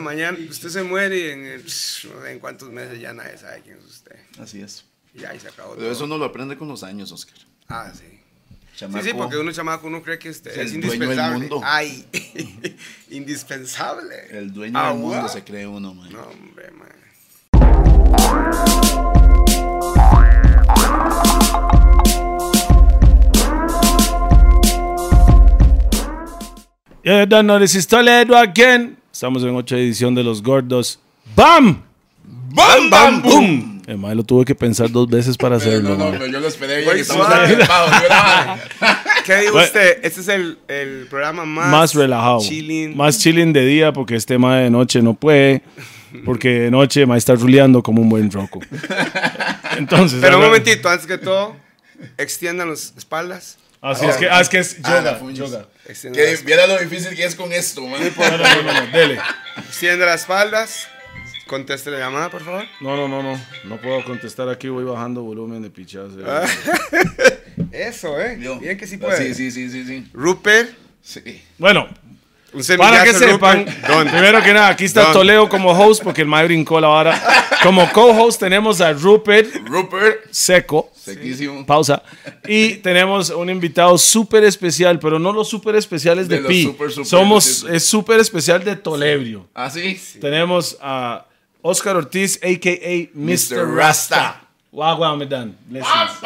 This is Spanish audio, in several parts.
Mañana usted se muere y en, el- no sé en cuántos meses ya nadie sabe quién es usted. Así es. Y ahí se acabó Pero todo. eso no lo aprende con los años, Oscar. Ah, sí. Chamaco, Sí, sí, porque uno chamaco, uno cree que este- Es es, el dueño del indispensable. mundo. Ay, indispensable. El dueño Ah, del mundo wow. se cree uno, man. No, hombre, man. Yeah, don't know, this is Toledo again. Estamos en otra edición de Los Gordos. ¡Bam! ¡Bam, bam, boom! El mae lo tuve que pensar dos veces para hacerlo. mae. pero yo lo esperé bien. Estamos. ¿Qué dijo Bueno. usted? Este es el, el programa más... Más relajado. Chilling. Más chilling de día porque este mae de noche no puede. Porque de noche mae está ruleando como un buen roco. Entonces. Pero un momentito, antes que todo, extiendan las espaldas. Así es que, ah, es que es Ah, yoga. fuñis. yoga. Que viera lo difícil que es con esto, man. No, no, no, no, dele. extienda las espaldas. Conteste la llamada, por favor. No, no, no, no. No puedo contestar aquí. Voy bajando volumen de pichadas. Ah. Eso, ¿eh? Yo. Bien que sí puede. Sí, sí, sí, sí, sí. Rupert, Sí. Bueno, un Para que sepan. Don. primero que nada, aquí está Don. Toledo como host porque el Mae brincó la vara. Como co-host tenemos a Rupert Rupert, Seco. sequísimo. Pausa. Y tenemos un invitado súper especial, pero no los súper especiales de, De Pi. Somos, sí, sí. es súper especial de Tolebrio. Ah, sí. Tenemos a Oscar Ortiz, a.k.a. Mr. Rasta. Wow, wow, me dan. Blessings.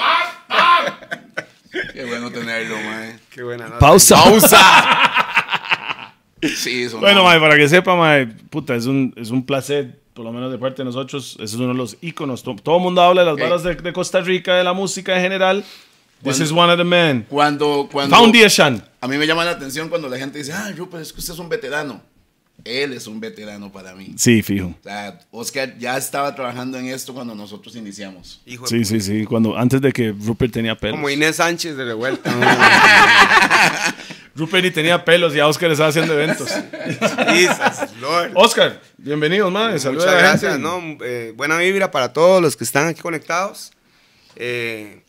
Qué bueno tenerlo, man. Qué buena nota. Pausa. Sí, eso. Bueno, no. mae, para que sepa, mae, puta, es un, es un placer, por lo menos de parte de nosotros. Es uno de los íconos. To- Todo el mundo habla de las Eh. varas de, de Costa Rica, de la música en general. This Cuando- is one of the men. Cuando, cuando. Foundation. A mí me llama la atención cuando la gente dice, ah, Rupert, es que usted es un veterano. Él es un veterano para mí. Sí, fijo. O sea, Oscar ya estaba trabajando en esto cuando nosotros iniciamos. Hijo Sí, sí, sí. Cuando, antes de que Rupert tenía pelos. Como Inés Sánchez de revuelta. Rupert ni tenía pelos y a Oscar estaba haciendo eventos. Jesus, Lord. Oscar, bienvenidos, man. Saludos Muchas gracias. ¿no? Eh, buena vibra para todos los que están aquí conectados. Eh,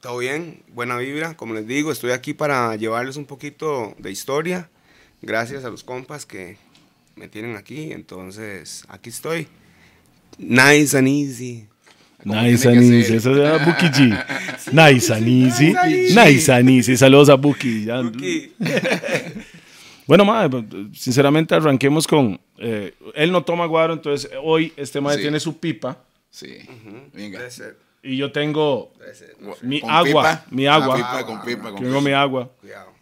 todo bien, buena vibra. Como les digo, estoy aquí para llevarles un poquito de historia. Gracias a los compas que me tienen aquí. Entonces, aquí estoy. Nice and easy. Nice and easy. Eso era Buki G. Nice and easy. Nice and easy. Saludos a Buki. Bueno, mae, sinceramente arranquemos con... eh, él no toma guaro, entonces hoy este Sí. tiene su pipa Sí. Venga. Debe ser, y yo tengo mi agua. pipa. Mi Ah, agua. pipa, con pipa, con Tengo mi agua. Cuidado.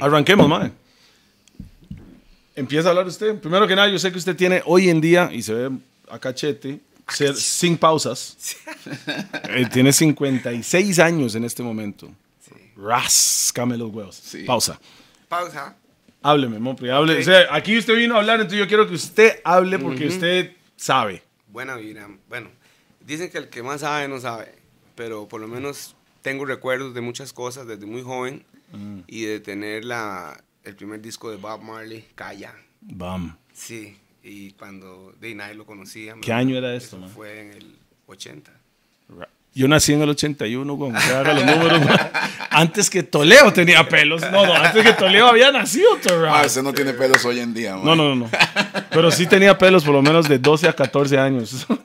Arranquemos, mae. Empieza a hablar usted. Primero que nada, yo sé que usted tiene hoy en día, y se ve a cachete, ser- sin pausas. Eh, tiene 56 años en este momento. Ráscame los huevos. Sí. Pausa. Pausa. Hábleme, Mopri, hable. O sea, aquí usted vino a hablar, entonces yo quiero que usted hable porque usted sabe. Buena vibra. Bueno, dicen que el que más sabe no sabe, pero por lo menos tengo recuerdos de muchas cosas desde muy joven y de tener la, el primer disco de Bob Marley, Calla. Bam. Sí, y cuando de nadie lo conocía. ¿Qué año era esto, man? Fue en el 80. Yo nací en el 81, güey. Usted haga los números, man. Antes que Toledo tenía pelos. No, no, antes que Toledo había nacido Torra. Ah, usted no tiene pelos hoy en día, man. No, no, no, no. Pero sí tenía pelos por lo menos de 12 a 14 años.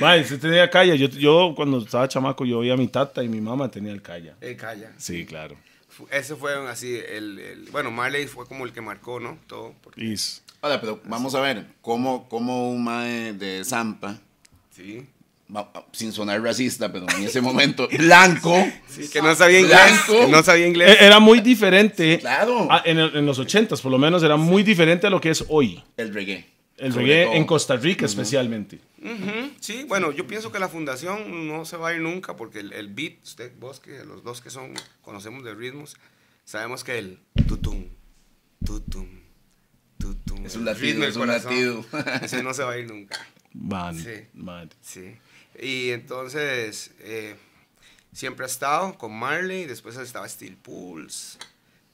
Mae, sí tenía calla. Yo, yo cuando estaba chamaco, yo veía a mi tata y mi mamá tenía el calla. El Calla. Sí, claro. Fu- Ese fue así, el, el- bueno, Marley fue como el que marcó, ¿no? Todo. porque- Y s- Ahora, pero vamos a ver, ¿cómo, cómo un mae de Zampa, sí. va- sin sonar racista, pero en ese momento, blanco, Sí, que no sabía inglés. Blanco. que no sabía inglés. E- Era muy diferente. Claro. a- en, el- en los 80s, por lo menos, era muy diferente a lo que es hoy. el reggae. El Sobre reggae todo. en Costa Rica, especialmente. Sí, bueno, yo pienso que la fundación no se va a ir nunca porque el, el beat, usted, vos que los dos que son, conocemos de ritmos, sabemos que el tutum, tutum, tutum. Es un latido, es un corazón, latido. Ese no se va a ir nunca. Man, Sí. man. Sí. Y entonces, eh, siempre ha estado con Marley, después estaba Steel Pulse,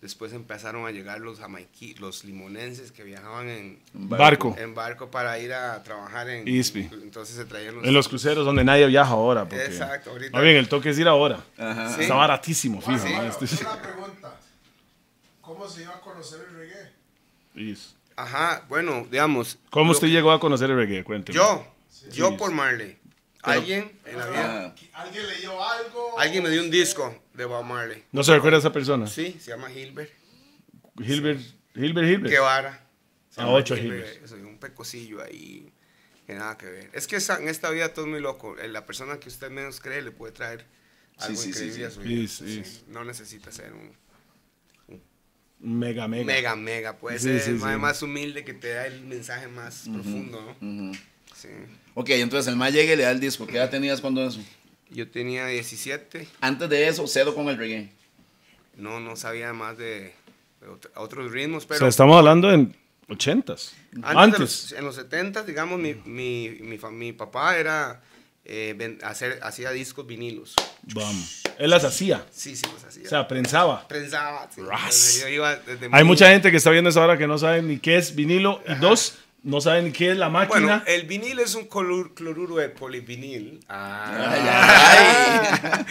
después empezaron a llegar los jamaiquí, los limonenses que viajaban en, Barco. en barco para ir a trabajar en... Ispi. Entonces se traían los... En los cruceros donde nadie viaja ahora. Porque, Exacto, ahorita- Más bien, el toque es ir ahora. Ajá. Sí. Está baratísimo, fijo. Sí. man. Este- Una pregunta. cómo se iba a conocer el reggae. Is. Ajá, bueno, digamos. ¿Cómo usted que- llegó a conocer el reggae? Cuénteme. Yo, yo por Marley. Alguien en la vida, Ah, ¿Alguien leyó algo? alguien me dio un disco de Bob Marley. ¿No se recuerda esa persona? Sí, se llama Hilbert Hilbert, Hilbert, Hilbert. Guevara. Llama ocho Hilbert, Hilberts. Soy un pecosillo ahí que nada que ver. Es que esa- en esta vida todo es muy loco. Eh, La persona que usted menos cree le puede traer algo sí, sí, increíble sí. a su vida. Sí, Sí, sí. No necesita ser un Mega, mega. mega, mega. Puede Sí, ser sí, el sí. más humilde que te da el mensaje más profundo, ¿no? Sí. Ok, entonces el más llega y le da el disco. ¿Qué edad tenías cuando eso? Yo tenía 17. Antes de eso, cedo con el reggae. No, no sabía más de, de ot- otros ritmos, O pero sea, estamos hablando en ochentas. antes, Antes. de los- en los 70, digamos, mi, mi, mi, mi papá era eh, ven- hacer, hacía discos vinilos. Vamos. Él las hacía. Sí, sí, los hacía. O sea, prensaba. prensaba. sí. Ras. Entonces, yo iba desde Hay muy- mucha gente que está viendo esa hora que no sabe ni qué es vinilo. Y dos, no saben qué es la máquina. Bueno, el vinil es un cloruro de polivinil. Ay, ay,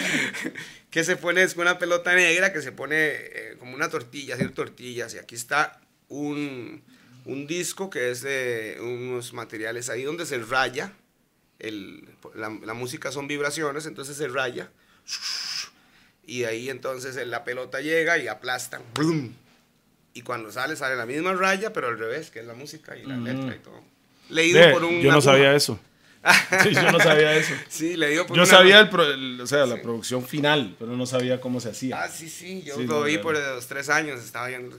que se pone, es una pelota negra que se pone eh, como una tortilla, hacer tortillas. Y aquí está un, un disco que es de unos materiales ahí donde se raya. El, la, la música son vibraciones, entonces se raya. Y de ahí entonces la pelota llega y aplasta. ¡brum! Y cuando sale, sale la misma raya, pero al revés, que es la música y la letra y todo. Leído Ve, por un. yo no sabía eso. Sí, yo no sabía eso. Sí, leído por Yo una- sabía el, pro- el- o sea, la producción final, pero no sabía cómo se hacía. Ah, sí, sí, yo Sí, lo no, vi por los tres años, estaba viendo.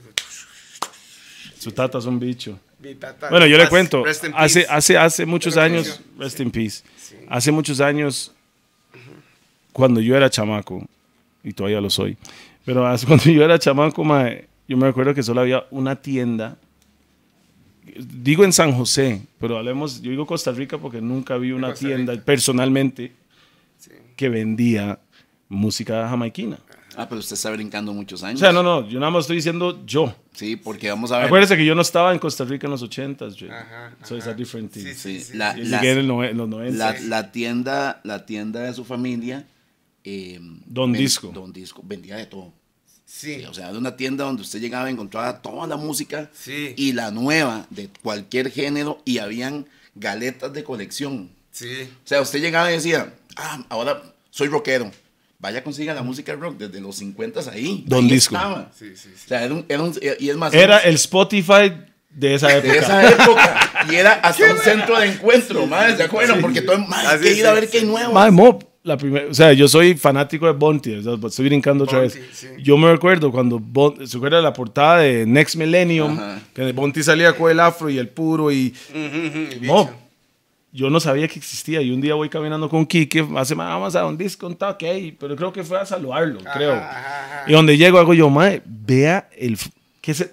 Su tata es un bicho. Mi tata- Bueno, yo le Rest- cuento, rest in hace, peace. hace, hace muchos Pero años, rest in peace, Sí. hace muchos años, cuando yo era chamaco, y todavía lo soy, pero cuando yo era chamaco, mae, yo me recuerdo que solo había una tienda, digo en San José, pero hablemos, yo digo Costa Rica porque nunca vi una tienda personalmente Sí. que vendía música jamaiquina. Ah, pero usted está brincando muchos años. O sea, no, no, yo nada más estoy diciendo yo. Sí, porque vamos a ver. Acuérdese que yo no estaba en Costa Rica en los 80s, Jay. Ajá, so it's a ajá. different thing. Sí, Sí, sí, la, en, los 90. la, la tienda, la tienda de su familia. eh, Don ven- Disco. Don Disco. Vendía de todo. Sí, Sí, o sea, de una tienda donde usted llegaba y encontraba toda la música Sí. y la nueva de cualquier género y habían galetas de colección. sí. O sea, usted llegaba y decía, ah, ahora soy rockero. Vaya, consiga la música rock desde los 50 ahí. Don Ahí Disco. estaba. Sí, sí, sí. O sea, era un, era un- y es más, Era el Spotify de esa época. de esa época. Y era hasta un centro de encuentro, madre, ¿se acuerdan? Porque todo, madre, hay que sí, ir a ver qué hay nuevo. Mob, la primera, o sea, yo soy fanático de o sea, estoy brincando otra vez. sí. Yo me recuerdo cuando se acuerda de la portada de Next Millennium, Ajá. que Bonti salía con el afro y el puro y el Mob. bicho. Yo no sabía que existía y un día voy caminando con Kike, hace "Ma, vamos a un disco, ahí, pero creo que fue a saludarlo, creo. ajá. Y donde llego hago yo, mae, vea el que se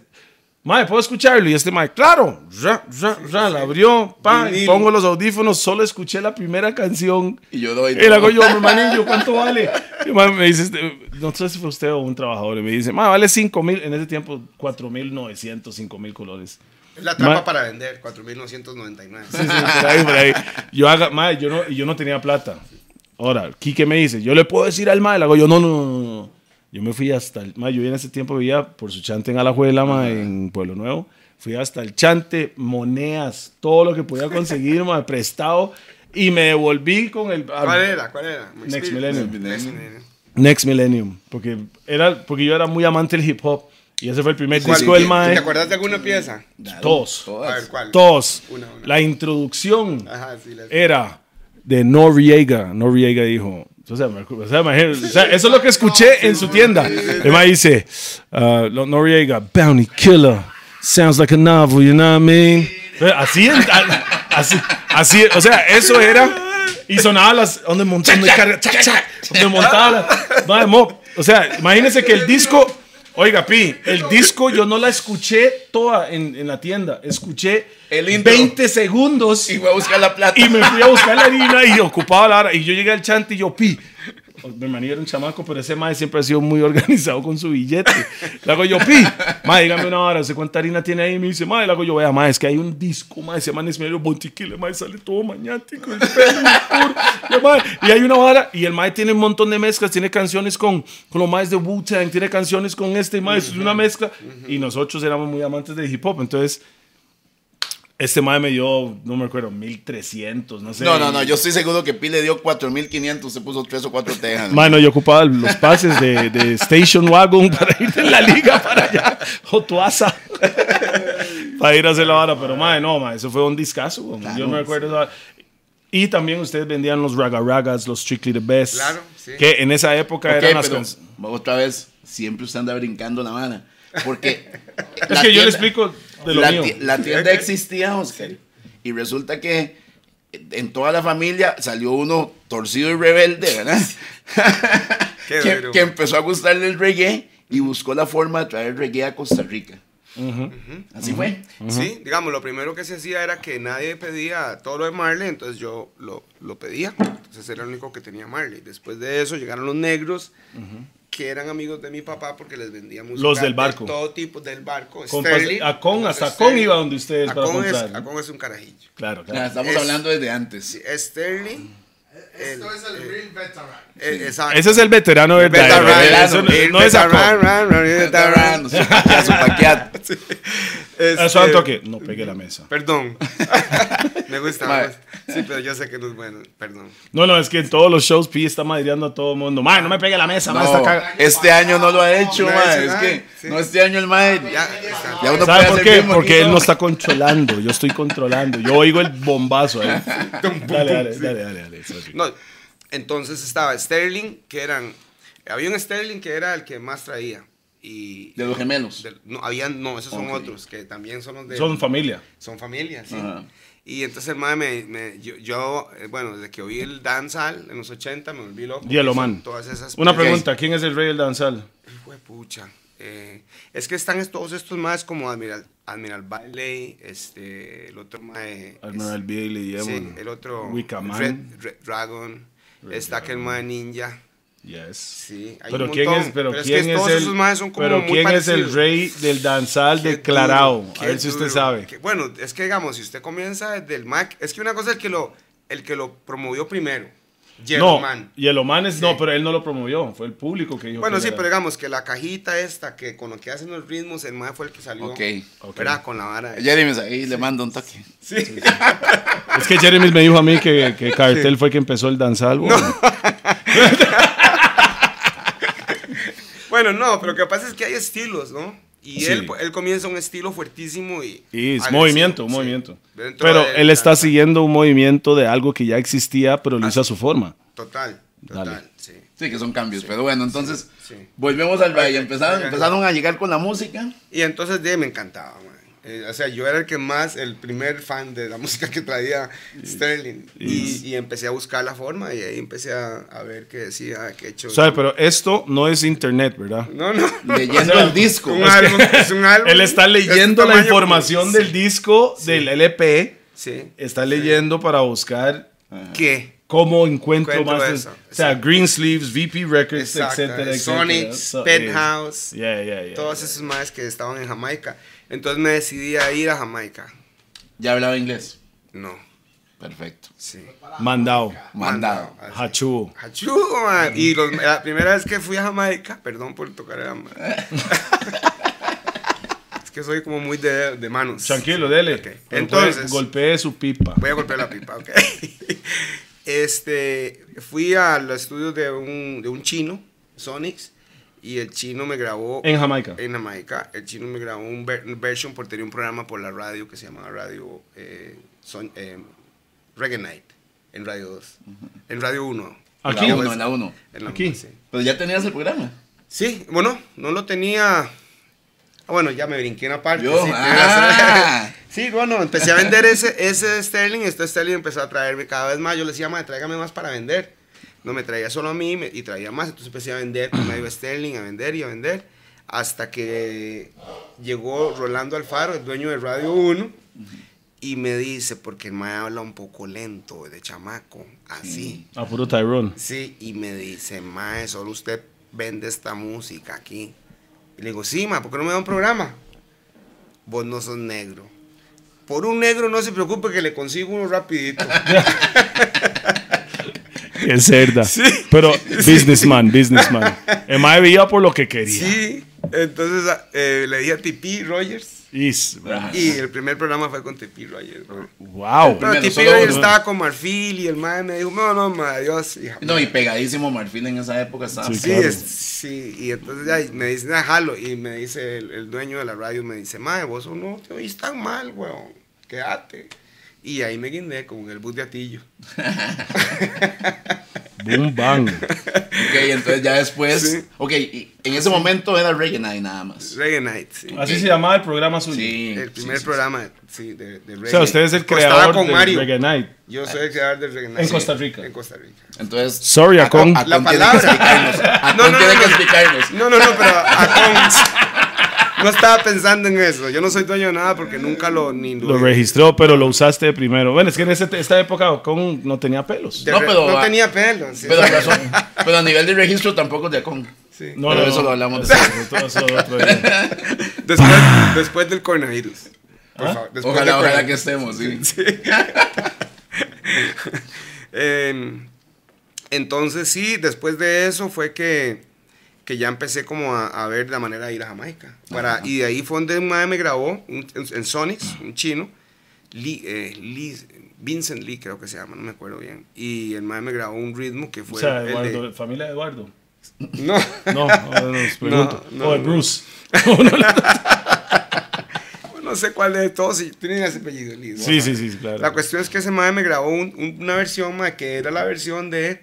Mae, ¿puedo escucharlo? Y este mae, claro, ra, ra, ra, la abrió, pa, y pongo los audífonos, solo escuché la primera canción. Y yo doy Y le hago yo, mi manillo, ¿cuánto vale? Y mae, me dice, este, no sé si fue usted o un trabajador, y me dice, mae, vale 5 mil, en ese tiempo 4 mil 900, 5 mil colores. Es la trampa para vender, 4.999. Sí, sí, por ahí, por ahí. Yo, haga, mae, yo, no, y yo no tenía plata. Ahora, Quique me dice, yo le puedo decir al mae, le hago yo, no, no, no, no. Yo me fui hasta el, mae, yo en ese tiempo vivía por su chante en Alajuela, mae, en Pueblo Nuevo. Fui hasta el chante, monedas, todo lo que podía conseguir, mae, prestado. Y me devolví con el... ¿Cuál era? ¿Cuál era? Next. Millennium. Next Millennium. Next Millennium. Porque, era, porque yo era muy amante del hip hop. Y ese fue el primer disco del ¿Te mae. acuerdas de alguna pieza? Todos. A ver, ¿cuál? Todos. Una, una. La introducción Ajá, sí. La... era de Noriega. Noriega dijo. O sea, o sea, o sea, eso es lo que escuché en su tienda. El mae dice, uh, Noriega, Bounty Killer, sounds like a novel, you know what I mean? Así, así, así, o sea, eso era. Y sonaba las, donde montando y carga, chac, chac, donde montaba la, o sea, imagínense que el disco, oiga, Pi, el disco yo no la escuché toda en, en la tienda, escuché El intro. 20 segundos Y voy a buscar la plata. y me fui a buscar la harina y ocupaba la hora. Y yo llegué al chante y yo, pi, mi hermanillo era un chamaco, pero ese mae siempre ha sido muy organizado con su billete. Le hago yo, pi, mae, dígame una hora, ¿sé cuánta harina tiene ahí? Me dice, mae, le hago yo, vea, mae, es que hay un disco, mae, se llama Nesmero Montiquile, mae, sale todo mañático, el pelo y, hay una hora, y el mae tiene un montón de mezclas, tiene canciones con, con los maes de Wu-Tang, tiene canciones con este, mae, es una mezcla, y nosotros éramos muy amantes del hip hop, entonces... Este mae me dio, no me acuerdo, 1300, no sé. No, no, no, yo estoy seguro que Pi le dio 4500, se puso tres o cuatro tejas. Mano, yo ocupaba los pases de, de Station Wagon para ir de la liga para allá, o Tuasa, para ir a hacer la vara. Pero, madre, no, madre, eso fue un discazo. güey. Yo me acuerdo. esa vara. Y también ustedes vendían los Raga Ragas, los Strictly the Best. Claro, sí. Que en esa época eran las otra vez, siempre usted anda brincando la mano. Porque. Es que yo le explico de lo la, mío. ti- la tienda existía, Oscar. Y resulta que en toda la familia salió uno torcido y rebelde, ¿verdad? Qué que, empezó a gustarle el reggae y buscó la forma de traer reggae a Costa Rica. Así fue. Sí, digamos, lo primero que se hacía era que nadie pedía todo lo de Marley, entonces yo lo, lo pedía. Entonces era el único que tenía Marley. Después de eso llegaron los negros, que eran amigos de mi papá porque les vendía música. Los del de barco. todo tipo del barco. Compas- Sterling, a Con, los hasta Sterling. Con iba donde ustedes para Acon es, comprar, ¿no? Acon es un carajillo. Claro, claro. estamos Es- hablando desde antes. Sterling. el- Esto es el real veteran. Eh, exacto. Ese es el veterano verdadero. Veteran, Eso no- el no es Acon. veteran, veteran. Su paqueado, su paqueado. Este, Eso tanto que no pegue la mesa. Perdón. me gusta, gusta. Sí, pero yo sé que no es bueno. Perdón. No, no, es que en todos los shows Pi está madreando a todo el mundo. Man, no me pegue la mesa, está No, caga- este año no lo ha hecho, No hecho Es que sí. no este año el mae. Ya. Ya uno ¿Sabe por qué? Porque él no está controlando. Yo estoy controlando. Yo oigo el bombazo ahí. Dale, dale, dale, dale, dale. No, entonces estaba Sterling, que eran. Había un Sterling que era el que más traía. Y. De los gemelos. no, habían, no, esos son otros, que también son los de. Son familia. son familias, sí. Ajá. Y entonces el me, me- yo, yo, eh, bueno, desde que oí el dancehall en los 80 me volví loco. Son Man. Todas esas Una pregunta, ¿quién es el rey del danzal? Hijo de pucha. Eh, es que están es- todos estos más como Admiral, Admiral Bailey, este, el otro mae. Admiral es- Bailey, Sí, el otro. Wiccaman. Red, Red Dragon. Está aquel mae ninja. Yes. Sí, hay Pero un quién montón, es, pero pero es quién que es todos el, esos maes son como pero muy quién es el parecidos. rey del danzal Qué de Clarao. duro, A ver si usted duro. sabe. Que- bueno, es que digamos, si usted comienza desde el Mac, es que una cosa es el que lo, el que lo promovió primero. No, Yellow Man. Yellow Man es, no, Sí. pero él no lo promovió, fue el público que dijo. Bueno, que sí, era. pero digamos que la cajita esta, que con lo que hacen los ritmos, el mae fue el que salió. Ok. Ok. ¿Verdad? Con la vara. Jeremy ahí le mando un toque. Sí. Es que Jeremy me dijo a mí que, que Cartel fue el que empezó el danzal. güey. Bueno, no, pero lo que pasa es que hay estilos, ¿no? Y Sí. él, él comienza un estilo fuertísimo y... Y es movimiento, un sí. movimiento. Dentro Pero de- él está siguiendo un movimiento de algo que ya existía, pero lo hizo a su forma. Total, total, Dale. sí. Sí, que son cambios. Pero bueno, entonces, sí. volvemos al. Ok, Empezaron, empezaron a llegar con la música. Y entonces de me encantaba, man. Eh, o sea, yo era el que más, el primer fan de la música que traía Sterling. Y, y empecé a buscar la forma y ahí empecé a, a ver qué decía, qué he hecho. ¿Sabe? Pero esto no es internet, ¿verdad? No, no. Leyendo el disco. Un álbum, es un álbum. Él está Es leyendo un la información del disco, del LP. Sí. Está leyendo para buscar ¿Qué? cómo encuentro, Encuentro más. eso, o sea, sí. Greensleeves, VP Records, Exacto. etcétera, etcétera. Sonics, So, Penthouse. Yeah, yeah, yeah. Todos esos más que estaban en Jamaica. Entonces me decidí a ir a Jamaica. Ya hablaba inglés. No. Perfecto. Sí. Mandado. Mandado. Hachu. Hachú, man. Y los- la primera vez que fui a Jamaica, perdón por tocar el Es que soy como muy de, de manos. Tranquilo, dele. Entonces- golpee su pipa. Voy a golpear la pipa, ok. Este, fui al estudio de un, de un chino, Sonics, y el chino me grabó En Jamaica. en Jamaica. El chino me grabó un ver- un version porque tenía un programa por la radio que se llamaba Radio eh, Son- eh, Reggae Night, en Radio 2. En Radio 1. Aquí. En la 1, en la 1. En la Aquí. uno, sí. Pero ya tenías el programa. Sí, bueno, no lo tenía. Ah, bueno, ya me brinqué una parte. Yo, sí, ah. sí, bueno, empecé a vender ese, ese Sterling. Este Sterling empezó a traerme cada vez más. Yo le decía, madre, tráigame más para vender. No me traía solo a mí me- y traía más. Entonces empecé a vender con medio Sterling, a vender y a vender. Hasta que llegó Rolando Alfaro, el dueño de Radio 1. Y me dice, porque el mae habla un poco lento, de chamaco, así. A puro Tyrone. Sí, y me dice, mae, solo usted vende esta música aquí. Y le digo, sí, ma, ¿por qué no me da un programa? Vos no sos negro. Por un negro no se preocupe que le consigo uno rapidito. Qué cerda. Pero businessman, businessman. El mae veía por lo que quería. sí, entonces ah, eh, le dije a Tipi Rogers. Is- Y el primer programa fue con Tipi Rogers. wow. Pero Tipi Rogers uno. estaba con Marfil y el mae me dijo, no, no, ma, adiós. hija". No, y pegadísimo Marfil en esa época estaba. Sí, Sí, claro. es- sí, y entonces ya me dicen, ah, jalo, y me dice el, el dueño de la radio, me dice, mae, vos no te oís tan mal, weón, quédate. Y ahí me guindé con el bus de Atillo. Boom, bang. Ok, entonces ya después. Sí. Ok, y en ese momento era Reggae Night nada más. Reggae Night, sí. Así se llamaba el programa suyo. Sí. el primer sí, programa, sí, de, de reggae. O sea, usted es el Estaba creador con de Mario. Reggae Night. Yo soy el creador del Reggae Night. En Sí, Costa Rica. En Costa Rica. Entonces. Sorry, Acon. Acon La tiene que palabra. explicarnos. Acon No, no, tiene no, que no. explicarnos. No, no, no, pero Acon no estaba pensando en eso. Yo no soy dueño de nada porque nunca lo ni Lo registró, pero lo usaste primero. Bueno, es que en ese- esta época Acon no tenía pelos. No, pero no tenía pelo. sí. Pero, a razón, pero a nivel de registro tampoco es de Acon. Sí. No, Pero no, eso no. lo hablamos después. Después, después del coronavirus. Por favor, después Ojalá, del ojalá coronavirus. que estemos, sí. Eh, entonces sí, después de eso fue que, que ya empecé como a, a ver la manera de ir a Jamaica. Para, y de ahí fue donde un madre me grabó un- en, en Sonics, un chino, Lee, eh, Lee- Vincent Lee creo que se llama, no me acuerdo bien. Y el madre me grabó un ritmo que O fue sea, el Eduardo, de... familia de Eduardo. No, No, no, no, os pregunto. No, no, o de no. Bruce. no sé cuál de todos, si tienen ese apellido. Lee, sí, sí, sí, claro. La cuestión es que ese madre me grabó un- un- una versión, mae, que era la versión de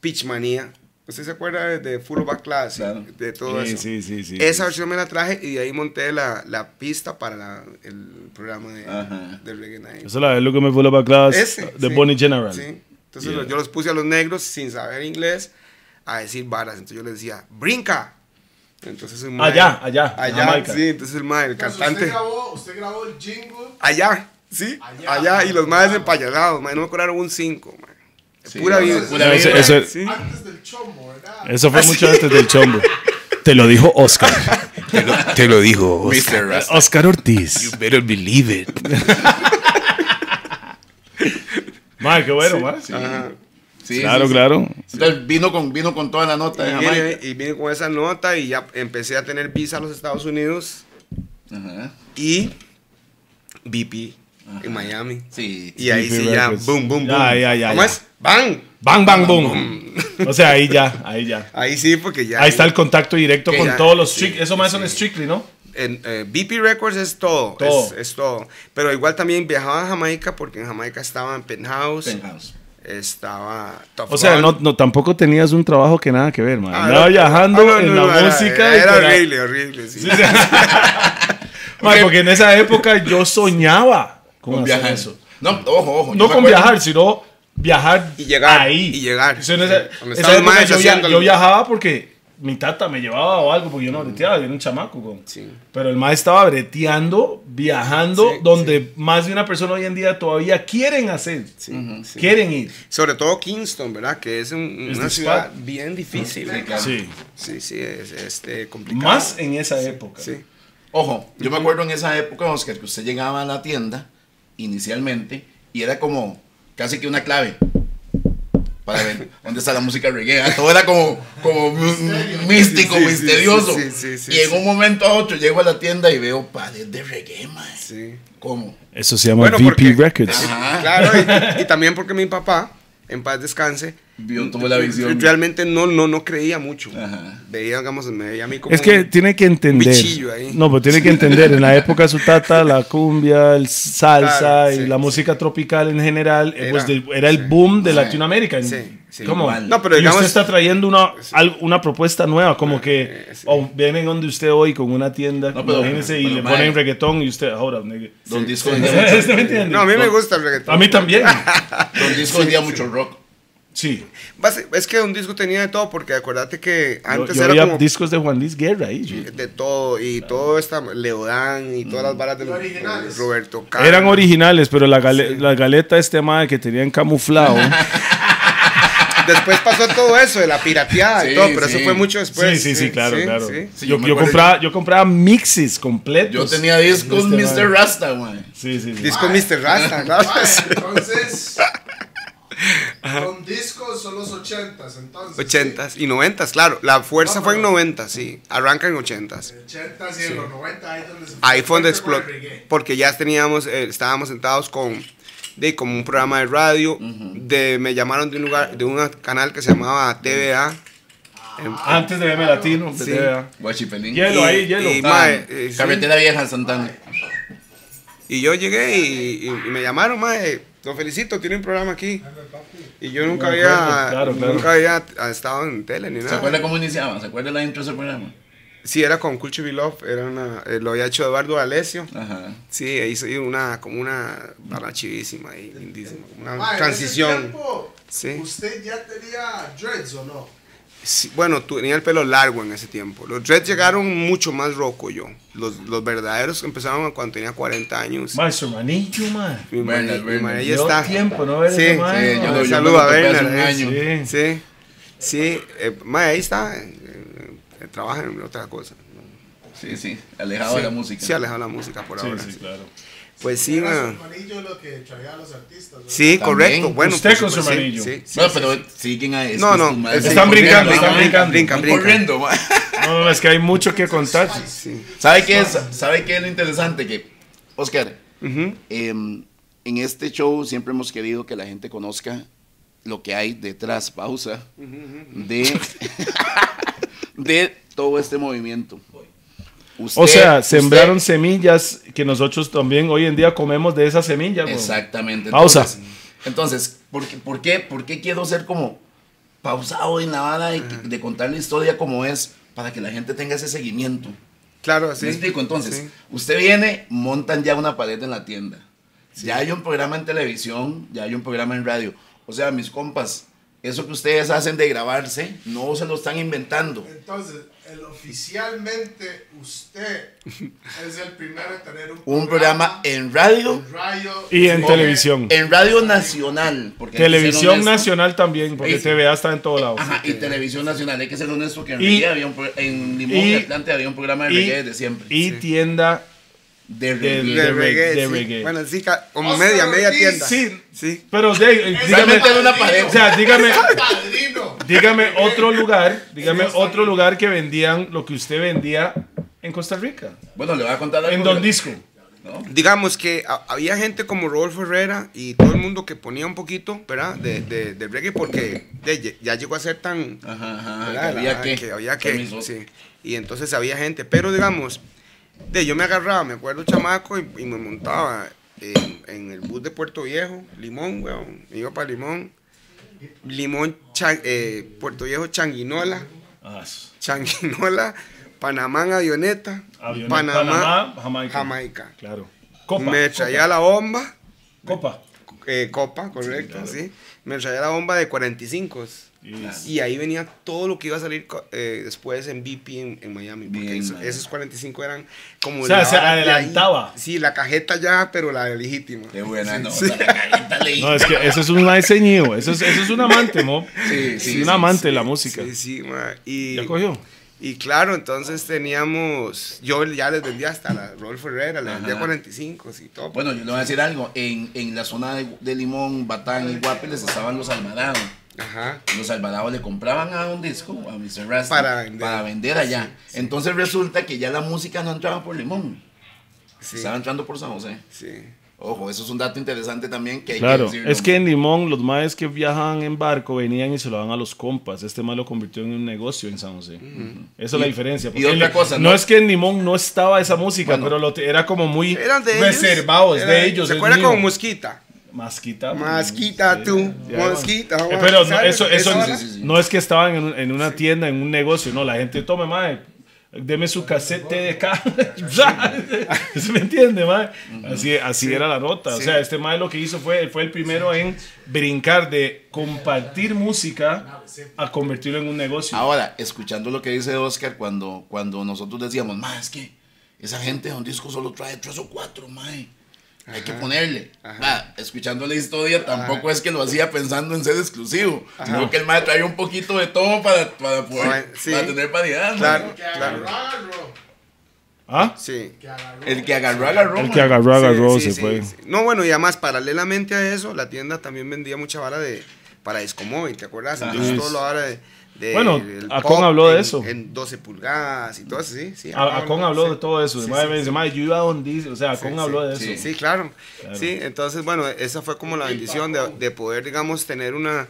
Pitchmanía. ¿Usted se acuerda de, de Full Back Class? Claro. De todo Sí, eso. sí, sí, sí. Esa versión me la traje y de ahí monté la, la pista para la- el programa de, de Reggae Night. Eso es la de Look at Me Full of a Class Ese, de sí. Bonnie General. Sí. Entonces Yeah. yo los puse a los negros sin saber inglés a decir varas. Entonces yo les decía, brinca. Entonces el mae- Allá, allá, Allá, sí. Entonces el mae, el Entonces, cantante. Usted grabó, usted grabó el jingle. Allá, sí, allá, Allá. y los más empayasados, man, no me cobraron un 5, man. Sí, Pura vida. pura No, eso, vida. eso- Sí. Antes del chombo, ¿verdad? eso fue mucho antes del chombo. Te lo dijo Oscar. Te lo, te lo dijo. Rasta. Oscar Ortiz. better believe it. Mae, qué bueno, mae. Ajá. Sí, Claro, sí, sí. claro. Entonces vino con, vino con toda la nota de Y vine, y vine con esa nota y ya empecé a tener visa a los Estados Unidos Ajá. y En Miami. Sí. Y ahí sí ya, Records. boom, boom, Ya, boom. ya, ya, ¿Cómo ya. es? ¡Bang! Bang, bang, boom. O sea, ahí ya, ahí ya. Ahí sí, porque ya. Ahí está el contacto directo con ya- todos los sí, Strictly. Eso más son sí. Strictly, ¿no? En eh, BP Records es todo, Todo. Es, es todo. Pero igual también viajaba a Jamaica porque en Jamaica estaba en Penthouse, Penthouse. estaba Tough O sea, no, no, tampoco tenías un trabajo que nada que ver, man. Ah, Andaba no, viajando ah, no, en no, la era- música. y Era, la- horrible, horrible. Sí. Man, porque en esa época yo soñaba con, viajar. eso. No, ojo, ojo. No con viajar, sino viajar Y llegar, ahí. y llegar. Sea, en esa, esa época yo, via- haciéndolo. yo viajaba porque mi tata me llevaba o algo, porque yo no breteaba, yo era un chamaco. con- Sí. Pero el maestro estaba breteando, viajando, Sí, donde más de una persona hoy en día todavía quieren hacer. Sí, sí. Quieren ir. Sobre todo Kingston, ¿verdad? Que es un- Es una ciudad spot. bien difícil. Sí, claro. Sí. Sí, sí, es este, complicado. Más en esa época. Sí. Ojo, yo me acuerdo en esa época, Oscar, que usted llegaba a la tienda inicialmente y era como casi que una clave para ver dónde está la música reggae. Todo era como, como místico, Sí, sí, misterioso. sí, sí, sí, y en un momento a otro llego a la tienda y veo pared de reggae, man. Sí. ¿Cómo? Eso se llama Bueno, VP porque- Records. Ajá. Claro, y, y también porque mi papá, en paz descanse, Vio toda la visión. realmente no, no, no creía mucho. Ajá. Veía, digamos, me veía a mí como Es que un- tiene que entender. ahí. No, pero tiene que entender. En la época de su tata, la cumbia, el salsa Claro, y sí, la sí. música tropical en general eh, Era- was the- era el sí. boom de Sí. Latinoamérica. Sí, sí. ¿Cómo? Igual. No, pero y digamos, usted está trayendo una, una propuesta nueva, como que eh, sí. o vienen donde usted hoy con una tienda, No, pero- imagínese, y pero, le ponen reggaetón y usted, up, nigga. Don Disco ¿Usted vendía mucho, no, a mí me gusta el reggaetón. A mí también. Don Disco vendía mucho rock. Sí. Base- Es que un disco tenía de todo, porque acuérdate que Yo, antes yo era había como discos de Juan Luis Guerra ahí. yo- de todo, y todo esta Leodán y todas las balas de Y originales. Roberto Carlos. Eran originales, pero la, gale- la galeta este madre que tenían camuflado. Después pasó todo eso de la pirateada y todo, pero eso fue mucho después. sí, sí, sí, claro, claro. sí. Sí, yo, yo yo compraba, yo compraba mixes completos. Yo tenía discos este Mr. Rasta, güey. Sí, sí, sí. Disco Mr. Rasta, claro. Mae, con discos son los 80s, entonces. 80s y 90s, claro. La fuerza No, fue en pero- 90s, sí. Arranca en 80s. ¿sí? 80s y en los 90 ahí donde se Ahí fue donde explotó. Porque ya teníamos, eh, estábamos sentados con, de, como un programa de radio. de, me llamaron de un lugar, de un canal que se llamaba TVA. En- Antes de verme latino. Sí. Guachipelín. Hielo ahí, hielo. y, Ah, mae, eh, sí. Carretera Vieja, Santana. Y yo llegué y, y- y me llamaron, mae, lo felicito, tiene un programa aquí. Y yo nunca había, claro, claro. nunca había estado en tele ni ¿Se nada. acuerda cómo iniciaba? ¿Se acuerda la intro de ese programa? Sí, era con Culture Love, era una, eh, lo había hecho Eduardo Alessio. Ajá. Sí, hizo una, como una barra chivísima ahí, lindísima, una Mae, en ese transición. tiempo, Sí. ¿Usted ya tenía dreads o no? Sí, bueno, tenía el pelo largo en ese tiempo. Los Dreads llegaron mucho más roco yo. Los, los verdaderos empezaron cuando tenía 40 años. Maestro Manillo, man. Mi Bernard, ahí Dio está. tiempo, ¿no? Sí, man, sí, man. yo lo- yo Saludo a Bernard. un eh. año. Sí. Sí, sí. eh, ahí está. eh, eh, trabaja en otra cosa. Sí, sí. Alejado sí, de la música. Sí, alejado de la música por Sí, ahora. sí, sí. claro. Pues sí, lo que a los artistas. ¿no? Sí, También. correcto. Bueno, Usted pues, con su pues, sí, hermanillo. Sí, sí, No, sí, pero sí. siguen a eso. No, no, maes. están brincando, están brincando. brincan, corriendo, mae. No, no, es que hay mucho que contar. Sí. ¿Sabe qué es, ¿Sabe qué es lo interesante? Que, Oscar, em, en este show siempre hemos querido que la gente conozca lo que hay detrás, pausa, de, de todo este movimiento. Usted- O sea, usted- sembraron semillas que nosotros también hoy en día comemos de esas semillas. bro. Exactamente. Pausa. Entonces, entonces ¿por, qué, por, qué, ¿por qué quiero ser como pausado en la vara de, de contar la historia como es para que la gente tenga ese seguimiento? Claro, ¿Me sí. explico? Entonces, Sí. usted viene, montan ya una pared en la tienda. Ya hay un programa en televisión, ya hay un programa en radio. O sea, mis compas, eso que ustedes hacen de grabarse, no se lo están inventando. Entonces, el, oficialmente usted es el primero en tener un, Un programa en radio, en radio Y en O- televisión. en radio nacional. porque Televisión nacional también, porque. TVA está en todo lado. Ajá, y televisión nacional. Hay que ser honesto que en, Y- reggae había un en Limón y- y Atlante había un programa de reggae de siempre. y tienda de de- reggae. De, de reggae, de sí. reggae. Bueno, sí, como Oscar media, media Ortiz. tienda. Sí. Sí. Pero de- dígame, Realmente era una pared. o sea, dígame, dígame otro lugar, dígame otro lugar que vendían lo que usted vendía en Costa Rica. Bueno, le voy a contar algo. En Don Disco. ¿no? Digamos que ha- había gente como Rodolfo Herrera y todo el mundo que ponía un poquito, ¿verdad? De, de, de reggae porque de- ya llegó a ser tan... Ajá, ajá. Que había que. que había que, sí. Y entonces había gente, pero digamos, de yo me agarraba, me acuerdo chamaco y, y me montaba en, en el bus de Puerto Viejo, Limón, weón, me iba para Limón, Limón, eh, Puerto Viejo, Changuinola, Ah, Changuinola, Panamá en avioneta, avioneta, Panamá, Panamá, Jamaica. Jamaica. Claro. Copa. me traía la bomba, Copa. eh, copa, correcto, claro. sí. Me traía la bomba de 45 Y- y ahí venía todo lo que iba a salir eh, después en BP en, en Miami. Porque Bien, eso- man. esos 45 eran como. O sea, se ahí. adelantaba. Sí, la cajeta ya, pero la legítima. Qué buena, no. Sí. La. No, es que eso es un ceñido. Eso es, eso es un amante, mo. Sí, sí, un sí, amante de la música. Sí, sí, ma. Y, ¿Ya cogió? y claro, entonces teníamos. Yo ya les vendía hasta la Rolf Herrera, les vendía Ajá. 45 y todo. Bueno, yo le voy a decir algo. En, en la zona de, de Limón, Batán y Guapiles estaban los Alvarado. Ajá. Los Alvarado le compraban a un disco, a Mr. Rasta, Para vender. para vender allá. Entonces resulta que ya la música no entraba por Limón, Sí. estaba entrando por San José. Sí. Ojo, eso es un dato interesante también que hay Claro, que es que en Limón los maes que viajaban en barco venían y se lo daban a los compas. Este mae lo convirtió en un negocio en San José. Esa es la diferencia. y porque otra cosa, no, ¿no? es que en Limón no estaba esa música, Bueno. pero lo era como muy Eran de ellos. reservado, es de ellos. ¿Se acuerda como Mosquita? Masquita. Masquita, sí, tú, bueno. Eh, pero eso, eso no es que estaban en, en una tienda, en un negocio, no, la gente tome, mae, Deme su cassette TDK. ¿Se me entiende, mae? Así, así era la nota. O Sí. sea, este mae lo que hizo fue, fue el primero en brincar de compartir música a convertirlo en un negocio. Ahora, escuchando lo que dice Oscar, cuando, cuando nosotros decíamos, ma, es que esa gente de un disco solo trae tres o cuatro, ma. Hay que ponerle. Escuchando la historia, tampoco es que lo hacía pensando en ser exclusivo, sino que el ma traía un poquito de todo para, para poder sí. para tener variedad. Claro, Que claro. agarró, agarró. ¿Ah? Sí. El que agarró, agarró. El que agarró, agarró, Sí, se sí, fue. sí. No, bueno, y además, paralelamente a eso, la tienda también vendía mucha vara de para discomóvil, ¿te acuerdas? Entonces, todo lo vara de. De- Bueno, Acon habló de en- eso. En 12 pulgadas y todo eso, sí. sí Acon habló sí. de todo eso. Sí, me sí. dice, "Mae, yo iba a donde dice. O sea, Acon Sí, habló sí, de eso. Sí, claro. Sí, entonces, bueno, esa fue como la bendición de, de poder, digamos, tener una,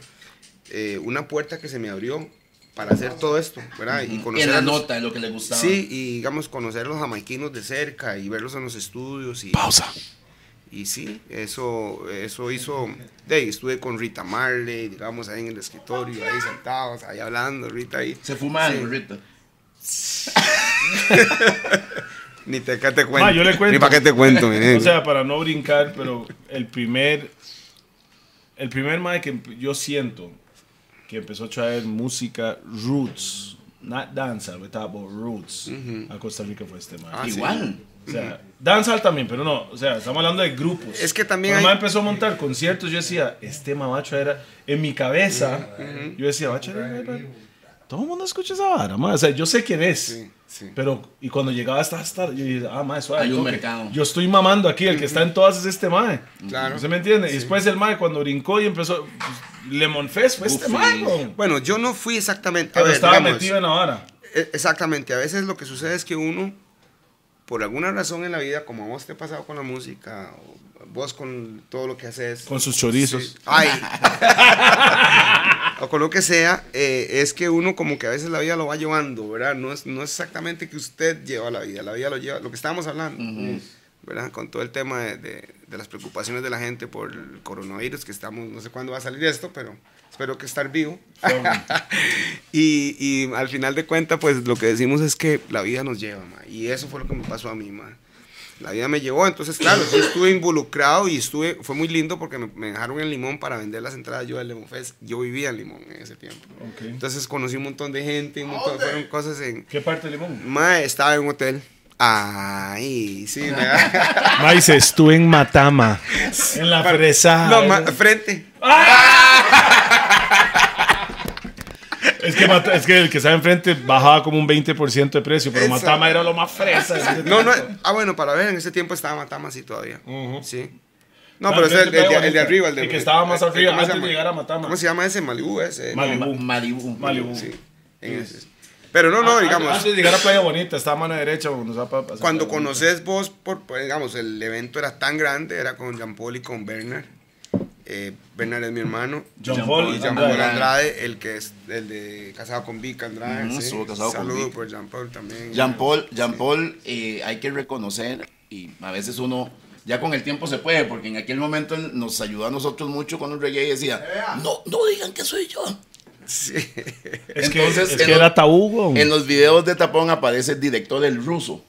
eh, una puerta que se me abrió para hacer todo esto, ¿verdad? Y conocer En la nota, lo que le gustaba. Sí, y digamos, conocer a los jamaiquinos de cerca y verlos en los estudios. Y, Pausa. Y sí, eso, eso hizo. De ahí estuve con Rita Marley, digamos, ahí en el escritorio, ahí sentados, ahí hablando, Rita ahí. Se fuma Sí. Rita. Ni te, ¿qué te cuento. Ma, yo le cuento. Ni para qué te cuento. O sea, para no brincar, pero el primer. El primer mae que yo siento que empezó a traer música roots, not danza, we talk about roots, a Costa Rica fue este mae. Ah, sí. Igual. O sea, danza también, pero no, o sea, estamos hablando de grupos. Es que también Cuando hay- mae empezó a montar conciertos, yo decía, este mae va a traer, a- en mi cabeza, yo decía, va a traer, todo el mundo escucha esa vara, mae. o sea, yo sé quién es. Sí, sí. Pero, y cuando llegaba hasta hasta, yo dije, ah, mae, suave. Hay un mercado. Yo estoy mamando aquí, el que está en todas es este mae. Claro. ¿Se me entiende? Y después el mae, cuando brincó y empezó, pues, Lemon Fest fue este Uf, mae, sí. bro. Bueno, yo no fui exactamente. a Pero ver, estaba digamos, metido en la vara. E- Exactamente, a veces lo que sucede es que uno, por alguna razón en la vida, como a vos te ha pasado con la música, o vos con todo lo que haces, Con sus chorizos. Sí. Ay. o con lo que sea, eh, es que uno como que a veces la vida lo va llevando, ¿verdad? No es, no es exactamente que usted lleva la vida, la vida lo lleva, lo que estábamos hablando, ¿verdad? Con todo el tema de, de- de las preocupaciones de la gente por el coronavirus, que estamos, no sé cuándo va a salir esto, pero espero que estar vivo. y, y al final de cuentas, pues lo que decimos es que la vida nos lleva, ma, y eso fue lo que me pasó a mí, ma. La vida me llevó, entonces claro, yo estuve involucrado y estuve, fue muy lindo porque me, me dejaron en Limón para vender las entradas yo del Limón Fest. Yo vivía en Limón en ese tiempo. Entonces conocí un montón de gente, un montón, fueron cosas en... ¿Qué parte de Limón? Ma, estaba en un hotel. Ay, sí, me se estuve en Matama. en la fresa. No, ma, frente. Es que, Mata- es que el que estaba enfrente bajaba como un 20% de precio, pero. Matama era lo más fresa. ese No, no, ah, bueno, para ver, en ese tiempo estaba Matama así todavía. Sí. No, Ah, pero ese es el, el de, el arriba, el de El que estaba más arriba ¿cómo se antes de llama? llegar a Matama. ¿Cómo se llama ese? Malibú ese. Malibu. Ma- Malibu. Malibu. Sí. en ese. Pero no, no, Ah, digamos. Antes de llegar a Playa Bonita, estaba a mano derecha. cuando conoces vos, por, por, digamos, el evento era tan grande, era con Jean Paul y con Bernard. Eh, Bernard es mi hermano. Jean Paul y Jean Andrade. Paul Andrade, el que es el de casado con Vic Andrade. Sí. con Vic. por Jean Paul también. Jean Paul, Jean Paul eh, hay que reconocer, y a veces uno, ya con el tiempo se puede, porque en aquel momento nos ayudó a nosotros mucho con el reggae y decía, no, no digan que soy yo. Sí. Es que, Entonces, es en que los- era tabú. En los videos de Tapón aparece el director del ruso.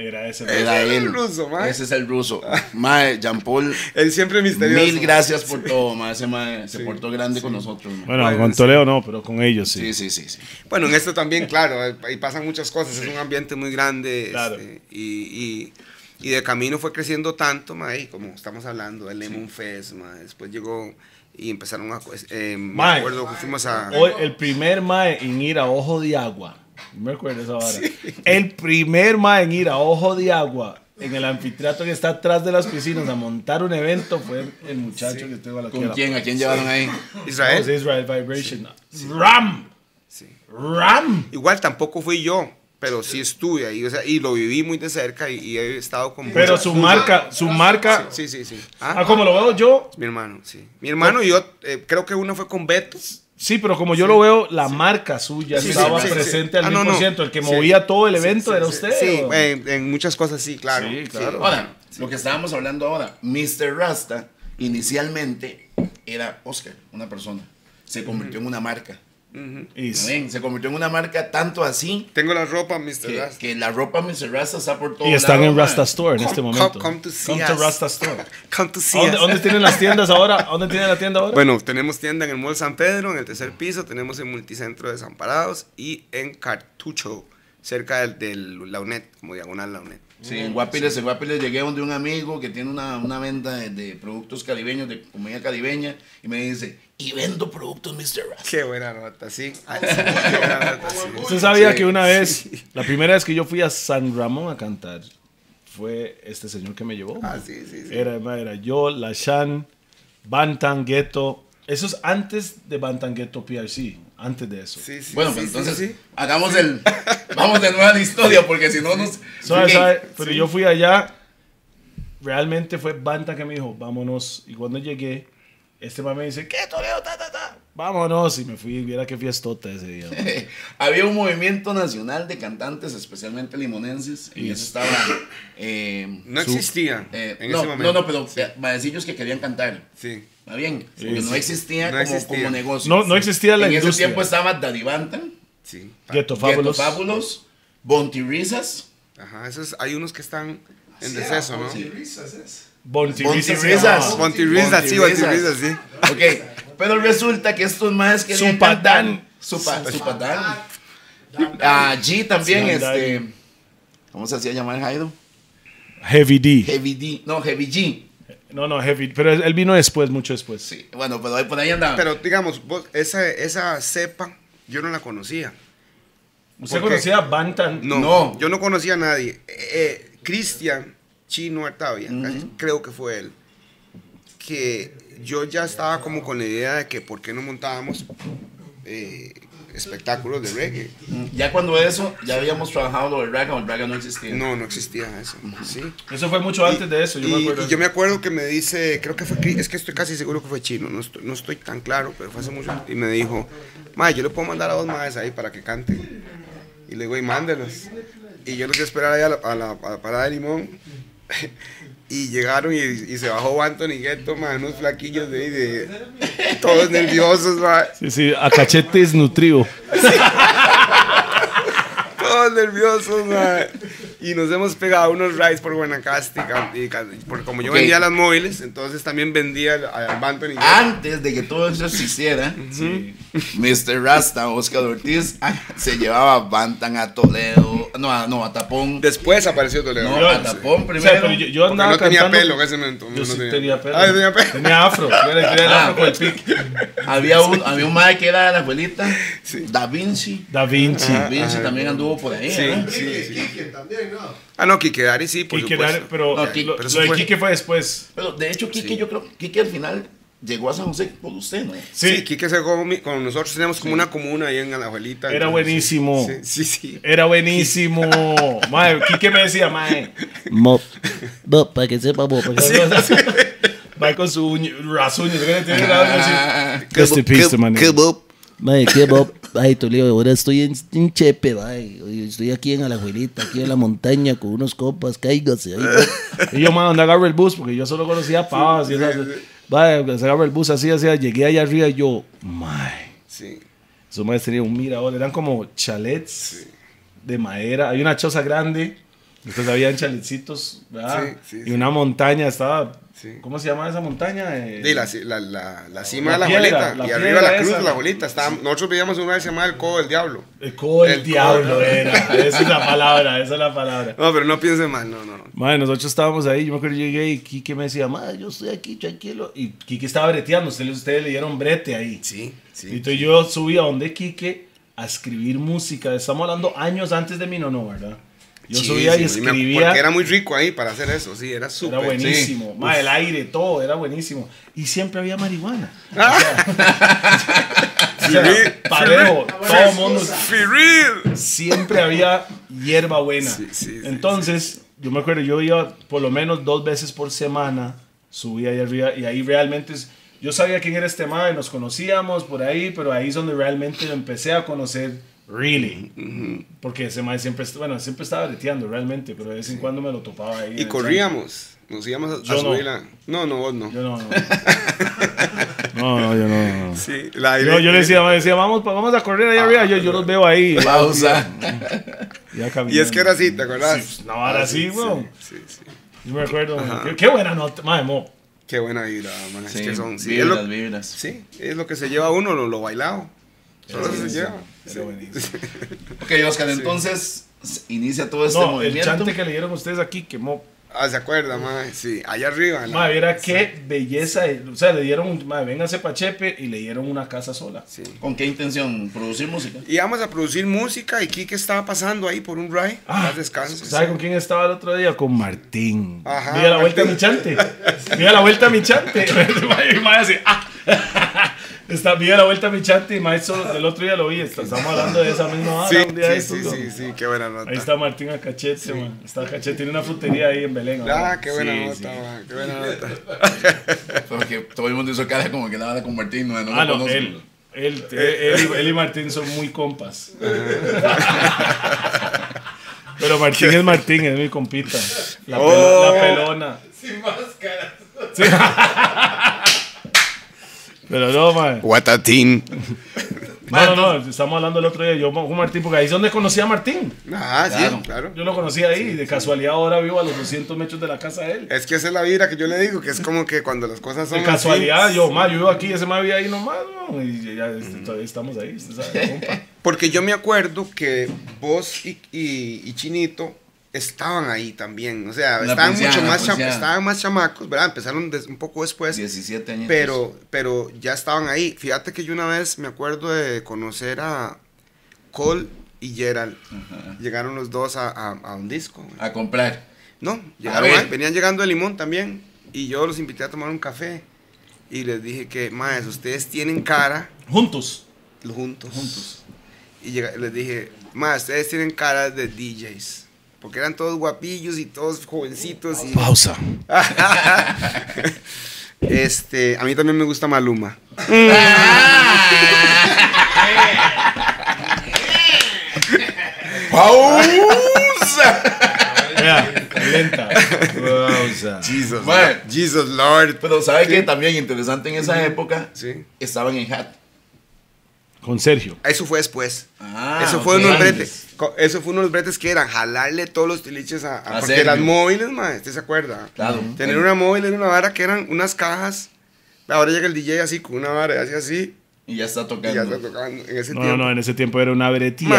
Era ese. Ese Era era el él. ruso, mae. Ese es el ruso. Mae, Jean Paul, Él siempre misterioso. mil gracias por todo, mae. Ese mae se portó grande con nosotros. mae. Bueno, con sí. Toledo no, pero con ellos sí. Sí, sí, sí, sí. Bueno, en esto también, claro, ahí pasan muchas cosas, es un ambiente muy grande Claro. este, y, y, y de camino fue creciendo tanto, ma, y como estamos hablando, el Lemon Fest, ma, después llegó y empezaron a... eh, me Mae. acuerdo que fuimos a... Hoy, el primer mae en ir a Ojo de Agua. Me acuerdo esa vara. El primer mae en ir a Ojo de Agua en el anfiteatro que está atrás de las piscinas a montar un evento fue el muchacho que tengo la ¿Con quién? ¿A quién llevaron ahí? Israel. Israel Vibration. Ram. Sí. Ram. Igual tampoco fui yo, pero sí estuve ahí, o sea, y lo viví muy de cerca y, y he estado con... Pero muchas- su marca, su marca. Sí, sí, sí. Ah, Ah, como lo veo yo, mi hermano, sí. Mi hermano y yo, eh, creo que uno fue con Beto. Sí, pero como yo lo veo, la marca suya Sí, estaba presente sí. al Ah, no, 100%. no. El que Sí. movía todo el evento sí, era sí. usted. Sí, ¿o? en, en muchas cosas sí, claro. Sí, claro. Ahora, lo que estábamos hablando ahora, Mr. Rasta inicialmente era Oscar, una persona. Se convirtió en una marca. Y Se convirtió en una marca tanto así Tengo la ropa, Mr. que, Rasta. que la ropa Mr. Rasta está por todo y están en Rasta man. Store en este momento. come to see Come to. Rasta Store. Come to see ¿A ¿Dónde, us. dónde tienen las tiendas ahora? ¿A ¿Dónde tienen la tienda ahora? Bueno, tenemos tienda en el Mall San Pedro, en el tercer piso, tenemos en Multicentro Desamparados y en Cartucho, cerca del, del la UNED, como diagonal la UNED. Sí, en Guapiles, en Guapiles llegué donde un amigo que tiene una, una venta de, de productos caribeños, de comida caribeña, y me dice, y vendo productos Mr. Rasta. Qué buena nota, sí. Ay, sí, qué buena nota, sí. Usted sabía Sí, que una vez, sí. la primera vez que yo fui a San Ramón a cantar, fue este señor que me llevó. Ah, sí, sí, sí. Era, era yo, La Shan, Bantan Ghetto. Eso es antes de Bantan Ghetto PRC, antes de eso. Sí, sí, Bueno, sí, pues sí, entonces sí. hagamos el... Vamos de nuevo a la historia, porque si no nos... Suave, Pero yo fui allá, realmente fue Bantan que me dijo, vámonos. Y cuando llegué, este man me dice, ¿qué, Toledo? Ta, ta, ta. Vámonos. Y me fui, viera qué fiestota ese día. Había un movimiento nacional de cantantes, especialmente limonenses, y eso estaba... eh, No existía eh, en no, ese momento. no, no, pero eh, maecillos que querían cantar. Sí. ¿Está bien? Porque sí. no existía, No como, existía. como negocio. No, no existía la en ese industria. tiempo estaba Daddy Bantam, Sí. Ghetto Ghetto Fabulous. Fabulous, Bonti Risas, Ajá, esos, hay unos que están en Sí, deceso, ¿no? Ponzi Risas es. Risas. llamaba. Monty Rizas, sí, Monty Rizas, sí. Ok, pero resulta que estos más querían Supatán. Supatán. Ah, G también, Sí, este... ¿Cómo se hacía llamar Jairo? Heavy D. Heavy D. No, Heavy G. No, no, Heavy. Pero él vino después, mucho después. Sí, bueno, pero ahí por ahí andaba. Pero digamos, vos, esa, esa cepa yo no la conocía. ¿Usted conocía a Bantan? No, No. yo no conocía a nadie. Eh, eh, Cristian Chino Artavia, creo que fue él, que yo ya estaba como con la idea de que por qué no montábamos eh, espectáculos de reggae. Ya cuando eso, ya habíamos trabajado lo del raga, o el raga no existía. No, no existía eso. Sí. Eso fue mucho antes de eso, yo y, me acuerdo. y yo me acuerdo que me dice, creo que fue, es que estoy casi seguro que fue chino, no estoy, no estoy tan claro, pero fue hace mucho. Y me dijo, ma, yo le puedo mandar a dos más ahí para que canten. Y le digo, y mándelos. Y yo los fui a esperar ahí a la, a la- a la parada de limón. Y llegaron y, y se bajó Anthony Ghetto, ma, unos flaquillos de todos nerviosos, ma, Sí, sí, a cachete desnutrido. Todos nerviosos, ma. Y nos hemos pegado unos rides por Guanacaste, y y porque como yo Ok. vendía las móviles, entonces también vendía al, Ghetto. Antes de que todo eso existiera, Mr. Rasta, Oscar Ortiz, ah, se llevaba a Bantan a Toledo, no, a, no, a Tapón. Después apareció Toledo. No, Yo- a Tapón O primero. sea, pero yo, yo andaba no tenía cantando- pelo en ese momento. Yo no sí tenía. tenía pelo. Ah, tenía pelo. Tenía afro. Tiré el Ah. afro con el pic. Había un, había un mae que era de la abuelita, Da Vinci. Da Vinci. Da Vinci también anduvo por ahí, también, ¿no? Ah, no, Kike Dari sí, por Quique supuesto. Dar- pero No, lo, Quique- lo pero eso de fue- Quique fue después. Pero de hecho, Kike, Sí. yo creo Kike al final llegó a San José por usted, ¿no? Sí, Sí, Kike se con, con nosotros tenemos como una comuna ahí en Alajuelita. Era entonces, buenísimo. Sí, sí, sí. Era buenísimo. Mae, Quique me decía, mae. Mop. Mop, para que sepa, mop. para que- Va con su. Ah, Rest in Mae, qué mop. Ay, Toledo, ahora estoy en, en Chepe, mae. Estoy aquí en Alajuelita, aquí en la montaña con unos compas, cáigase. ahí, mae. Y yo, mae, donde agarro el bus, porque yo solo conocía pavas y esas. Vaya, se agarra el bus así, así. Llegué allá arriba y yo, mae. Sí. Su madre tenía un mirador, eran como chalets de madera. Hay una choza grande, entonces habían chaletcitos, ¿verdad? Sí, sí, y sí. una montaña estaba. Sí. ¿Cómo se llama esa montaña? Eh, Sí, la, la, la, la cima de la la y arriba la cruz de la abuelita. Estábamos- nosotros veíamos una vez se llamaba el codo del diablo. El codo del El diablo codo. era. Esa es la palabra, esa es la palabra. No, pero no piense mal, no, no. Madre, nosotros estábamos ahí, yo me acuerdo que llegué y Kike me decía, madre, yo estoy aquí tranquilo. Y Kike estaba breteando, ustedes, ustedes le dieron brete ahí. Sí, Y sí. entonces yo subí a donde Kike a escribir música. Estamos hablando años antes de mi no, ¿verdad? Yo subía y escribía. Porque era muy rico ahí para hacer eso, sí, era súper. Era buenísimo. sí. Ma, el aire, todo, era buenísimo. Y siempre había marihuana. O sea, Firil, parejo, todo el mundo. Firil. Siempre había hierba buena. Sí, sí, sí, Entonces, yo me acuerdo, yo iba por lo menos dos veces por semana, subía ahí arriba y ahí realmente. es- yo sabía quién era este madre, nos conocíamos por ahí, pero ahí es donde realmente empecé a conocer, really. Porque ese madre siempre, bueno, siempre estaba breteando realmente, pero de vez en cuando me lo topaba ahí. Y corríamos. Nos íbamos a, a Yo no. subir la. No, no, vos no. Yo no, no. No, no, yo no. no. Sí, la Yo, yo le decía, mae, decía, vamos, vamos a correr ahí arriba. Yo, yo los veo ahí. Pausa. Ya Y es que era así, ¿te acordás? Sí, una vara así, weón. Sí, sí. Yo me acuerdo. Qué, qué buena nota. Mae, mo. Qué buena vibra, man. Sí, es que son. Sí, vibras, es lo, vibras. sí, es lo que se lleva uno, lo, lo bailado. Solo se lleva. Era buenísimo. Ok, Oscar, entonces inicia todo este No, el movimiento. chante que le dieron ustedes aquí quemó. Ah, ¿se acuerda, man? Sí, allá arriba. la- Madre, viera qué belleza. O sea, le dieron, madre, véngase pa' Chepe y le dieron una casa sola. Sí. ¿Con qué intención? ¿Producir música? Íbamos a producir música y Kike estaba pasando ahí por un ride. Ah, Más descanso. ¿Sabe sí. con quién estaba el otro día? Con Martín. Ajá, Mira la vuelta a mi chante. Mira la vuelta a mi chante. Y mae así, ah. Está, mira la vuelta a mi chante y maestro, el otro día lo vi. está- Estamos hablando de esa misma hora. Sí, un día de sí, sí, ¿no? sí, sí, qué buena nota. Ahí está Martín a cachete, man. Está a cachete. Tiene una frutería ahí en Belén. Ah, ¿no? qué buena Sí, nota, sí. man, qué buena nota. Porque todo el mundo hizo cara como que nada con Martín, no, no Ah, lo no, él. Él, él, él- él y Martín son muy compas. Pero Martín es Martín, es mi compita. La, Oh. la pelona. Sin máscaras. Sí. Pero no, man. Guatatín. No, no, no, estamos hablando el otro día. Yo con Martín, porque ahí es donde conocí a Martín. Ah, sí, Claro. claro. Yo lo conocí ahí y de casualidad ahora vivo a los 200 metros de la casa de él. Es que esa es la vibra que yo le digo, que es como que cuando las cosas son De casualidad, así, yo, ma, yo vivo aquí, ese ma vive ahí nomás, ¿no? Y ya este, todavía estamos ahí, usted sabe, compa. Porque yo me acuerdo que vos y, y- y Chinito estaban ahí también. O sea, La estaban mucho más, cham- estaban más chamacos, ¿verdad? Empezaron des- un poco después. 17 años. Pero, pero ya estaban ahí. Fíjate que yo una vez me acuerdo de conocer a Cole y Gerald. Llegaron los dos a, a- a un disco. A comprar. No, llegaron ahí, venían llegando de Limón también. Y yo los invité a tomar un café. Y les dije que, más, ustedes tienen cara Juntos. juntos. Juntos. Y les dije, más, ustedes tienen cara de DJs. Porque eran todos guapillos y todos jovencitos. Y, Pausa. este, a mí también me gusta Maluma. ¡Pausa! Lenta. Pausa. Jesus. Jesus Lord. Pero ¿sabe qué? También interesante en esa época, Sí. estaban en hat. Con Sergio. Eso fue después. Ah, eso fue ok. uno de los bretes. Eso fue uno de los bretes que eran jalarle todos los tiliches a, a- A porque Sergio. las móviles, mae, ¿usted se acuerda? Claro. Tener una móvil era una vara que eran unas cajas. Ahora llega el DJ así con una vara, así así. Y ya está Y tocando. ya está tocando en ese No, tiempo. no, no, en ese tiempo era una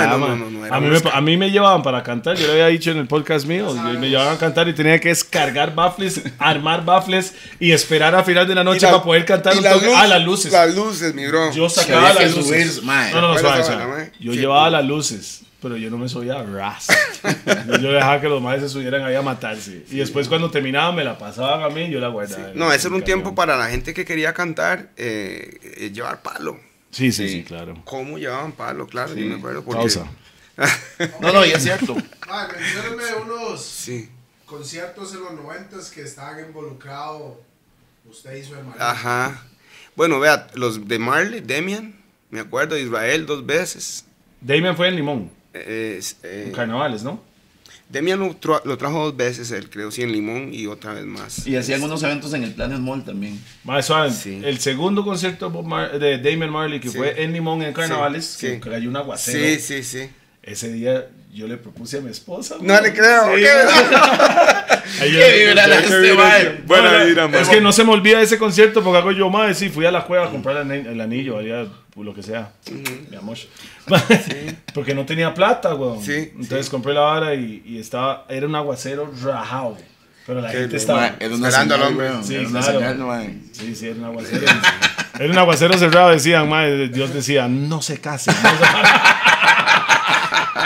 no, no, man. no, no, era a, mí me, a mí me llevaban para cantar, yo lo había dicho en el podcast mío, yo- me llevaban a cantar y tenía que descargar baffles, armar baffles y esperar a final de la noche la- para poder cantar y toque. luces, Ah, las luces. Las luces, mi bro. Yo sacaba las luces. subir. No, no, no, ¿Cuál suave, suave. Yo Sí. llevaba las luces, pero yo no me subía ras. yo, yo dejaba que los maestros se subieran ahí a matarse. Y después cuando terminaba me la pasaban a mí y yo la guardaba. No, ese era un tiempo para la gente que quería cantar, eh, eh, llevar palo. Sí, sí, Sí. sí, claro. ¿Cómo llevaban palo? Claro, yo me acuerdo. Porque... Pausa. No, no, y es cierto. Mencióname unos Sí. conciertos en los noventas que estaban involucrados usted y su hermano. Ajá. Bueno, vea, los de Marley, Demian, me acuerdo, Israel dos veces. Damian fue en Limón, es- eh, en carnavales, ¿no? Demian lo, tra- lo trajo dos veces, él creo, sí, en Limón y otra vez más. Y hacían unos eventos en el Planet Mall también. Más suave, Sí. el segundo concierto de, Damian Marley que Sí. fue en Limón en carnavales, Sí, que sí. cayó un aguacero. Sí, sí, sí. Ese día yo le propuse a mi esposa. No le creo. Sí, ¿qué? Qué vibra este, mae. sí. Buena no, mae. Es que no se me olvida ese concierto porque hago yo, madre, sí, fui a la cueva a comprar el, ani- el anillo, valía lo que sea, mi amor. Porque no tenía plata, weón. Sí, Entonces compré la vara y, y estaba, era un aguacero rajado. Pero la Qué gente estaba... Mae, era Esperando al hombre. Sí, era una claro. señal, mae. Sí, sí, era un aguacero. Era un aguacero cerrado, decían, madre, Dios decía, no se casen. no se-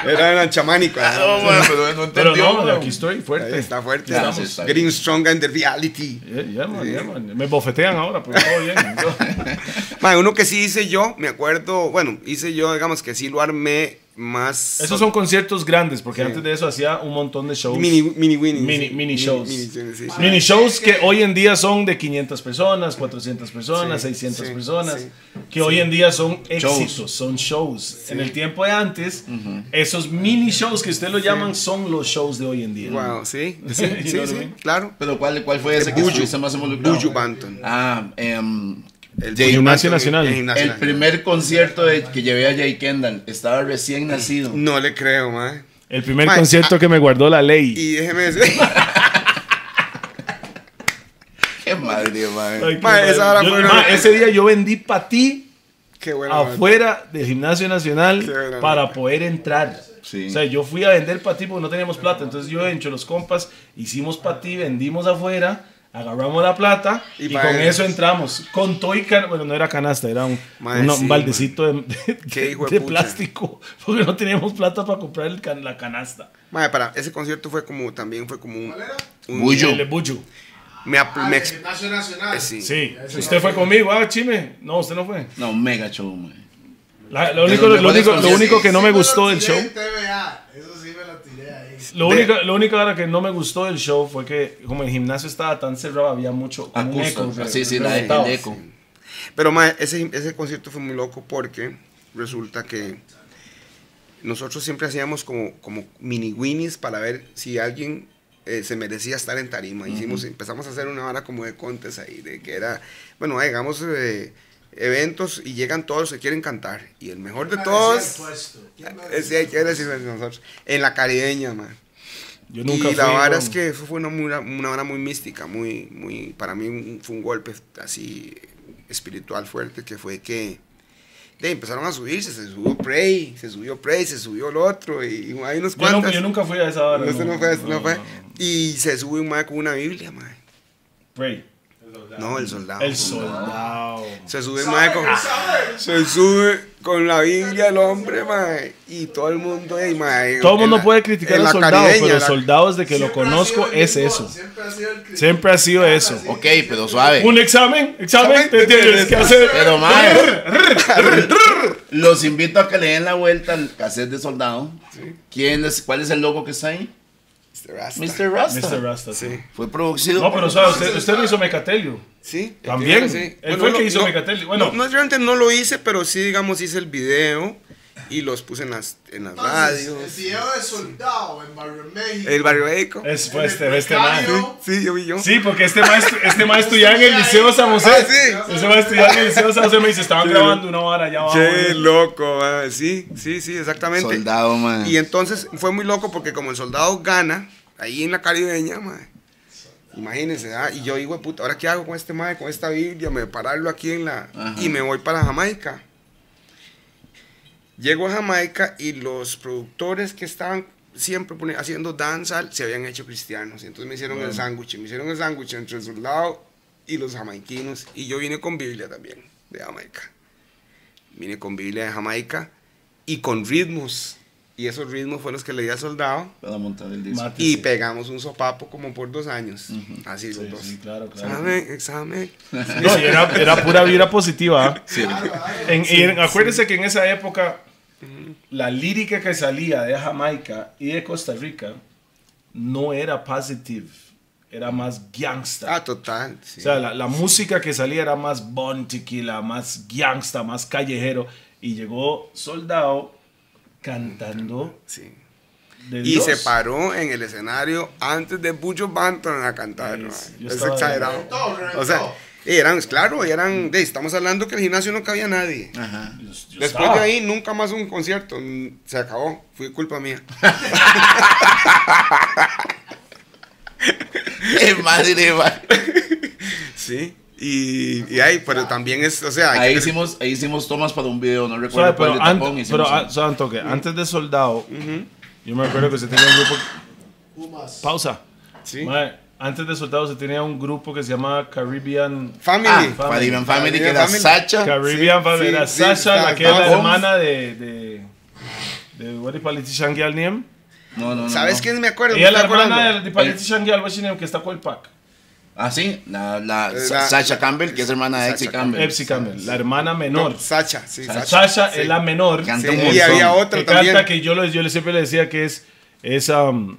Era chamánico. No, mae, pero no Pero no, aquí estoy fuerte. Está fuerte. Claro, estamos está getting stronger in the reality. Yeah, yeah, man, yeah, man. Me bofetean ahora, pero todo bien. Ma, uno que sí hice yo, me acuerdo, bueno, hice yo, digamos que sí lo armé más. Esos son conciertos grandes, porque Sí. antes de eso hacía un montón de shows. mini, mini winnies. Mini- mini shows. Mini, sí, sí. Mini shows que hoy en día son de 500 personas, 400 personas, Sí, 600 sí, personas, sí, que hoy en día son Shows. éxitos, son shows. En el tiempo de antes, esos mini shows que ustedes lo llaman son los shows de hoy en día. Wow, sí, sí, sí, claro. Pero ¿cuál, cuál fue ese que más involucrado? Buju Banton. Ah, em, El en- Nacional. El Nacional. primer concierto de- que llevé a Jay Kendall estaba recién nacido. No le creo, mae. El primer Mae, concierto ah, que me guardó la ley. Y déjeme decir. Qué madre, madre. Ay, qué Mae, esa Yo- fue una- mae, ese día yo vendí para ti bueno. mae. afuera del Gimnasio Nacional para poder entrar. Sí. O sea, yo fui a vender para ti porque no teníamos plata. Entonces yo, entre los compas, hicimos para ti, vendimos afuera, agarramos la plata Y con eso entramos. Con todo y can- Bueno, no era canasta, era un, sí, un baldecito de, plástico porque no teníamos plata para comprar el can- la canasta. Para ese concierto fue como, también fue como un... ¿Cuál era? un- Bullo. El Buju. Me, Ah, me el ex- Gimnasio Nacional. eh, sí. Sí, usted fue conmigo, ah, chime. No, usted no fue. No, mega show, man. La- lo, único, lo, único, lo único que no me gustó del show. TVA. Eso sí me lo tiré ahí. Lo De- único, lo único ahora que no me gustó del show fue que como el gimnasio estaba tan cerrado había mucho como un eco. re- Sí, sí, la- el eco. Pero mae, ese, ese concierto fue muy loco porque resulta que nosotros siempre hacíamos como, como mini winnies para ver si alguien eh, se merecía estar en tarima. Hicimos, empezamos a hacer una vara como de contes ahí, de que era, bueno, digamos, eh, eventos y llegan todos que quieren cantar. Y el mejor de ¿Quién todos, merecía ese hay que decir nosotros, en la caribeña, man. Yo nunca y la fui, vara es que eso fue una, una vara muy mística, muy, muy, para mí un- fue un golpe así espiritual fuerte que fue que de, empezaron a subirse, se subió Prey, se subió Prey, se subió el otro y, y hay unos yo, cuantos. yo nunca fui a esa hora. No fue, no fue. Y se sube un mae con una Biblia, mae. Pray. No, el soldado. El soldado. Se sube el mae con, se sube con la Biblia el hombre, mae. Y todo el mundo, ey, mae. Todo el mundo la- puede criticar al la soldado, caribeña, pero la- soldados de que lo Siempre conozco el es mismo, eso. Siempre ha sido el crítico. Siempre ha sido eso. Ok, pero suave. Un examen, examen, te tienes que hacer. Pero, mae, los invito a que le den la vuelta al cassette de soldado. ¿Quién es, ¿Cuál es el logo que está ahí? Mr. Rasta. Mr. Rasta. Mr. Rasta, sí. Fue producido. No, pero ¿sabe? Usted, usted no hizo Mecatelio. Sí. También. entiendo, Él fue el que hizo Mecatelli. Bueno. no, no, realmente no lo hice, pero sí, digamos, hice el video y los puse en las, en las Entonces, radios. El video de soldado en Barrio México. El barrio México. Es, En este, este precario. Sí, yo vi yo. Sí, porque este maestro, este maestro estudiaba en el Liceo San José. Ah, sí. Ese maestro estudiaba en el Liceo San José. Me dice, estaban Sí. grabando una hora allá abajo. Qué loco, man. sí, sí, sí, exactamente. Soldado, man. Y entonces fue muy loco porque como el soldado gana, ahí en la caribeña, man, imagínense, ¿ah? y yo digo, puta, ¿ahora qué hago con este mae, con esta Biblia? Me pararlo aquí en la... Ajá. Y me voy para Jamaica. Llego a Jamaica y los productores que estaban siempre haciendo danza se habían hecho cristianos. Entonces me hicieron el sándwich. Me hicieron el sándwich entre el soldado y los jamaiquinos. Y yo vine con Biblia también, de Jamaica. Vine con Biblia de Jamaica y con ritmos. Y esos ritmos fueron los que le di al soldado. Para montar el disco. Mate, Y sí. pegamos un sopapo como por dos años. Así los Sí, dos. sí, claro, claro. Examen, examen. No, y era, era pura vibra positiva. claro. En- en- acuérdese que en esa época la lírica que salía de Jamaica y de Costa Rica no era positive, era más gangsta. Ah, total. sí. O sea, la, la música que salía era más Bon Tequila, más gangsta, más callejero. Y llegó Soldado cantando Sí. de Y Dios. se paró en el escenario antes de Bucho Banton a cantar. Es exagerado. Reventó, reventó. O sea, eran, claro, eran, de, estamos hablando que el gimnasio no cabía nadie. Ajá. Yo- yo Después estaba. de ahí, nunca más un concierto. Se acabó. Fue culpa mía. ¡Qué madre, man! Sí. Y, y ahí, pero también es, o sea, Ahí que- hicimos, ahí hicimos tomas para un video, no recuerdo cuál pero, de an- tapón pero hicimos. ah, suave un toque, antes de Soldado, yo me acuerdo que se tenía un grupo... Pumas. Pausa. Sí. Mae, antes de Soldado se tenía un grupo que se llamaba Caribbean... Family. Ah, Family. Caribbean Family, que era Family. Sacha. Caribbean sí, Family. sí, Era sí, Sasha, está- la que es la hermana de... de, de what is Politician Girl name? No, no, no. ¿Sabes no. quién me acuerdo? Ella ¿Me es la hermana de, de Politician Girl, what's her name? Que está con el pack. Ah, sí, la, la, Eh, Sa- la- Sacha Campbell, que es hermana de Exy Campbell. Epsi Campbell, la hermana menor. No, Sacha, sí. Sasha sí. es la menor. Canta Sí, un y había otra que también. canta que yo, le- yo le siempre le decía que es, es um,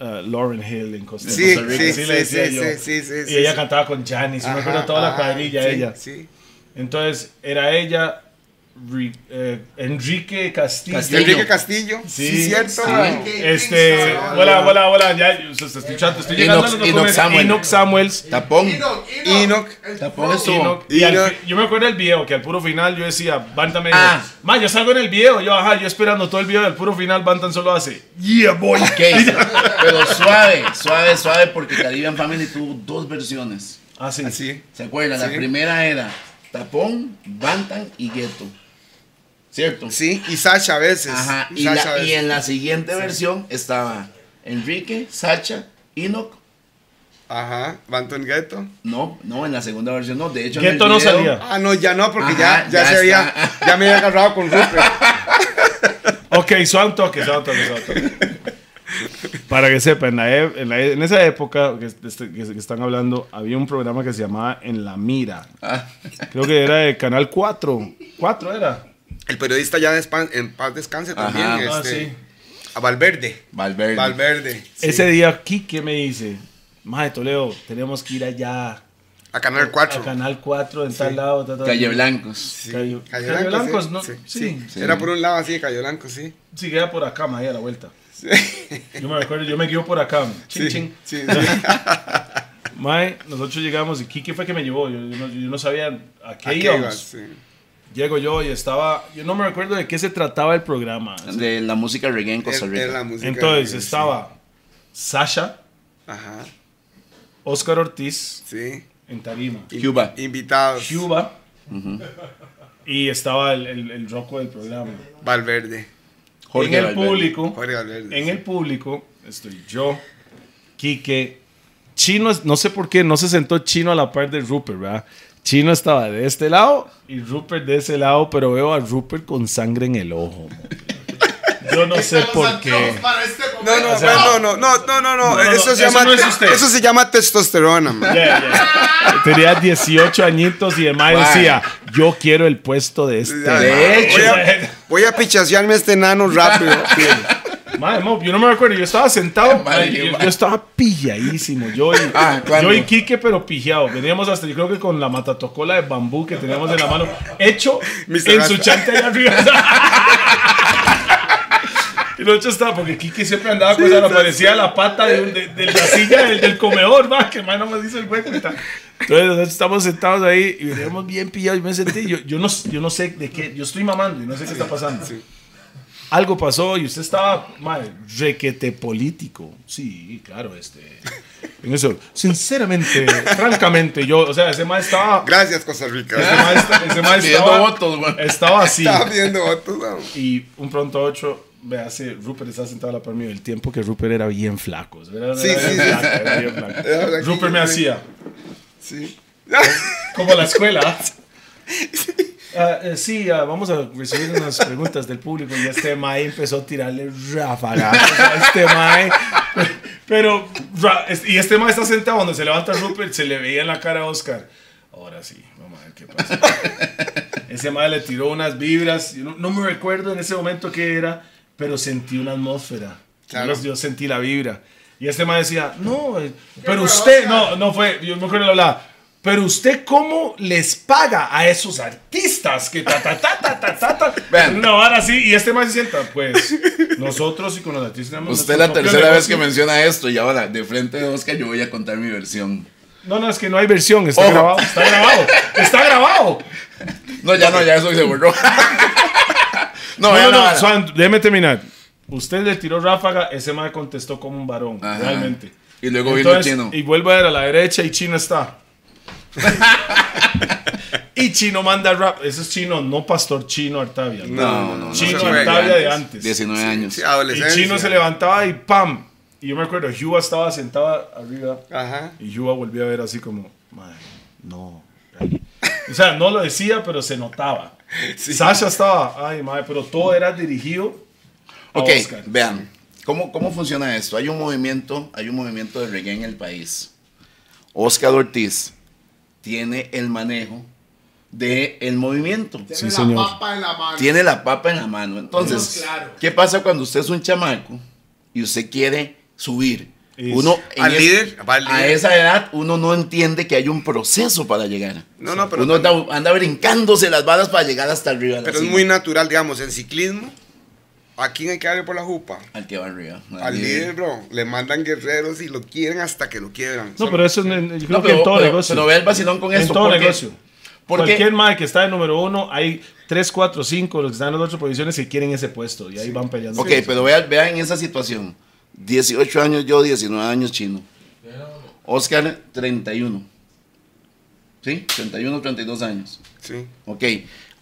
uh, Lauren Hill en Costa, Sí, Costa Rica. sí, Así le sí, decía sí, yo. sí, sí, sí, y sí, ella sí. cantaba con Janice. Me acuerdo toda la cuadrilla sí, ella. Sí. Entonces era ella eh, Enrique Castillo. Castillo. Enrique Castillo. Sí, Sí, cierto. sí. weón. Este, hola, hola, hola, ya, yo- estoy, estoy, estoy llegando a los Enoch-. Samuel. Samuels. Tapón. Enoch, Enoch. Tapón. Enoch. Y al yo me acuerdo del video, que al puro final yo decía, Bantam me dijo, Ah. ma, yo salgo en el video, yo, ajá, yo esperando todo el video, y al puro final Bantam solo hace, yeah, boy. Ok, pero suave, suave, suave, porque Caribbean Family tuvo dos versiones. Ah, sí. Así. ¿Se acuerdan? La primera era Tapón, Bantan y Gueto. ¿Cierto? Sí, y Sasha a veces. Ajá. Y Y, Sasha la- a y veces. en la siguiente versión estaba Enrique, Sacha, Enoch. Ajá, Banton Ghetto. No, no, en la segunda versión no. De hecho, el no salía. Ah, no, ya no, porque Ajá, ya, ya, ya se había, ya me había agarrado con Rupert. Ok, suave un toque, suave un toque, suave un toque. Para que sepan, en, la e- en, la e- en esa época que, este- que- que están hablando, había un programa que se llamaba En la Mira. Ah, Creo que era de Canal 4. 4 era. El periodista ya en paz descanse también. Ajá. Ah, este, sí. A Valverde. Valverde. Valverde. sí. Ese día, Kike me dice, Maje Toledo, tenemos que ir allá A Canal 4. a Canal 4 en tal lado. ta, ta, ta". Calle Blancos. Sí. Calle- Calle Calle Blanco, Blancos, sí, ¿no? Sí, Sí. sí. Era por un lado así, Calle Blanco, sí. Sí, queda por acá, maje, a la vuelta. Yo me recuerdo, yo me guío por acá. Chin, Sí, chin. sí, Mae, nosotros llegamos y Kike fue que me llevó. Yo, yo no, yo no sabía a qué ¿A qué íbamos. ibas? Llego yo y estaba. Yo no me recuerdo de qué se trataba el programa. De la música reggae en Costa Rica. era la música Entonces estaba Sasha, Ajá, Oscar Ortiz sí. en Tarima, Cuba. Invitados. Cuba y estaba el, el, el roco del programa. Valverde. Jorge en el Valverde. público, Jorge Valverde. en el público estoy yo, Quique, Chino, no sé por qué, no se sentó Chino a la par de Rupert, ¿verdad? Chino estaba de este lado y Rupert de ese lado, pero veo a Rupert con sangre en el ojo. Yo no sé por qué. este No, no, O sea- no, no, no, no, no, no, No, no, eso, se llama, no es usted. eso se llama testosterona, man. Yeah, yeah. Tenía 18 añitos y Mae. decía, yo quiero el puesto de este. Ya, mae". De hecho. voy a, pichasearme a este enano rápido. Mae, mo, yo no me acuerdo, yo estaba sentado, Madre yo, yo estaba pilladísimo, yo y, Ah, yo y Quique, pero pillado. Veníamos hasta, yo creo que con la matatocola de bambú que teníamos en la mano, hecho en su chante allá arriba. Y lo hecho estaba, porque Quique siempre andaba con esa, le parecía la pata de, de- de la silla del, del comedor, va, que más no me dice el hueco y tal. Entonces nosotros estamos sentados ahí y veníamos bien pillados y me sentí, yo, yo, no, yo no sé de qué, yo estoy mamando y no sé qué está pasando. Algo pasó y usted estaba, madre, requete político. Sí, claro, este. En eso, sinceramente, francamente, yo, o sea, ese maestro estaba. Gracias, Costa Rica. Ese maestro, ese estaba, votos, güey. estaba así. Estaba viendo votos, man. Y un pronto ocho, me hace, Rupert está sentado a la par mío. El tiempo que Rupert era bien flaco. Era, Sí, era sí, bien sí. flaco, era bien flaco. Era flaquillo, Rupert me sí. hacía, Sí. como la escuela. Eh, sí, ah, vamos a recibir unas preguntas del público y este Mae empezó a tirarle ráfagas. O sea, este Mae. Pero, y este Mae está sentado, cuando se levanta Rupert, se le veía en la cara a Oscar. Ahora sí, vamos a ver qué pasa. Ese Mae le tiró unas vibras. yo no, no me recuerdo en ese momento qué era, pero sentí una atmósfera. Claro. Yo, sentí la vibra. Y este Mae decía, no, eh, pero usted, no, no fue, yo me acuerdo de hablar. Pero usted cómo les paga a esos artistas que ta ta ta ta ta ta, ta Vean. una vara así y este más se sienta, pues nosotros y con los artistas Usted la tercera vez que menciona esto y ahora de frente de Oscar yo voy a contar mi versión. No, no, es que no hay versión, está Ojo. grabado, está grabado, está grabado. No, ya no, ya eso se borró. no, No, no, no. no, no. Swan, déjeme terminar. Usted le tiró ráfaga, ese más contestó como un varón, Ajá. realmente. Y luego vino Entonces, Chino. Y vuelve a ver a la derecha y Chino está. y Chino manda rap. Ese es Chino, no Pastor Chino Artavia. No, no, no. Chino fue Artavia de antes. antes. 19 años. Sí, Y. Chino se levantaba y ¡pam! Y yo me acuerdo, Yuba estaba sentada arriba Ajá. y Yuba volvió a ver así como, "Mae, no. O sea, no lo decía, pero se notaba. Sasha estaba, ay, madre, pero todo era dirigido a Ok, Oscar. vean. ¿Cómo, ¿Cómo funciona esto? Hay un movimiento, hay un movimiento de reggae en el país. Oscar Ortiz tiene el manejo del el movimiento. Tiene Sí, la señor. papa en la mano. Tiene la papa en la mano. Entonces, claro. ¿qué pasa cuando usted es un chamaco y usted quiere subir? Uno Al es- líder, al a líder. esa edad uno no entiende que hay un proceso para llegar. No, no, pero uno anda, también- anda brincándose las balas para llegar hasta arriba. de la Pero es cima. muy natural, digamos, en ciclismo. ¿A quién hay que darle por la jupa? Al que va arriba. Al líder, bro. Le mandan guerreros y lo quieren hasta que lo quiebran. No, pero eso es en- yo creo No, que pero, en todo pero- negocio. pero ve el vacilón con en esto. todo porque- negocio. porque- Cualquier mae que está de número uno, hay 3, 4, 5 los que están en las otras posiciones que quieren ese puesto y ahí van peleando. Ok, pero vean, vean en esa situación. 18 años yo, 19 años chino. Oscar, 31. ¿Sí? 31, 32 años. Sí. Ok.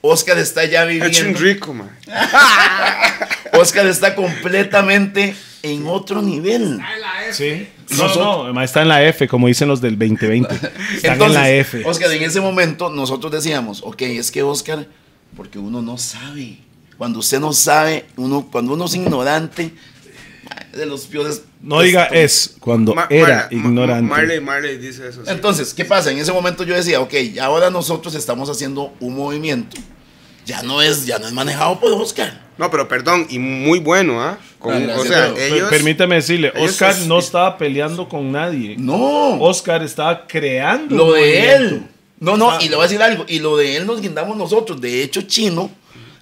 Oscar está ya Es un viviendo. rico, man. Oscar está completamente en otro nivel. Sí. No, no, no, el mae está en la F, como dicen los del 2020. Están Entonces, en la F. Oscar, en ese momento nosotros decíamos, ok, es que Oscar, porque uno no sabe. Cuando usted no sabe, uno, cuando uno es ignorante, de los peores. No diga es cuando Ma- era Ma- ignorante. Marley, Marley dice eso. sí. Entonces, ¿qué pasa? En ese momento yo decía, ok, ahora nosotros estamos haciendo un movimiento. Ya no es, ya no es manejado por Oscar. No, pero perdón, y muy bueno, ¿ah? Con- Ah, o sea, ellos. Permítame decirle, Oscar es- no estaba peleando con nadie. No. Oscar estaba creando lo de movimiento. él. No, no, Ah. y le voy a decir algo. Y lo de él nos guindamos nosotros. De hecho, Chino,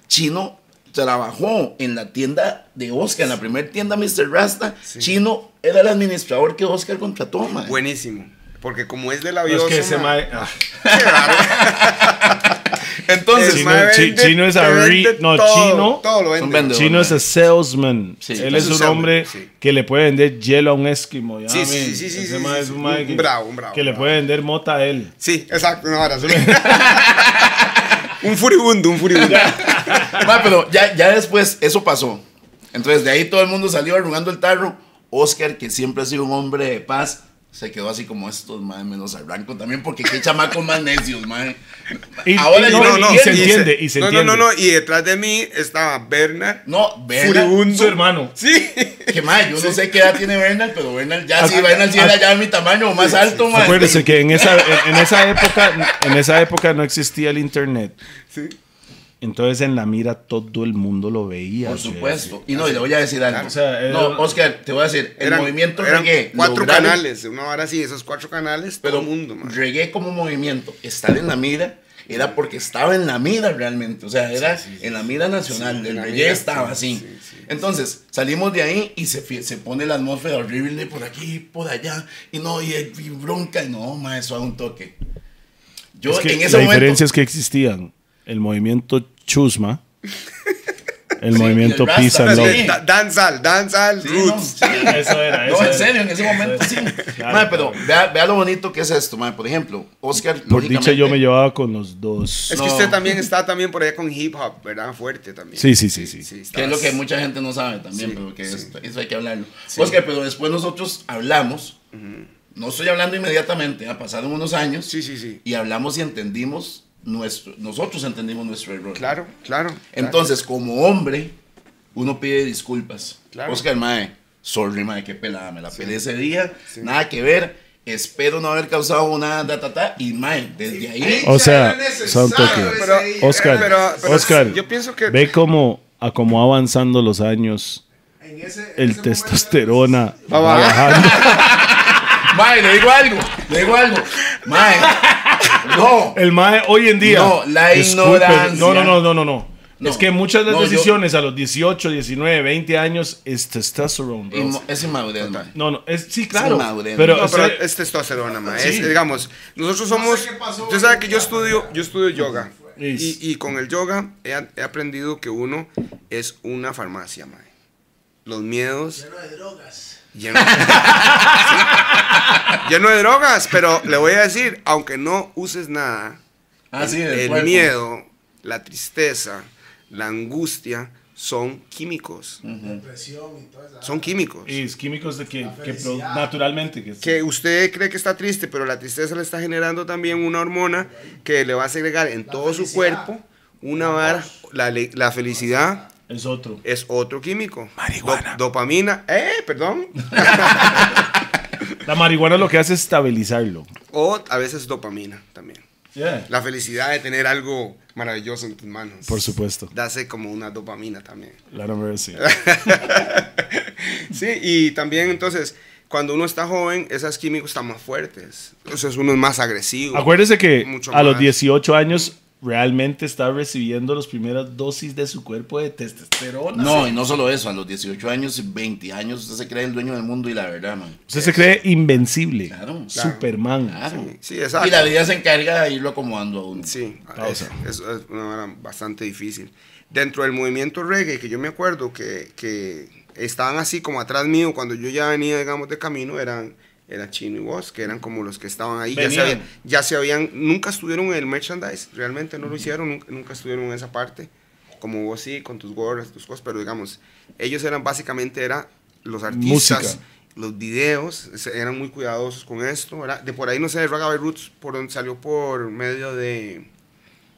Chino trabajó en la tienda de Oscar, en la primera tienda Mr. Rasta. Chino era el administrador que Oscar contrató, man. Buenísimo. Porque como es de No, labioso. es que ese ma, mae- ah. Entonces, Chino- mae Chi- vende- Chino es a re- no, todo, Chino- Todo lo Son vende. vendedores. Chino es a salesman. Sí, Él es es un salesman, hombre sí. que le puede vender hielo a un esquimo. ¿ya? Sí, sí, sí, sí, sí, Ese mae es un mae que, bravo, un bravo, que le puede vender mota a él. Sí, exacto. No, ahora sí. un furibundo, un furibundo. Ma, pero ya, ya después eso pasó. Entonces, de ahí todo el mundo salió arrugando el tarro. Oscar, que siempre ha sido un hombre de paz, se quedó así como estos, madre, menos arranco también, porque qué chamacos más necios, madre. Y- Ahora y yo no, no, y se entiende, y se no, entiende. no, no, no. Y detrás de mí estaba Bernard. No, Bernal, Furibundo. Su hermano. Sí. que madre, yo no sé qué edad tiene Bernal, pero Bernal ya, sí, Bernal sí era ya mi tamaño o más alto, madre. Acuérdese que en esa, en, en esa época, en esa época no existía el internet. Sí. Entonces en la mira todo el mundo lo veía. Por supuesto. Y no, y le voy a decir algo. O sea, era- no, Oscar, te voy a decir, el Eran- movimiento eran reggae. Cuatro canales. Una hora sí, esos cuatro canales, todo Pero el mundo, man. reggae como movimiento, estar en la mira, era porque estaba en la mira realmente. O sea, era en la mira nacional. El la reggae mira, estaba sí, así. sí, sí. Entonces, salimos de ahí y se, pone la atmósfera horrible por aquí, por allá. Y no, y, y bronca. y No, ma, eso a un toque. Yo Es que en ese la momento. diferencia es que existían el movimiento Chusma, el Sí, movimiento el Peace and Love. sí. Da- Danzal, danzal, Sí, roots. no, sí. Eso era, No, en era. serio, en ese momento sí. Claro, pero claro. vea, vea lo bonito que es esto, ma. Por ejemplo, Oscar. Por dicha yo lógicamente- me llevaba con los dos. Es No. que usted también está también por allá con hip hop, ¿verdad? Fuerte también. Sí, sí, sí, sí. Que es lo que mucha gente no sabe también, Sí, pero que eso hay que hablarlo. Oscar, pero después nosotros hablamos, no estoy hablando inmediatamente, ha pasaron unos años, Sí, sí, sí. y hablamos y entendimos nuestro, nosotros entendimos nuestro error. Claro, claro. Entonces, como hombre, uno pide disculpas. Claro. Oscar, mae, sorry, mae, qué pelada, me la pelé ese día, nada que ver, espero no haber causado una datata, y mae, desde ahí... O sea, son toques. ese Pero-. Oscar, Pero- pero Oscar, yo pienso que- ve cómo, a cómo avanzando los años, En ese- ese el momento testosterona Va va bajando. Mae, le digo algo, le digo algo, mae, no. El mae hoy en día. No, la disculpe, ignorancia. No, no, no, no, no, no. No. Es que muchas de las No, yo- decisiones a los 18, 19, 20 años es testosterone, bro. Es inmadurez. No, no, es, sí, claro. inmadurez. pero, No, pero es testosterona, ma. Sí. Es, digamos, nosotros somos. qué pasó, Usted sabe que yo estudio, yo estudio yoga. Y, y con el yoga he, he aprendido que uno es una farmacia, ma. Los miedos. Lleno de drogas. Lleno, Sí. Lleno de drogas, pero le voy a decir, aunque no uses nada, Ah, sí, el miedo, la tristeza, la angustia son químicos. Son químicos. y es químicos de que, que naturalmente. Que, que usted cree que está triste, pero la tristeza le está generando también una hormona que le va a segregar en todo su cuerpo una vara. La, la felicidad es otro. es otro químico. Marihuana. Do- dopamina. Eh, perdón. La marihuana lo que hace es estabilizarlo. o a veces dopamina también. Yeah. La felicidad de tener algo maravilloso en tus manos. Por supuesto. Dase como una dopamina también. La mercy. Sí, y también entonces, cuando uno está joven, esos químicos están más fuertes. Entonces uno es más agresivo. Acuérdese que Mucho a los más. 18 años realmente está recibiendo las primeras dosis de su cuerpo de testosterona. No, y no solo eso, a los 18 años, 20 años, usted se cree el dueño del mundo y la verdad, man. Usted se cree invencible. Claro. Superman. Claro. Sí, exacto. Y la vida se encarga de irlo acomodando a uno. Sí, Pausa. es, es- es una vara bastante difícil. Dentro del movimiento reggae, que yo me acuerdo que, que estaban así como atrás mío cuando yo ya venía, digamos, de camino, eran era Chino y Vos, que eran como los que estaban ahí. Ya se, habían, ya se habían, nunca estuvieron en el merchandise, realmente no lo hicieron, nunca, nunca estuvieron en esa parte. Como vos sí, con tus gorras, tus cosas, pero digamos, ellos eran básicamente, era los artistas, Música. los videos, eran muy cuidadosos con esto, ¿verdad? De por ahí, no sé, Ragabay Roots, por donde salió por medio de...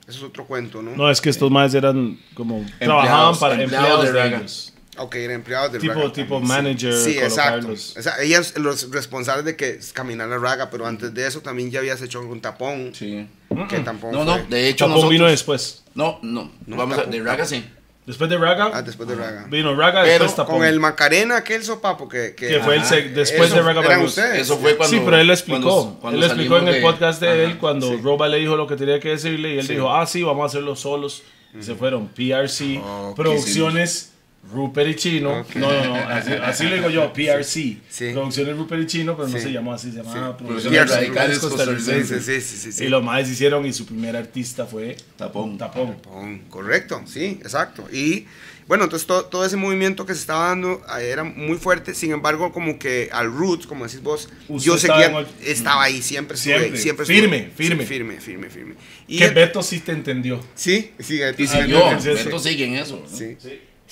Eso es otro cuento, ¿no? No, es que estos más eran como trabajaban para empleados empleados, de de ellos. Ok, eran empleados de Tipo- Raga. tipo Sí. manager, Sí, exacto. O sea, ellas los responsables de que caminara Raga, pero antes de eso también ya habías hecho un tapón. Sí. Que tampón No, no, de hecho Tapón nosotros... vino después. No, no, No, vamos a, Tapón, de Raga sí. Después de Raga, Ah, después de Raga. vino Raga, Pero después Tapón. Con el Macarena, aquel sopapo que... Que, que fue el Ajá. sec- después Eso de Raga eran ustedes. Eso fue cuando... sí, pero él lo explicó. cuando- cuando él lo explicó en el de- podcast de Ajá. él cuando Roba le dijo lo que tenía que decirle y él dijo, ah, sí, vamos a hacerlo solos. Y se fueron. PRC, Ok, Producciones Rupert y Chino. Ok. No, no, no. Así, así le digo yo, PRC. Sí. Producciones Rupert y Chino, pero no Sí. se llamó así, se llamaba Sí. Producciones PRC, Radicales Costarricenses. sí, sí, sí, sí. Y los más hicieron y su primer artista fue Tapón. Tapón. Tapón, Correcto, sí, exacto. Y bueno, entonces todo, todo ese movimiento que se estaba dando eh, era muy fuerte, sin embargo, como que al roots, como decís vos, Usted yo estaba seguía, en el- estaba ahí, siempre estuve, Siempre, siempre firme, estuve. firme. Sí, firme, firme, firme. Y Que el- Beto sí te entendió. Sí, sí, Beto sí. Beto sigue en eso. ¿no? Sí.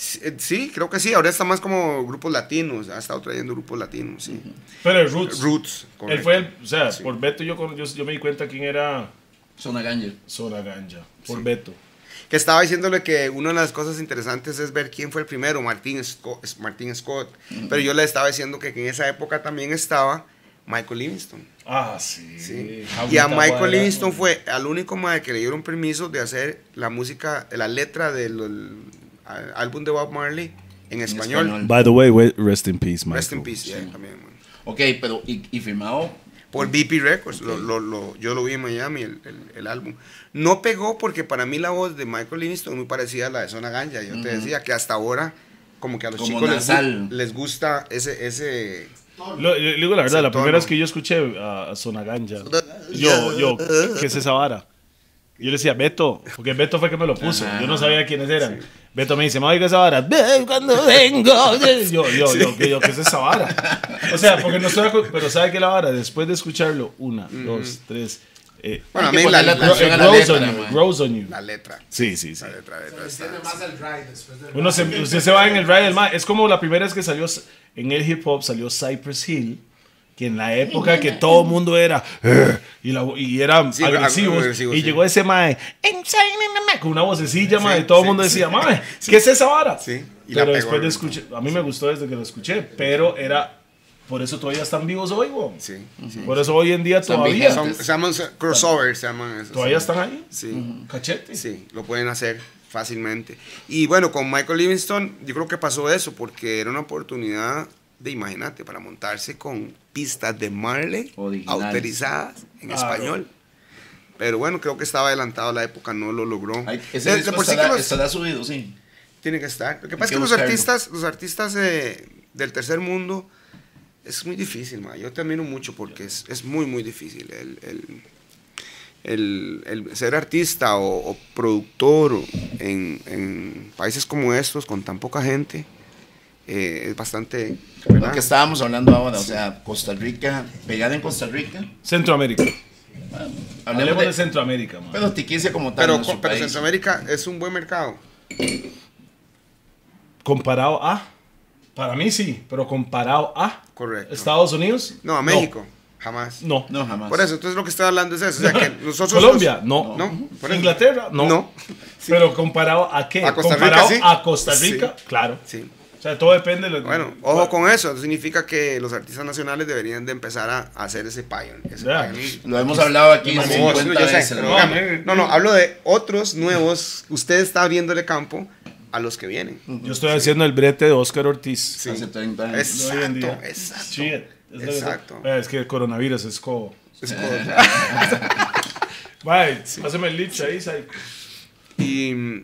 Sí, eh, sí, creo que sí. Ahora está más como grupos latinos. Ha estado trayendo grupos latinos, sí. Pero el Roots. Roots. Él correcto. fue el, o sea, Sí. por Beto yo, yo, yo me di cuenta quién era Zona Ganja. Zona Ganja. Por Beto. Que estaba diciéndole que una de las cosas interesantes es ver quién fue el primero, Martín Scott. Martín Scott. Pero yo le estaba diciendo que en esa época también estaba Michael Livingston. Ah, sí. Sí. Y a Michael. Livingston fue al único mae que le dieron permiso de hacer la música, la letra del el, al- álbum de Bob Marley en español. español. By the way, rest in peace, Michael. Rest in peace, yeah, también, man. Ok, pero y, y firmado Por BP Records, lo, lo, lo- yo lo vi en Miami, el, el- el álbum. No pegó porque para mí la voz de Michael Livingston es muy parecida a la de Zona Ganja. Yo te decía que hasta ahora, como que a los Como chicos les, les gusta ese... ese Lo- digo la verdad, la primera vez que yo escuché a, a Zona Ganja, yo, yo, ¿qué es esa vara? Yo le decía, Beto, porque Beto fue que me lo puso. Yo no sabía quiénes eran. Beto me dice, me oiga esa vara. Cuando vengo. Yo, yo, yo, ¿qué, yo, ¿qué es esa vara? O sea, porque no estoy Pero ¿sabe qué la vara? Después de escucharlo, una, dos, tres. Eh, Bueno, a mí la, la- la grows letra, on you, grows on you. la letra. Sí, sí, sí. La letra, la letra está- Tiene más el ride después del Uno se, usted se va en el ride del ma- Es como la primera vez que salió en el hip hop, salió Cypress Hill. Que en la época que todo el mundo era "Ugh", y, la, y era Sí, agresivos, agresivo, y sí. llegó ese mae con una vocecilla mae, Sí, y todo el sí, mundo sí. decía mae ¿qué es esa vara? Sí, y la pero pegó, después de ¿no? escuchar a mí me gustó desde que lo escuché pero era por eso todavía están vivos hoy weón. Sí, sí. por eso hoy en día Están todavía vigentes. Son, se llaman crossovers, se llaman esos. todavía sí. están ahí Sí. cachete Sí, lo pueden hacer fácilmente. Y bueno, con Michael Livingston, yo creo que pasó eso, porque era una oportunidad de, imagínate, para montarse con pistas de Marley autorizadas en Claro. español. Pero bueno, creo que estaba adelantado a la época, no lo logró. Ese de por sí que estará, los- estará subido, sí. tiene que estar. Lo que pasa es que que los buscarlo. artistas, los artistas eh, del tercer mundo es muy difícil, ma. Yo te admiro mucho porque es, es muy, muy difícil. El, el- el- el ser artista o, o productor en, en países como estos, con tan poca gente, eh, es bastante... Lo que estábamos hablando ahora, o sea, Costa Rica, pegada en Costa Rica. Centroamérica Hablemos hablemos de, de, Centroamérica mae. pero Tiquicia como tal. Pero, país. Centroamérica es un buen mercado. comparado a para mí sí pero comparado a Correcto. Estados Unidos No, a México, jamás. no, No, jamás. Por eso, entonces lo que estoy hablando es eso. O sea, que nosotros... Colombia los- no, No, por. Inglaterra no, No. pero comparado a qué A Costa Rica, comparado sí. a Costa Rica Sí. claro Sí. O sea todo depende de lo- Bueno, ojo con eso. Eso significa que los artistas nacionales deberían de empezar a, hacer ese Ya. pioneer. Lo hemos hablado aquí Como 50 vos, yo sé, veces. pero ¿no? no, no, hablo de otros nuevos. Usted está abriéndole campo a los que vienen. yo estoy haciendo el brete de Oscar Ortiz Sí. Hace 30 años. hoy en Exacto, día exacto. Shit. Es lo que- Exacto. Eh, Es que el coronavirus es como. Es como- Bye, pásame el licho ahí, psycho. y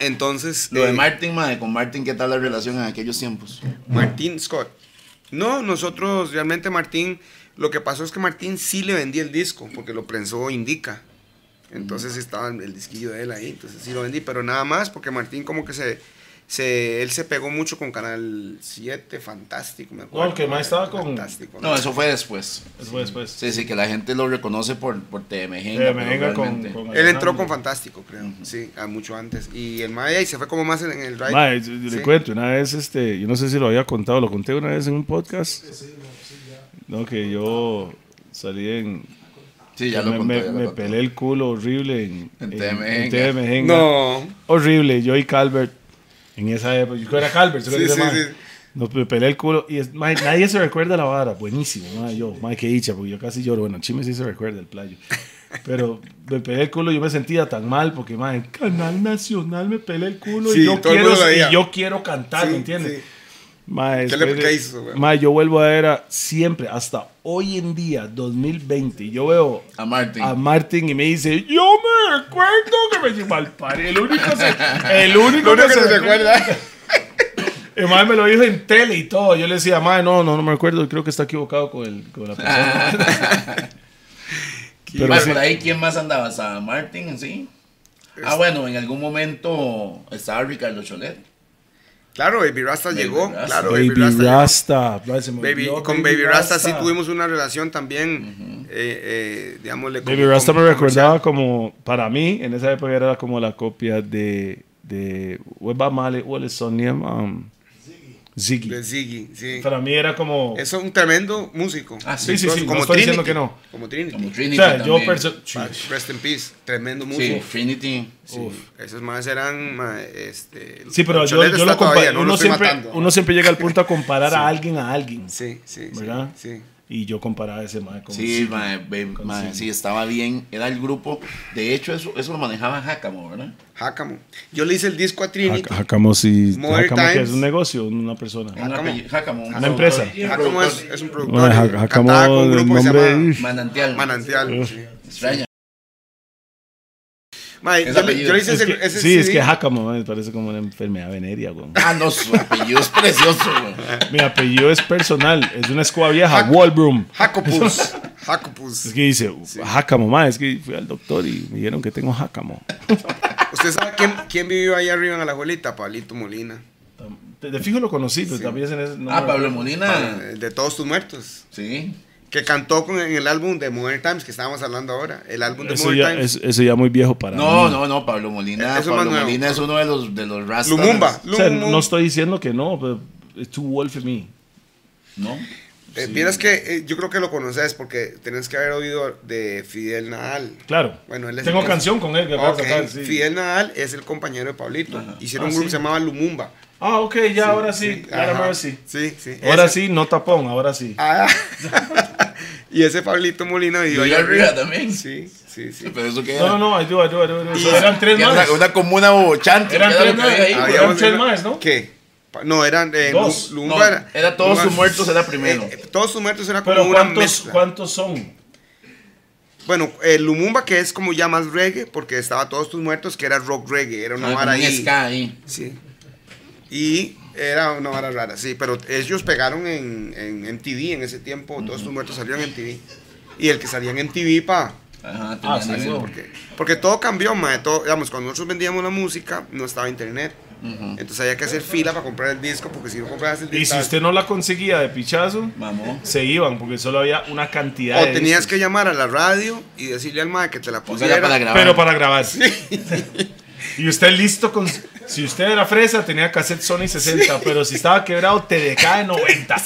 entonces... Lo de eh, Martin, mae, con Martin, ¿qué tal la relación en aquellos tiempos? Martín Scott. No, nosotros realmente Martín, lo que pasó es que Martín sí le vendía el disco, porque lo prensó Indica. Entonces estaba el disquillo de él ahí, entonces sí lo vendí, pero nada más porque Martín como que se, se él se pegó mucho con Canal 7, fantástico, me acuerdo. No, el que más estaba con- Fantástico. No, eso fue después. Eso fue después. Sí, sí, que la gente lo reconoce por, por TMG. Me venga con, con Él entró con Fantástico, creo, sí, a mucho antes. Y el Maya y se fue como más en, en el ride. Mae, yo- yo le Sí. cuento, una vez, este, yo no sé si lo había contado, lo conté una vez en un podcast. No, que yo salí en. Sí, ya me, lo conté. me, ya lo me conté. pelé el culo horrible en, En en- TMG. en TMG. No. Horrible, yo y Calvert. En esa época, yo era Calvert, ¿se Sí, sí, sí. Nos me pelé el culo y es, nadie se recuerda la vara, buenísimo, yo, mae, qué dicha, porque yo casi lloro, bueno, Chime sí se recuerda el playo, pero me pelé el culo y yo me sentía tan mal porque, mae, en Canal Nacional me pelé el culo y, yo quiero, y yo quiero cantar, Sí, ¿me entiendes? Sí. Mae, ¿Qué le- qué hizo, güey? mae, yo vuelvo a ver a siempre, hasta hoy en día, 2020, y yo veo A Martin. a Martin y me dice, yo me recuerdo que me llevó al party. El único, se, el único, único que se recuerda. recuerda. El mae me lo dijo en tele y todo. Yo le decía, mae, no, no, no me acuerdo. Creo que está equivocado con, el, con la persona. Pero Mae, sí. por ahí, ¿quién más andaba? ¿A Martin en sí? Ah, bueno, en algún momento estaba Ricardo Cholet. Claro, Baby Rasta Baby llegó. Rasta. Claro, Baby Baby Rasta. Baby- con Baby Rasta, sí tuvimos una relación también, eh, eh, digámosle. Baby como- Rasta me recordaba como, para mí, en esa época era como la copia de, de, what about Mali, what is son name? Um, Ziggy. De Ziggy, sí. Para mí era como, Es un tremendo músico. Ah, sí, sí, sí, no como estoy Trinity. diciendo que no. Como Trinity. Como o Trinity sea, yo perso- Rest in peace. Tremendo Sí, músico. Trinity. Sí. Esos más eran. Este, Sí, pero yo, yo lo comparo. no uno, estoy siempre, matando. uno siempre llega al punto a comparar a alguien a alguien. Sí, sí, sí. ¿Verdad? Sí. Y yo comparaba ese mae con Sí, Ziggy. mae, mae, sí, estaba bien. Era el grupo. De hecho, eso, eso lo manejaba Hakamo, ¿verdad? Hakamo. Yo le hice el disco a Trinity. Hackamo sí. Modern Hackamo que Times. es un negocio, una persona. Un Una empresa. Hakamo es, es un productor. Grupo que se nombre. llama Manantial. Manantial. sí. Extraña. Yo, le, apellido. yo le hice Es ese, que- ese sí, es que Hackamo me parece como una enfermedad venérea. güey. Ah, no, su apellido es precioso, güey. Mi apellido es personal, es una escoba vieja, Hack- Walbroom. Jacopus. Jacopus. Es que dice, Hackamo, mae, es que fui al doctor y me dijeron que tengo Hackamo. ¿Usted sabe quién, quién vivió ahí arriba en la abuelita? Pablito Molina. De, de fijo lo conocí, pero también es en ese. no Ah, Pablo. Molina. De Todos tus muertos. Sí. Que cantó con, en el álbum de Modern Times que estábamos hablando ahora. El álbum de Eso Modern ya, Times. es- eso ya muy viejo para No, mí. no, no, Pablo Molina. Eso más Pablo nuevo. Molina es uno de los, de los rastas. Lumumba. O sea, Lumumba. no estoy diciendo que no, pero es too wolf for me. ¿No? Eh, Vieras que eh, yo creo que lo conoces porque tenés que haber oído de Fidel Nadal. Claro. Bueno, él es Tengo el- canción con él que acabo de Ok, sacar, sí. Fidel Nadal es el compañero de Pablito. Hicieron Ah, un grupo sí. que se llamaba Lumumba. Ah, ok, ya, ahora sí. Ajá. ahora sí. Sí, sí. Ahora Ese- sí, no tapón, ahora sí. Ah, y ese Pablito Molina vivió allá arriba también. Sí, sí, sí. Pero eso que No, era. no, I do. So, eran tres más. Una, una comuna bochante. Eran tres más. ahí, Ah, eran tres más, ¿no? ¿Qué? No, eran eh, Dos. Lu- Lumumba No, era, era Todos Lumumba- tus muertos era primero. Eh, eh, todos tus muertos era como Pero una ¿cuántos, mezcla. ¿cuántos son? Bueno, el Lumumba que es como ya más reggae porque estaba todos tus muertos que era rock reggae, era una Ah, vara ahí. ska ahí. Sí. Y era una vara rara, sí, pero ellos pegaron en, en MTV en ese tiempo, todos tus muertos salieron en MTV. Y el que salía en MTV, pa, Ajá, Ah, sí, sí. porque, porque todo cambió, mae, todo, digamos, cuando nosotros vendíamos la música, no estaba internet. Entonces había que hacer fila para comprar el disco, porque si no comprabas el Y disco... si usted no la conseguía de pichazo, Mamó. se iban, porque solo había una cantidad O de tenías discos. que llamar a la radio y decirle al mae que te la pusiera. para grabar. Pero para grabar. Y usted listo con... Si usted era fresa, tenía cassette Sony 60, pero si estaba quebrado, TDK de 90.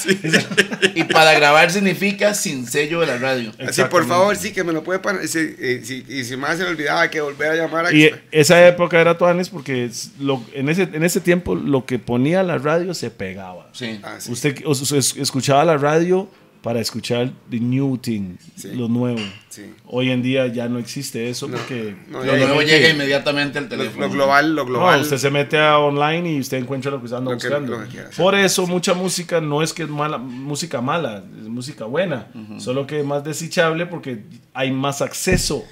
Y para grabar significa sin sello de la radio. Así, por favor, sí, que me lo puede poner. Si, eh, si- y si más se le olvidaba, hay que volver a llamar a Y esa época era Tuanes porque lo, en, ese, en ese tiempo lo que ponía la radio se pegaba. Sí. Ah, sí. Usted o- o- es- escuchaba la radio para escuchar the new thing, Sí. lo nuevo. Sí. Hoy en día ya no existe eso porque no, Lo nuevo llega inmediatamente al Lo, teléfono. lo global, lo no, global. usted se mete a online y usted encuentra lo que está Lo que- buscando. que. Por eso mucha música no es que es mala, música mala, es música buena, solo que es más desechable porque hay más acceso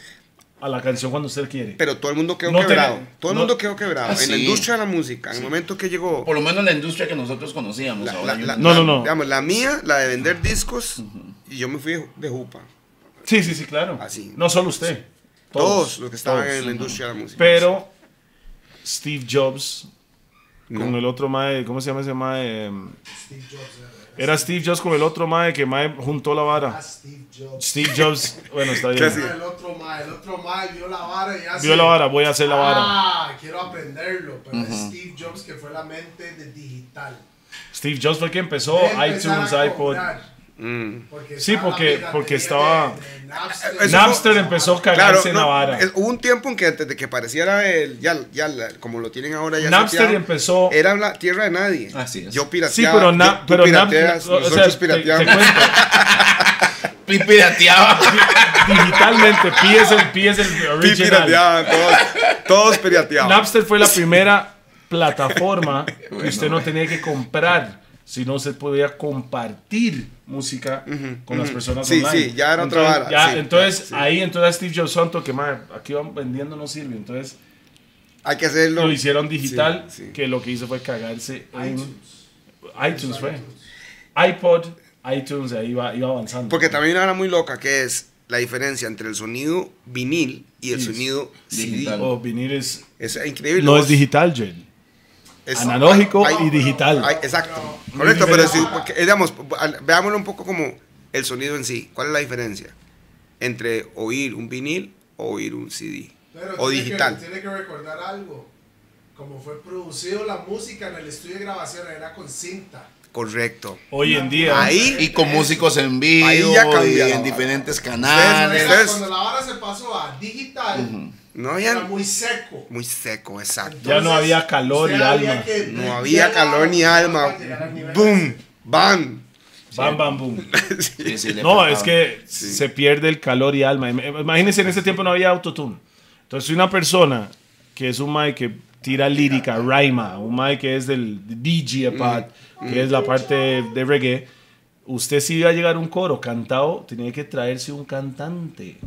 a la canción cuando usted quiere. Pero todo el mundo quedó No quebrado. todo el no- mundo quedó quebrado. Ah, en la industria de la música, en el momento que llegó. Por lo menos la industria que nosotros conocíamos. La, ahora la- yo la- No, la- no, no. Digamos, la mía, la de vender discos, y yo me fui de, de jupa. Sí, sí, sí, claro. Así. No solo usted. Todos, los que estaban todos. en la industria de la música. Pero Steve Jobs con el otro mae, ¿cómo se llama ese mae? Steve Jobs Era Steve Jobs con el otro mae que mae juntó la vara. Steve Jobs. Steve Jobs, bueno, está bien. ¿Qué? El otro mae, el otro mae vio la vara y hace. Vio la vara, voy a hacer la vara. Ah, quiero aprenderlo. Pero es Steve Jobs que fue la mente de digital. Steve Jobs fue el que empezó iTunes, iPod. cobrar, Mm. porque Sí, porque- porque estaba- de- de Napster. Empezó a Claro, cagarse en no, la vara. es- hubo un tiempo en que antes de que pareciera el, ya, ya como lo tienen ahora ya Napster seteado, empezó- era la tierra de nadie. Así es. Yo pirateaba. Sí, pero, na, tú pero Nap- pirateas, o sea, nosotros te- te pirateamos. cuento, Pi- Pirateaba. digitalmente, Pi es el, Pi es el original. pirateaban, todos, todos pirateaban. Napster fue la primera plataforma que usted no tenía que comprar, sino se podía compartir música con las personas Sí, online. sí, ya era otra vara, ya- sí, entonces, sí. ahí entonces Steve Jobs Santo, que "Mae, aquí van vendiendo no sirve. Entonces Hay que hacerlo. lo hicieron digital, Sí, sí. que lo que hizo fue cagarse en iTunes. iTunes. fue. iPod, iTunes, ahí iba, iba avanzando. Porque también hora muy loca que es la diferencia entre el sonido vinil y el Sí. sonido Digital. CD. O vinil es, Es increíble. no es digital, Jen. Es- analógico hay- y digital. hay- exacto. Correcto, pero sí, porque, digamos, veámoslo un poco como el sonido en sí. ¿Cuál es la diferencia entre oír un vinil o oír un CD? Pero o tiene digital. Que, tiene que recordar algo. Como fue producido la música en el estudio de grabación, era con cinta. Correcto. Hoy en día. Ahí Y con músicos en vivo Ahí ya y en diferentes canales. Ustedes- cuando la vara se pasó a digital, no era había muy seco. muy seco, exacto. Ya no había calor y alma. que No había calor ni alma. Boom, bam. Bam, bam, boom. Sí, sí, No, faltaba. es que se pierde el calor y alma. Im- Imagínense, en ese tiempo no había autotune. Entonces, una persona que es un Mike que tira lírica, rima, un Mike que es del DJ part, que es la parte de reggae, usted si iba a llegar a un coro cantado, tenía que traerse un cantante.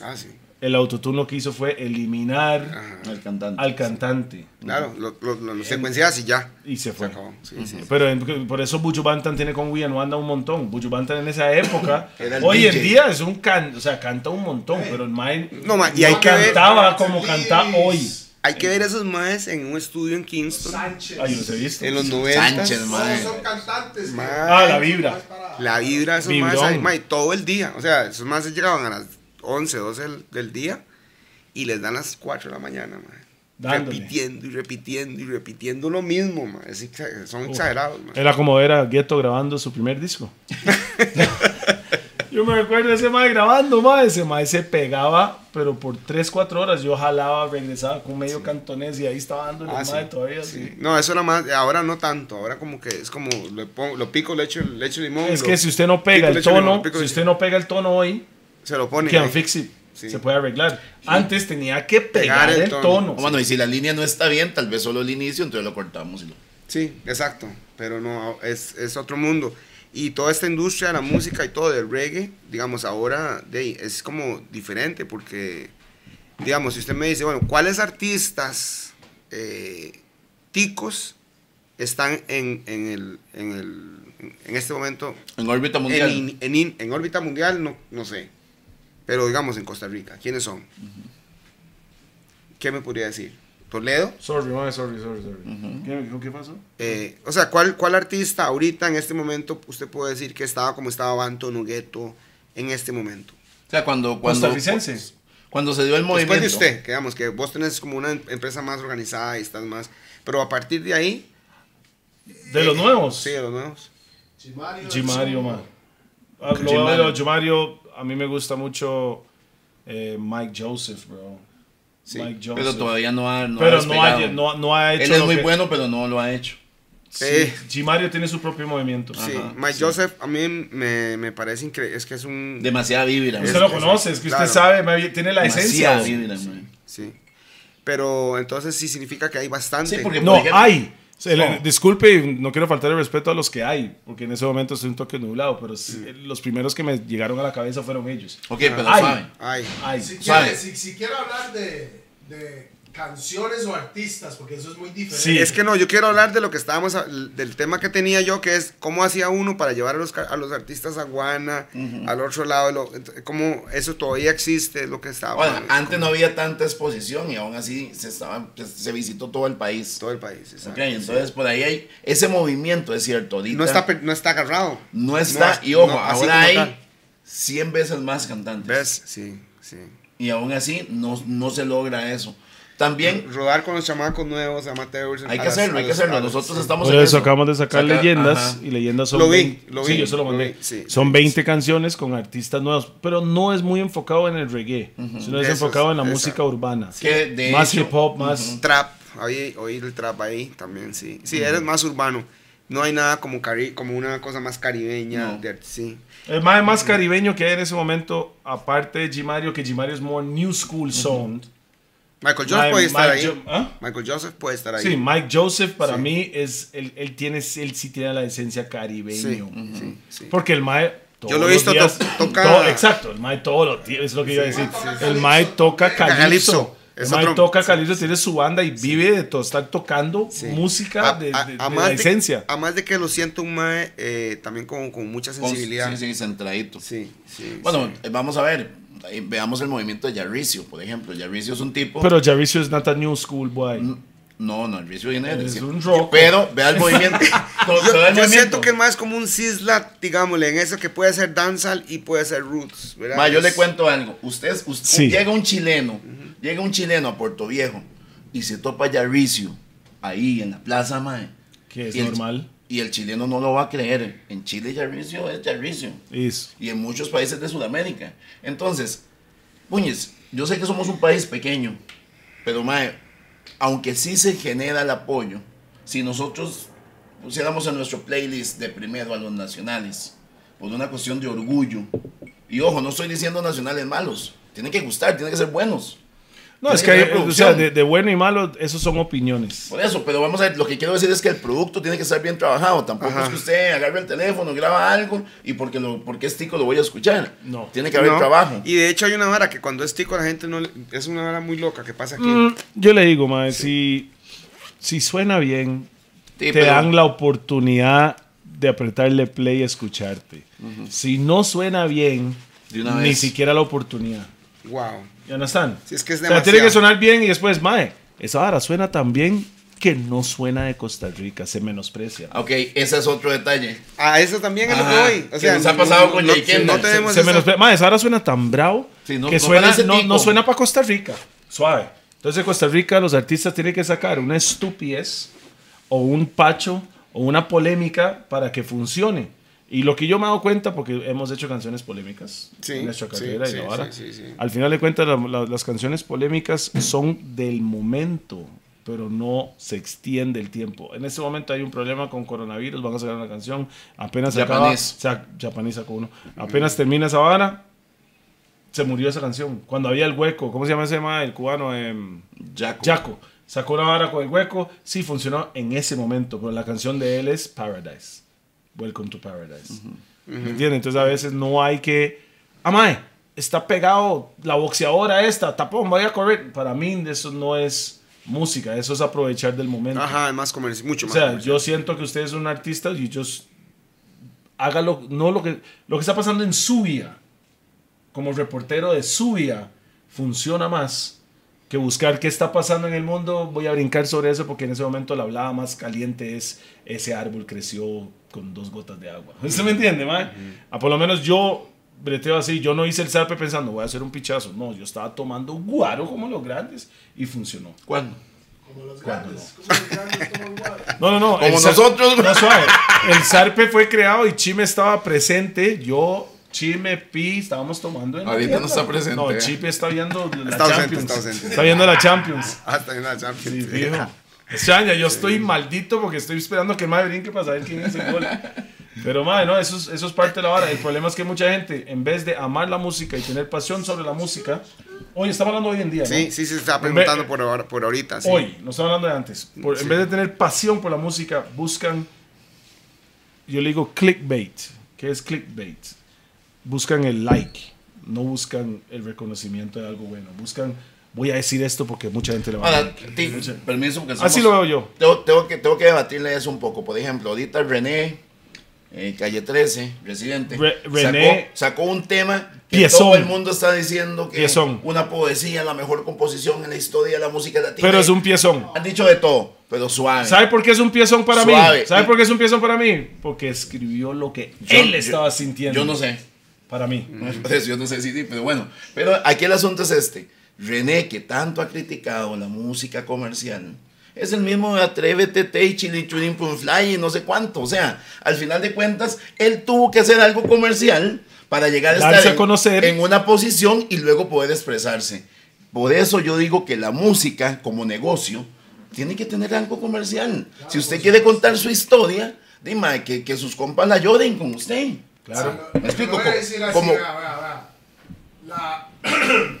Ah, sí. El autotune lo que hizo fue eliminar El cantante. al cantante. Claro, lo, lo, lo, lo secuencias y ya. Y se Se fue. acabó. Sí, sí. Pero en- por eso Buju Bantan tiene con William anda un montón. Buju Bantan en esa época, hoy DJ. en día es un can, o sea, canta un montón, pero el Mae No, ma, y hay que ver- cantaba como canta hoy. Hay que ver esos maes en un estudio en Kingston. Sánchez. Ay, yo los he visto. En los 90. Sánchez, Todos mae. son cantantes. Mae. Ah, la vibra. La vibra esos Vibrón. maes ahí, mae, todo el día. O sea, esos maes llegaban a las 11, 12 del, del día y les dan las 4 de la mañana. Dándole. Repitiendo y repitiendo y repitiendo lo mismo. Es son exagerados. Era como era Gueto grabando su primer disco. Yo me recuerdo ese mae grabando, mae. Ese mae se pegaba, pero por 3, 4 horas yo jalaba, regresaba con medio cantonés y ahí estaba dando Ah, sí, todavía. sí. así. No, eso era más, ahora no tanto, ahora como que es como, lo, pongo- lo pico, le echo, le echo limón. Es lo- que si usted no pega pico, el echo limón, tono, pico, si usted no pega el tono hoy, se lo pone. can ahí. fix it. Sí. Se puede arreglar. Antes tenía que pegar, Pegar el el tono. tono. Bueno, y si la línea no está bien, tal vez solo el inicio, entonces lo cortamos y lo... Sí, exacto, pero no, es, es otro mundo. Y toda esta industria de la música y todo del reggae, digamos, ahora de, es como diferente porque, digamos, si usted me dice, bueno, ¿cuáles artistas eh, ticos están en, en, el, en, el, en este momento En órbita en, mundial. in- en in- en órbita mundial? No, no sé, pero digamos en Costa Rica, ¿quiénes son? ¿Qué me podría decir? ¿Toledo? Sorry, sorry, sorry, sorry. ¿Qué, qué pasó? Eh, o sea, ¿cuál, ¿cuál artista ahorita en este momento usted puede decir que estaba como estaba Banto Nugueto en este momento? O sea, cuando... cuando Costarricense. Cuando se dio el movimiento... Después de usted, que digamos que vos tenés como una em- empresa más organizada y estás más... Pero a partir de ahí... De los nuevos. Sí, de los nuevos. Chimario. Gimario, man. Ah, Lo a mí me gusta mucho eh, Mike Joseph, bro. Sí, Mike Joseph. Pero todavía no ha, no ha Pero no, despegado. ha, no, no ha hecho Él es lo muy que- bueno, pero no lo ha hecho. Sí. G Mario tiene su propio movimiento. Sí, Ajá, Mike Joseph a mí me, me parece increíble. Es que es un. Demasiada vibra. Usted lo conoce, es que Claro. usted sabe, tiene la esencia. Demasiada vibra. Sí. Pero entonces sí significa que hay bastante. Sí, porque- No, Por ejemplo- hay. No. Disculpe, y no quiero faltar el respeto a los que hay, porque en ese momento estoy un toque nublado, pero sí, los primeros que me llegaron a la cabeza fueron ellos. Ok, pero Ay. sabe. Ay. Hay. Si Suave. quiere, si, si quiere hablar de, de canciones o artistas, porque eso es muy diferente. Sí. Es que no, yo quiero hablar de lo que estábamos, del tema que tenía yo, que es cómo hacía uno para llevar a los, a los artistas a Guana, al otro lado, lo- cómo eso todavía existe, es lo que estaba. Bueno, es antes como no había tanta exposición y aún así se, estaba, se, se visitó todo el país. Todo el país, exacto. Ok, entonces por ahí hay ese movimiento, es cierto. Ahorita No está, no está agarrado. no está, No, y ojo, no, ahora hay tal. 100 veces más cantantes. ¿Ves? Sí, sí. Y aún así no, no se logra eso. También Rodar con los chamacos nuevos, amateurs. hay que las- hacerlo, hay que hacerlo. Nosotros estamos Por en eso acabamos de sacar Saca- leyendas ajá. y leyendas son Lo vi, 20 lo sí, vi, yo se lo lo mandé. vi, sí, son sí, 20 canciones con artistas nuevos, pero no es muy enfocado en el reggae, sino es Eso enfocado es, en la esa. música urbana. Que de más hecho- hip hop, más Trap, oí, oír el trap ahí también, sí. Sí, eres más urbano. No hay nada como, cari como una cosa más caribeña. No. de- sí. el más, más caribeño que hay en ese momento, aparte de G Mario, que G Mario es more new school sound. Michael Joseph puede estar Mike ahí. Jo- ¿Ah? Michael Joseph puede estar ahí. Sí, Mike Joseph para Sí. mí es él, él tiene él sí tiene la esencia caribeño. Sí, sí, sí. Porque el Mae Yo lo he visto días- to- toca- todo- exacto, el Mae todos los días, es lo que iba a decir. el Mae toca calipso. Calipso. Es Mae otro- toca calipso, tiene su banda y vive de todo, estar tocando Sí. música A- de, a- de- de la de- esencia. Además de que lo siento un mae eh, también con, con mucha Con- sensibilidad. Sí, sí, centradito. Sí, sí, Bueno, sí. eh, vamos a ver. ahí Veamos el movimiento de Yarricio, por ejemplo. Yarricio es un tipo. Pero Jaricio es not a new school boy. no, no, Yarricio viene de Es un rock. Pero vea el movimiento. To- Yo, todo el yo movimiento. siento que más como un cisla, digámosle, en eso que puede ser dancehall y puede ser roots. ¿verdad? Ma, yo le Es- cuento algo. Usted, es- usted- Sí. llega un chileno, llega un chileno a Puerto Viejo y se topa Yarricio ahí en la plaza, mae. Que es Y el- normal. Y el chileno no lo va a creer. En Chile Yarricio es Yarricio. Y en muchos países de Sudamérica. Entonces, Muñez, yo sé que somos un país pequeño, pero mae, aunque sí se genera el apoyo, si nosotros pusiéramos en nuestro playlist de primero a los nacionales, por una cuestión de orgullo, y ojo, no estoy diciendo nacionales malos, tienen que gustar, tienen que ser buenos. No, es que hay, o sea, de, de bueno y malo, esos son opiniones. Por eso, pero vamos a ver, lo que quiero decir es que el producto tiene que estar bien trabajado. Tampoco Ajá. es que usted agarre el teléfono, graba algo y porque, lo, porque es tico lo voy a escuchar. No. Tiene que haber No. trabajo. Y de hecho hay una vara que cuando es tico la gente no le- es una vara muy loca que pasa aquí. Mm, yo le digo, mae, si, si suena bien, Sí, te pero- dan la oportunidad de apretarle play y escucharte. Si no suena bien, De una ni vez. siquiera la oportunidad. Wow. ¿Ya no están? Sí, es que es o sea, tiene demasiado. que sonar bien y después, mae, esa vara suena tan bien que no suena de Costa Rica, se menosprecia. Ok, ese es otro detalle. A eso también es lo Ajá, que voy. O sea, nos ha pasado no- con no, Kendall. no tenemos se esa- menosprecia. Mae, esa vara suena tan bravo Sí, no- que no suena, no suena para Costa Rica. Suave. Entonces, en Costa Rica, los artistas tienen que sacar una estupidez o un pacho o una polémica para que funcione. Y lo que yo me he dado cuenta, porque hemos hecho canciones polémicas Sí, en nuestra sí, carrera y sí, la vara, sí, sí, sí. al final de cuentas la- la- las canciones polémicas son del momento, pero no se extiende el tiempo. En este momento hay un problema con coronavirus, van a sacar una canción, apenas se acaba, japonés sacó uno, apenas termina esa vara, se murió esa canción. Cuando había el hueco, ¿cómo se llama ese ma? El cubano, Jaco. Jaco. Sacó una vara con el hueco, sí funcionó en ese momento, pero la canción de él es Paradise. Welcome to Paradise. ¿Me entiendes? Entonces a veces no hay que. Amae, está pegado la boxeadora esta, tapón, voy a correr. Para mí eso no es música, eso es aprovechar del momento. Ajá, es más comercial, mucho O más. sea, comercial. yo siento que usted es un artista y just hágalo, no lo que, lo que está pasando en su vida, como reportero de su vida, funciona más que buscar qué está pasando en el mundo. Voy a brincar sobre eso porque en ese momento la hablada más caliente es ese árbol creció con dos gotas de agua. ¿Usted me entiende, mae? Ah, por lo menos yo breteo así, yo no hice el zarpe pensando voy a hacer un pichazo. No, yo estaba tomando guaro como los grandes y funcionó. ¿Cuándo? Como los grandes. Como los grandes, como el guaro. No, no, no. Como el nosotros, güey. No, suave. El zarpe fue creado y Chime estaba presente. Yo, Chime, Pi, estábamos tomando en Ahorita no está presente, No, eh. Chime está viendo la Está ausente, Champions. está ausente. Está viendo la Champions. Hasta en la Champions. Sí, fijo. Yo estoy maldito porque estoy esperando que el mae brinque para saber quién es el gol. Pero mae, no, eso es, eso es parte de la vara. El problema es que mucha gente, en vez de amar la música y tener pasión sobre la música, hoy estamos hablando hoy en día, ¿no? Sí, sí, se está preguntando por, ahora- por ahorita. sí. Hoy, no estamos hablando de antes. Por- En vez de tener pasión por la música, buscan, yo le digo clickbait. ¿Qué es clickbait? Buscan el like, no buscan el reconocimiento de algo bueno. Buscan, voy a decir esto porque mucha gente le va a Ahora, dar. ti- permiso, porque Así somos- lo veo yo. Tengo, tengo que, tengo que debatirle eso un poco. Por ejemplo, ahorita René, eh, Calle 13, Residente, Re- René- sacó, sacó un tema que Piezón. todo el mundo está diciendo que Piezón. una poesía, la mejor composición en la historia de la música latina. Pero es un piezón. Han dicho de todo, pero suave. ¿Sabe por qué es un piezón para Suave. mí? ¿Sabe por qué es un piezón para mí? Porque escribió lo que Yo- él yo- estaba sintiendo. Yo no sé. Para mí. Por eso yo no sé si sí, pero bueno. Pero aquí el asunto es este. René, que tanto ha criticado la música comercial, es el mismo de Atrévete, Te, Chili, Churin, Pum, Fly y no sé cuánto. O sea, al final de cuentas, él tuvo que hacer algo comercial para llegar a Darse estar a en, conocer. en una posición y luego poder expresarse. Por eso yo digo que la música como negocio tiene que tener algo comercial. si usted quiere contar su historia, dime que, que sus compas la lloren con usted. Claro. Me explico, voy a decir así, como- vea, vea, vea. La...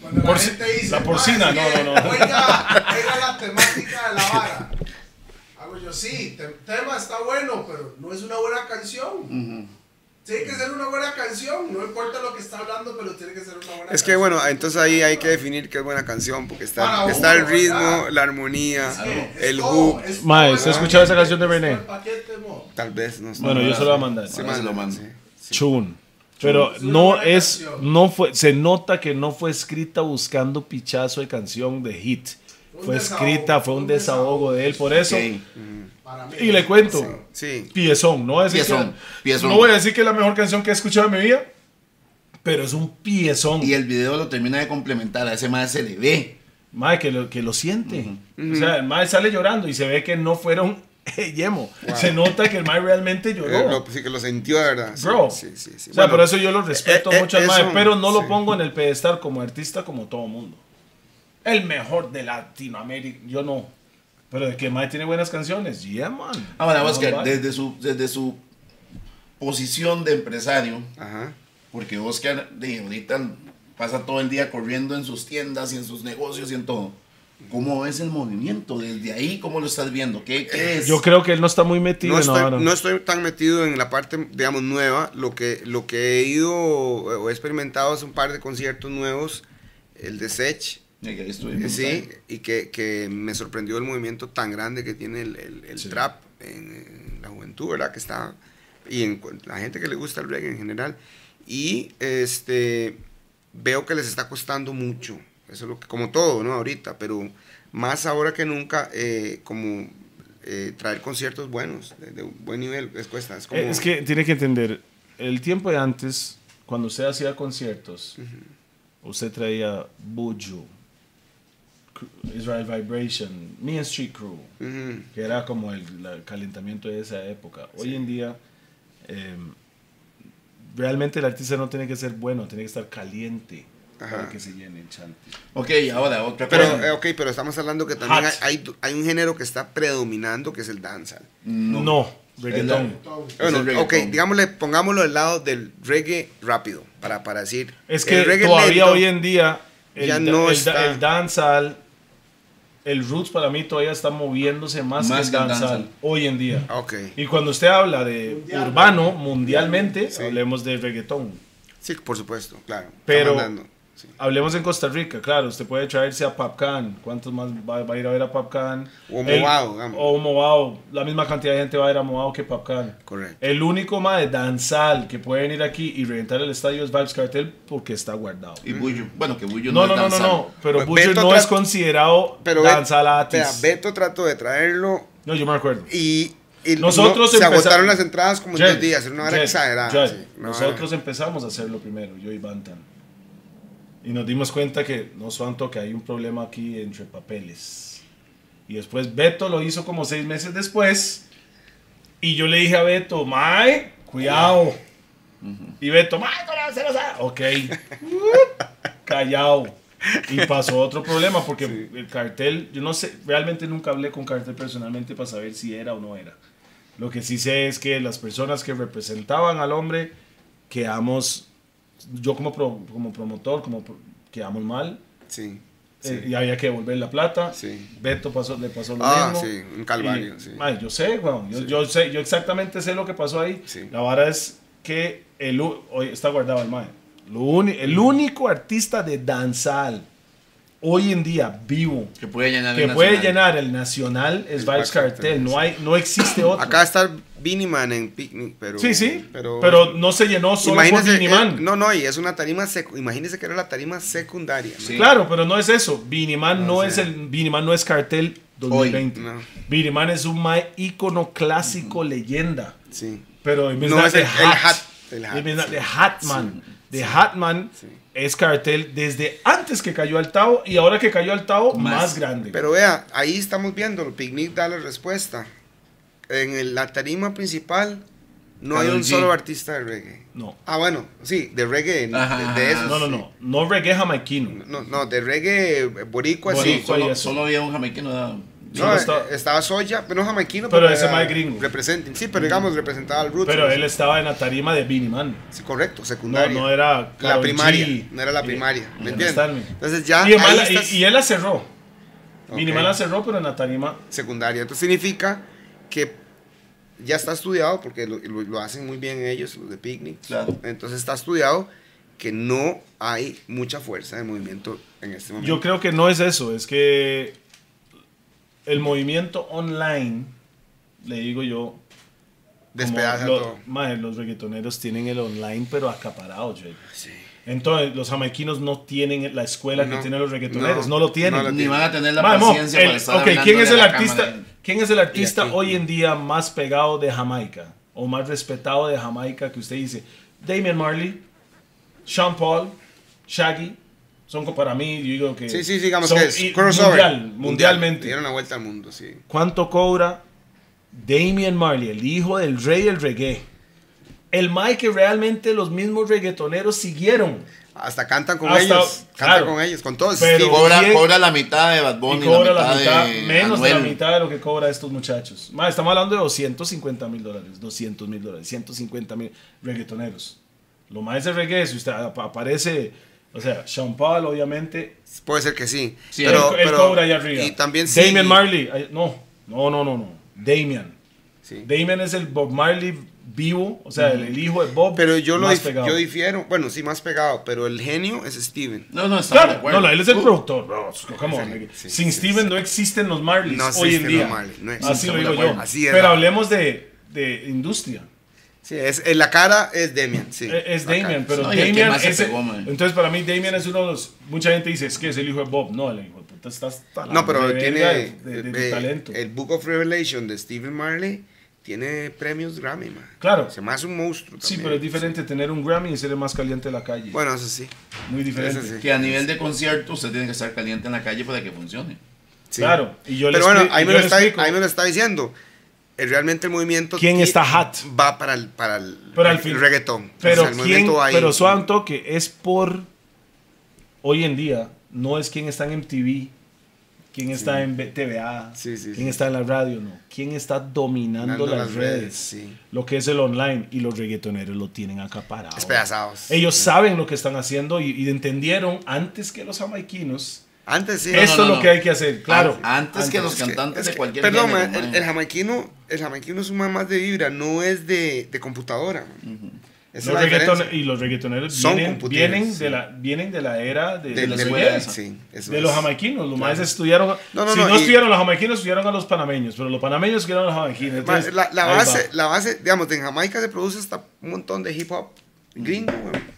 Cuando la Porci- gente dice, la porcina, "Ah, es que, no, no, no". Oiga, oiga la temática de la vara. Hago yo, sí, te- tema está bueno, pero no es una buena canción. Tiene que ser una buena canción, no importa lo que está hablando, pero tiene que ser una buena Es que canción. bueno, entonces ahí hay que definir qué es buena canción, porque está, Para está el uno, ritmo, ¿verdad? la armonía, Es que el hook, es Mae, ¿usted ha es escuchado esa paquete, canción de René? tal vez, no sé. Bueno, yo se lo voy a mandar. Sí, se lo mando. Sí. Chun. Pero no es, canción. no fue, se nota que no fue escrita buscando pichazo de canción de hit. Un Fue desahogo, escrita, fue un un desahogo de él, por eso. Ok. Para mí. Y le cuento, Sí, piezón, no voy a decir Piezón, que, piezón. no voy a decir que es la mejor canción que he escuchado en mi vida, pero es un piezón. Y el video lo termina de complementar, a ese más se le ve. Mae, que lo, que lo siente. O sea, el Mae sale llorando y se ve que no fueron yemo. Se nota que el Mae realmente Eh, lloró. lo- sí que lo sintió de verdad. sí, Bro. Sí, sí, sí. O sea, Bueno, por eso yo lo respeto eh, eh, mucho al Mae, pero no lo pongo en el pedestal como artista como todo mundo. El mejor de Latinoamérica, yo no. Pero de que Mae tiene buenas canciones, yeah, man. Ahora, Oscar, desde su, desde su posición de empresario, Ajá. porque Oscar de, ahorita pasa todo el día corriendo en sus tiendas y en sus negocios y en todo. ¿Cómo es el movimiento? Desde ahí, ¿cómo lo estás viendo? ¿Qué, qué es? Yo creo que él no está muy metido No estoy, no estoy tan metido en la parte, digamos, nueva. Lo que, lo que he ido o he experimentado es un par de conciertos nuevos. El de Sech, Ya que ahí sí, y que, que me sorprendió el movimiento tan grande que tiene el, el- el Sí. trap en, en la juventud, ¿verdad? Que está, y en la gente que le gusta el reggae en general. Y este, veo que les está costando mucho. Eso es lo que, como todo, ¿no? Ahorita, pero más ahora que nunca, eh, como eh, traer conciertos buenos, de, de buen nivel, les cuesta. Es como, Eh, Es que tiene que entender, el tiempo de antes, cuando usted hacía conciertos, usted traía Buju, Cr- Israel Vibration, Mean Street Crew, que era como el, el calentamiento de esa época. Hoy en día, eh, realmente el artista no tiene que ser bueno, tiene que estar caliente para Ajá. que se llene el chante. Ok, ahora otra Pero, cosa. eh, ok, pero estamos hablando que también hay, hay, hay un género que está predominando, que es el dancehall. No, reggaetón. Bueno, el ok, digámosle, pongámoslo del lado del reggae rápido, para, para decir. Es el que reggae todavía lento, hoy en día el, ya no el, está. el dancehall, el roots para mí todavía está moviéndose más, Más que el dancehall. hoy en día. Ah, Ok, Y cuando usted habla de Mundial. urbano, mundialmente, Sí. hablemos de reggaetón. sí, por supuesto, claro. Pero- sí. Hablemos en Costa Rica, claro, usted puede traerse a Popcan. ¿Cuántos más va, va a ir a ver a Popcan? O digamos. O Movado. La misma cantidad de gente va a ir a Movado que Popcan. Correcto. El único más de danzal que puede venir aquí y reventar el estadio es Vibes Cartel porque está guardado. Y Bullo. Bueno, que Bullo No, no, no, no, es no, danzal. no. Pero Pues Beto no es considerado Pero danzal Vea, atis. Beto trató de traerlo No, yo me acuerdo. y, y Nosotros no- se agotaron las entradas como en dos días, era una hora exagerada. Jet, sí, una nosotros empezamos a hacerlo primero, yo y Bantan. Y nos dimos cuenta que, no santo, que hay un problema aquí entre papeles. Y después Beto lo hizo como seis meses después. Y yo le dije a Beto, Mae, cuidado. Y Beto, Mae, ¿cómo se lo sabe?" Ok. Callao. Y pasó otro problema porque el cartel, yo no sé, realmente nunca hablé con cartel personalmente para saber si era o no era. Lo que sí sé es que las personas que representaban al hombre quedamos, yo como, pro- como promotor, como pro- quedamos mal. Sí. eh, y había que devolver la plata. Sí. Beto pasó, le pasó lo Ah, mismo. sí, un calvario, Y, sí. yo sé, weón, yo, yo sé, yo exactamente sé lo que pasó ahí. Sí. La vara es que el, hoy está guardado el mae. El único artista de danzal hoy en día vivo Que puede llenar que el puede nacional. llenar el nacional es Vibes Vibes Cartel, Cartel. No hay, no existe otro. Acá está Beanie Man en Picnic, pero... sí, sí, Pero, pero, no se llenó solo por imagínese, Beanie eh, Man. no, no, y es una tarima, secu- imagínese que era la tarima secundaria. ¿no? Sí. Claro, pero no es eso. Beanie Man no, No es el Beanie Man no es cartel 2020. no. Beanie Man es un mae ícono clásico leyenda. Sí. Pero en vez No, de es el- the el hat, hat, el hat, en vez de sí. The Hatman. Es cartel desde antes que cayó al Tao y ahora que cayó al Tao más, Más. grande. Pero vea, ahí estamos viendo, el Picnic da la respuesta. En el- la tarima principal no hay un G. solo artista de reggae. no. Ah, bueno, sí, de reggae, Ajá, de, de esos. No, no, sí. no. No reggae jamaiquino. No, no, de reggae boricua, Boricua, sí. Solo, solo había un jamaiquino. ¿no? No, eh, está- estaba Soya, pero no jamaiquino. Pero ese era- mae gringo. representen- sí, pero digamos, representaba al Roots. Pero ¿no? él estaba en la tarima de Beanie Man. Sí, correcto, No, secundaria. no era la primaria, G. no era la Y- primaria, y ¿me entiendes? Entonces ya y, ahí mala- estás- y- y él la cerró. Beanie Ok. Man la cerró, pero en la tarima. secundaria. Entonces significa que ya está estudiado, porque lo, lo- lo hacen muy bien ellos, los de Picnic. Claro. Entonces está estudiado que no hay mucha fuerza de movimiento en este momento. Yo creo que no es eso, es que el movimiento online, le digo yo, Despedaza como lo- todo. mae, los reggaetoneros tienen el online, pero acaparado, Jay. Sí. Entonces, los jamaiquinos no tienen la escuela que No, tienen los reggaetoneros, no, no, lo tienen. no lo Ni van a tener la mo, paciencia el- para estar ¿quién es el artista? cámara. ¿Quién es el artista aquí. hoy en día más pegado de Jamaica o más respetado de Jamaica que usted dice? Damian Marley, Sean Paul, Shaggy, son para mí, yo digo que Sí, sí, digamos son que es crossover. mundial, mundialmente. Dieron la vuelta al mundo, sí. ¿Cuánto cobra Damian Marley, el hijo del rey del reggae? El Mike que realmente los mismos reggaetoneros siguieron. Hasta cantan con Hasta- ellos. Cantan claro. con ellos, con todos. Pero- Sí, Cobra, Bien. cobra la mitad de Bad Y Bunny, cobra la la mitad, de menos de la mitad de lo que cobra estos muchachos. Ma, estamos hablando de 250 mil dólares, 200 mil dólares, 150 mil reggaetoneros. Lo más de reggae, si usted ap- aparece, o sea, Sean Paul, obviamente, Puede ser que sí. Sí, pero, él, él pero- cobra allá arriba. Y también sí. Damian Marley, no, no, no, no, no. Damian. Sí. Damian es el Bob Marley vivo, o sea, el, el hijo de Bob. Pero yo lo pegado. yo difiero. Bueno, sí, más pegado. Pero el genio es Steven. No, no, de Claro, acuerdo. no, no, él es el Uh, productor. bro, come on, Sí, nigga. sí, Sin sí, Steven no existen los Marleys No hoy en existen día. Marley, no existen, Así lo digo yo. Así es Pero hablemos de, de industria. Sí, es, en la cara es Damian, sí. E- Es. Damian, pero No, Damian es pegó, man. Entonces, para mí, Damian es uno de los. Mucha gente dice, es que es el hijo de Bob. No, el hijo de puta está hasta No, pero tiene de, de- de eh, talento. el Book of Revelation de Stephen Marley tiene premios Grammy, man. Claro. Se me hace un monstruo Sí, también. pero es diferente tener un Grammy y ser el más caliente de la calle. Bueno, eso sí. Muy diferente. Sí. Que a nivel de concierto usted tiene que estar caliente en la calle para que funcione. sí. Claro. Y yo le Pero bueno, ahí me, lo está, ahí me lo está diciendo. Eh, Realmente el movimiento... ¿Quién está hot? Va para el, para el, Pero el reggaetón. Pero, O sea, el quién, va pero suave un toque, es por hoy en día, no es quién está en MTV, quién está en TVA, Sí, sí, quién está en la radio, no. Quién está dominando las, las redes, lo que es el online y los reggaetoneros lo tienen acaparado. Despedazados. Ellos saben lo que están haciendo y, y entendieron antes que los jamaiquinos. Antes sí. no, Esto no, es lo no. que hay que hacer, claro. Antes que los Es que- cantantes es de que- cualquier Perdón, género, man, el, el jamaiquino, el jamaiquino es un man más de vibra, no es de, de computadora. Esa Los reggaeton- y los reggaetoneros Son vienen, vienen, sí. de la, vienen de la era de, De-. Sí, los jamaiquinos, los más estudiaron. No, no, si no, estudiaron los jamaiquinos, estudiaron a los panameños, pero los panameños estudiaron a los jamaiquinos. Ma, entonces, la, base, la base, digamos, en Jamaica se produce hasta un montón de hip hop gringo, weón.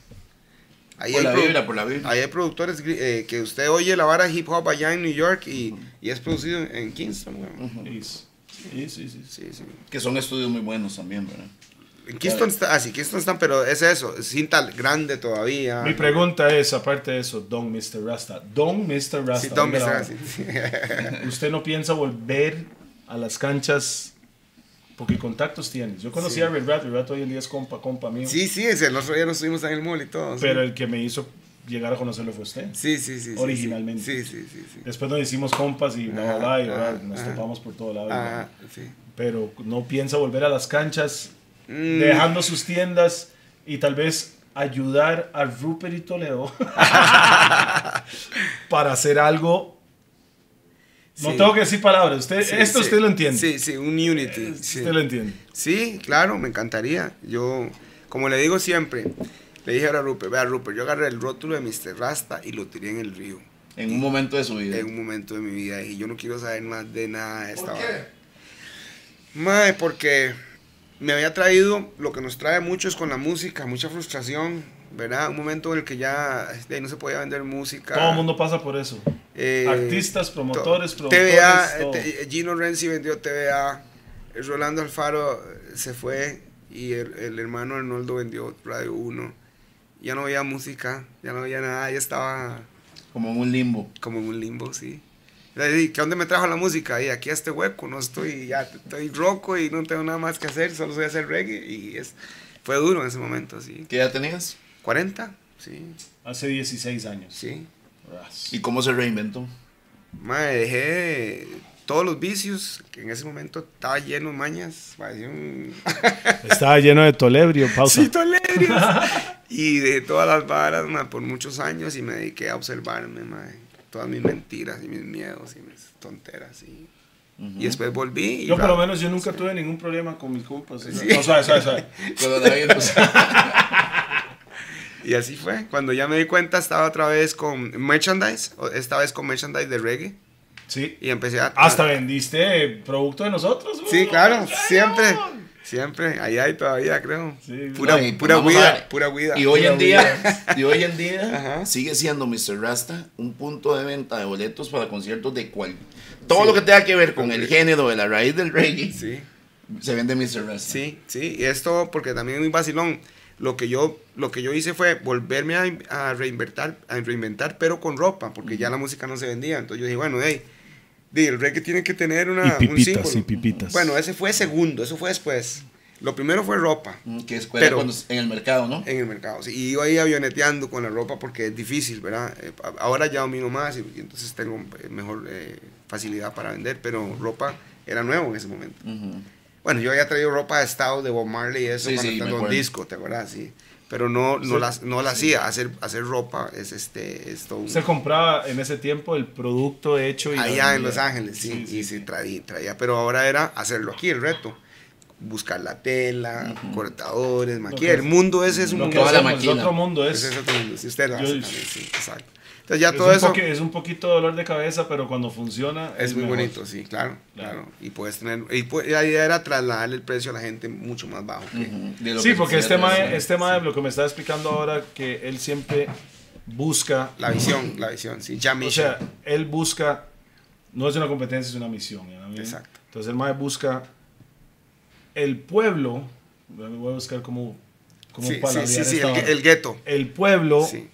Ahí Por hay la vibra, por la vibra. Ahí hay productores eh, que usted oye la vara hip hop allá en New York y, y es producido en, Kingston, weón. Sí, sí, sí, sí. Sí, sí. Que son estudios muy buenos también, ¿verdad? En Kingston está, ah, sí, Kingston están, pero es eso, es cinta grande todavía. Mi pregunta es, aparte de eso, Don Mr. Rasta. Don Mr. Rasta. Sí, la Mr. sí. ¿Usted no piensa volver a las canchas? Porque contactos tienes. Yo conocí Sí. a Red Rat, Red Rat hoy en día es compa, compa mío. Sí, sí, ese, el otro día nos subimos en el mall y todo. sí. Pero el que me hizo llegar a conocerlo fue usted. Sí, sí, sí. Originalmente. Sí, sí, sí. sí. Después nos hicimos compas y bla, bla, bla, y Ajá, ahora ajá, nos ajá. topamos por todo lado. Ah. Pero no piensa volver a las canchas, Mm. dejando sus tiendas y tal vez ayudar a Rupert y Toledo para hacer algo. No Sí. tengo que decir palabras. Usted, Sí, esto sí. usted lo entiende. Sí, sí, un unity. sí. Usted lo entiende. Sí, claro, me encantaría. Yo, como le digo siempre, le dije a Rupert, vea Rupert, yo agarré el rótulo de Mr. Rasta y lo tiré en el río En un momento de su vida. en un momento de mi vida y yo no quiero saber más de nada de esta ¿Por qué? Mae, porque me había traído lo que nos trae muchos con la música, mucha frustración, ¿verdad? Un momento en el que ya ahí no se podía vender música. Todo el mundo pasa por eso. Eh, Artistas, promotores, to- productores. TVA, todo. te- Gino Renzi vendió TVA, Rolando Alfaro eh, se fue y el, el hermano Arnoldo vendió Radio 1. Ya no había música, ya no había nada, ya estaba Como en un limbo. como en un limbo, sí. ¿qué dónde me trajo la música? Y aquí a este hueco, no estoy, ya estoy roco y no tengo nada más que hacer, solo soy hacer reggae y es, fue duro en ese momento, sí. ¿Qué edad tenías? 40, sí, Hace 16 años. sí. Ras. ¿Y cómo se reinventó? Mae, dejé todos los vicios, que en ese momento estaba lleno de mañas, un... Estaba lleno de tolebrio, pausa. Sí, tolerios. y de todas las varas, mae, por muchos años y me dediqué a observarme, mae, todas mis mentiras y mis miedos y mis tonteras. Y, y después volví. Y Yo por lo menos yo nunca tuve ningún problema con mis compas. Sí. No, suave, suave, suave. Coronavirus. Y así fue. Cuando ya me di cuenta, estaba otra vez con merchandise, o- esta vez con merchandise de reggae. Sí. Y empecé a. Hasta vendiste producto de nosotros. Sí, güey. claro, Ay, siempre. Siempre. Ahí hay todavía, creo. Sí, pura No, y pura vamos a huida. ver. Pura huida. Y hoy en día, y hoy en día sigue siendo Mr. Rasta un punto de venta de boletos para conciertos de cual. Todo lo que tenga que ver con el género de la raíz del reggae Sí. se vende Mr. Rasta. Sí, sí, y esto porque también es muy vacilón. Lo que yo, lo que yo hice fue volverme a, a reinventar, a reinventar, pero con ropa, porque ya la música no se vendía. Entonces yo dije, bueno, hey, el reggae tiene que tener una, Y pipitas, un y pipitas. Bueno, ese fue segundo, eso fue después. Lo primero fue ropa Mm, Que es cuando- Pero- cuando- en el mercado, ¿no? en el mercado. sí, y yo ahí avioneteando con la ropa porque es difícil, ¿verdad? Eh, ahora ya domino más y, entonces tengo eh, mejor eh, facilidad para vender, pero ropa era nuevo en ese momento. Ujú. Bueno, yo había traído ropa de estado de Bob Marley y eso Sí, cuando sí, estaba me en un disco, ¿te acuerdas? Sí. Pero no, no, la, no la hacía. Hacer, hacer ropa es este. Es todo un- Se compraba en ese tiempo el producto hecho y allá en. Los Ángeles, sí. Sí, sí, y se sí. traía, traía. Pero ahora era hacerlo aquí, el reto. Buscar la tela, cortadores, maquillar. El mundo ese es un Lo mundo. la el otro mundo es, Ese es otro mundo. Si usted lo hace Yo- también, sí, exacto. Entonces ya es, todo un eso poqui- es un poquito dolor de cabeza, pero cuando funciona es muy mejor. bonito, sí, claro, Claro. claro. Y puedes tener. Y pu- la idea era trasladarle el precio a la gente mucho más bajo. que-. De lo Sí, que porque este mae, sí. este mae, lo que me está explicando ahora, que él siempre busca, La visión, la visión, sí. Ya o sea, él busca, no es una competencia, es una misión. Exacto. Entonces el mae busca el pueblo, voy a buscar cómo, cómo Sí, sí, sí, sí, el, el gueto. el pueblo Sí.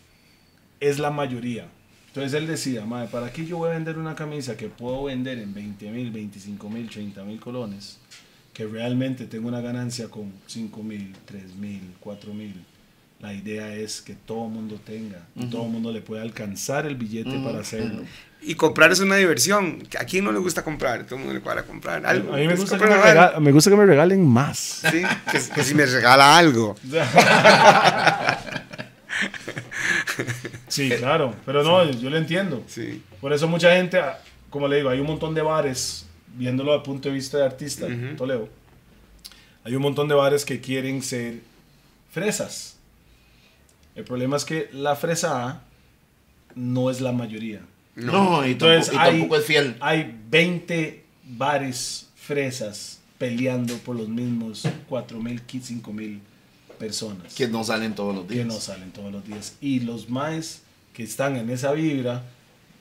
Es la mayoría. Entonces él decía, madre, ¿para qué yo voy a vender una camisa que puedo vender en 20 mil, 25 mil, 30 mil colones? Que realmente tengo una ganancia con 5 mil, 3 mil, 4 mil. La idea es que todo el mundo tenga, todo el mundo le pueda alcanzar el billete para hacerlo. Y comprar es una diversión. ¿A quién no le gusta comprar? Todo el mundo le para comprar algo. A mí me gusta, que me, una vara. rega- me gusta que me regalen más. Sí, que, que si me regala algo. sí, claro, pero no, yo lo entiendo. Sí. Por eso mucha gente, ah, como le digo, hay un montón de bares, viéndolo desde el punto de vista de artista, Ujú. Toledo, hay un montón de bares que quieren ser fresas. El problema es que la fresa A no es la mayoría. No, y, Entonces, tampoco, y hay- tampoco es fiel. Hay 20 bares fresas peleando por los mismos 4 mil, 5 mil personas Que no salen todos los que días. no salen todos los días. Y los más que están en esa vibra,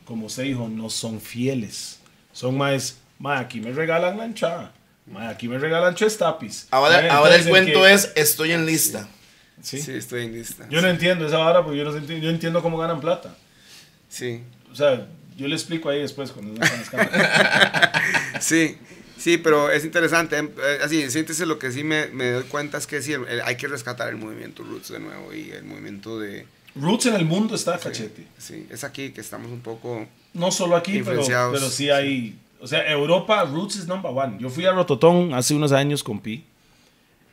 como usted dijo, no son fieles. Son más, ma, aquí me regalan la anchada. Ma, aquí me regalan tres tapis. Ahora, ahora el cuento que- es, estoy en lista. ¿Sí? Sí, estoy en lista. Yo no entiendo esa vara porque yo no enti- yo entiendo cómo ganan plata. Sí. O sea, yo le explico ahí después cuando no están las cámaras. Sí, sí, pero es interesante. eh, Así, siéntese lo que sí me, me doy cuenta es que sí, el- el- hay que rescatar el movimiento Roots de nuevo y el movimiento de, Roots en el mundo está cachete. Sí, es aquí que estamos un poco... No solo aquí, pero, pero sí hay. O sea, Europa, Roots es number one. Yo fui a Rototón hace unos años con Pi.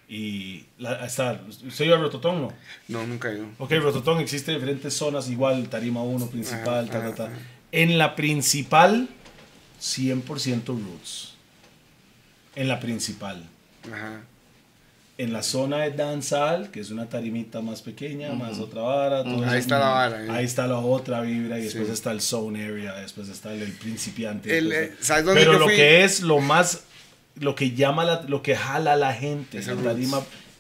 Y la, está, ¿Usted iba a Rototón? No. No, nunca ido. Ok, Rototón existe diferentes zonas, igual Tarima 1, principal, Ajá, ta, ta, ajá, ta. ajá. En la principal, 100% Roots. En la principal. Ajá. En la zona de danzal, que es una tarimita más pequeña, más otra vara. Ahí está la vara, ¿eh? Ahí está la otra vibra y después está el zone area, después está el, el principiante. El, después- eh, ¿sabes dónde Pero yo lo fui? que es lo más, lo que llama, la, lo que jala a la gente, Es la roots.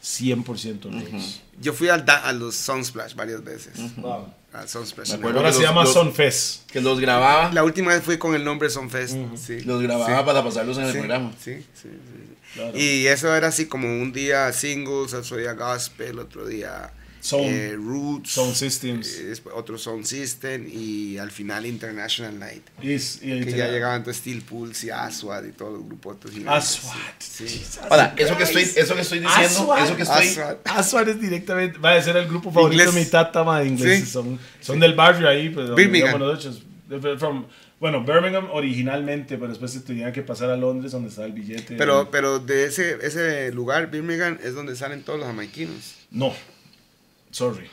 Tarima 100% roots. Yo fui al da- a los Sunsplash varias veces. Wow. Al Sunsplash. Me acuerdo Ahora que se los- llama los- Sunfest. Que los grababa, La última vez fui con el nombre Sunfest. sí. los grababa Sí. para pasarlos en el Sí, programa. Sí, sí, sí, sí. Claro. Y eso era así como un día singles, otro día gospel, otro día Sound. eh, roots, Sound systems. eh, después otro sound system y al final International Night. Y Que ya llegaban entonces Steel Pulse y Aswad y todos los grupos. Aswad. Sí. Ahora, eso que estoy, eso que estoy diciendo, Aswad. eso que estoy, Aswad. Aswad es directamente, va a ser el grupo favorito Inglés. de mi tata, ma, de inglés. Sí. Son, son del barrio ahí, pues, donde Birmingham. from- bueno, Birmingham originalmente, pero después se tenía que pasar a Londres, donde está el billete. Pero, pero de ese, ese lugar, Birmingham, es donde salen todos los jamaiquinos. No, sorry,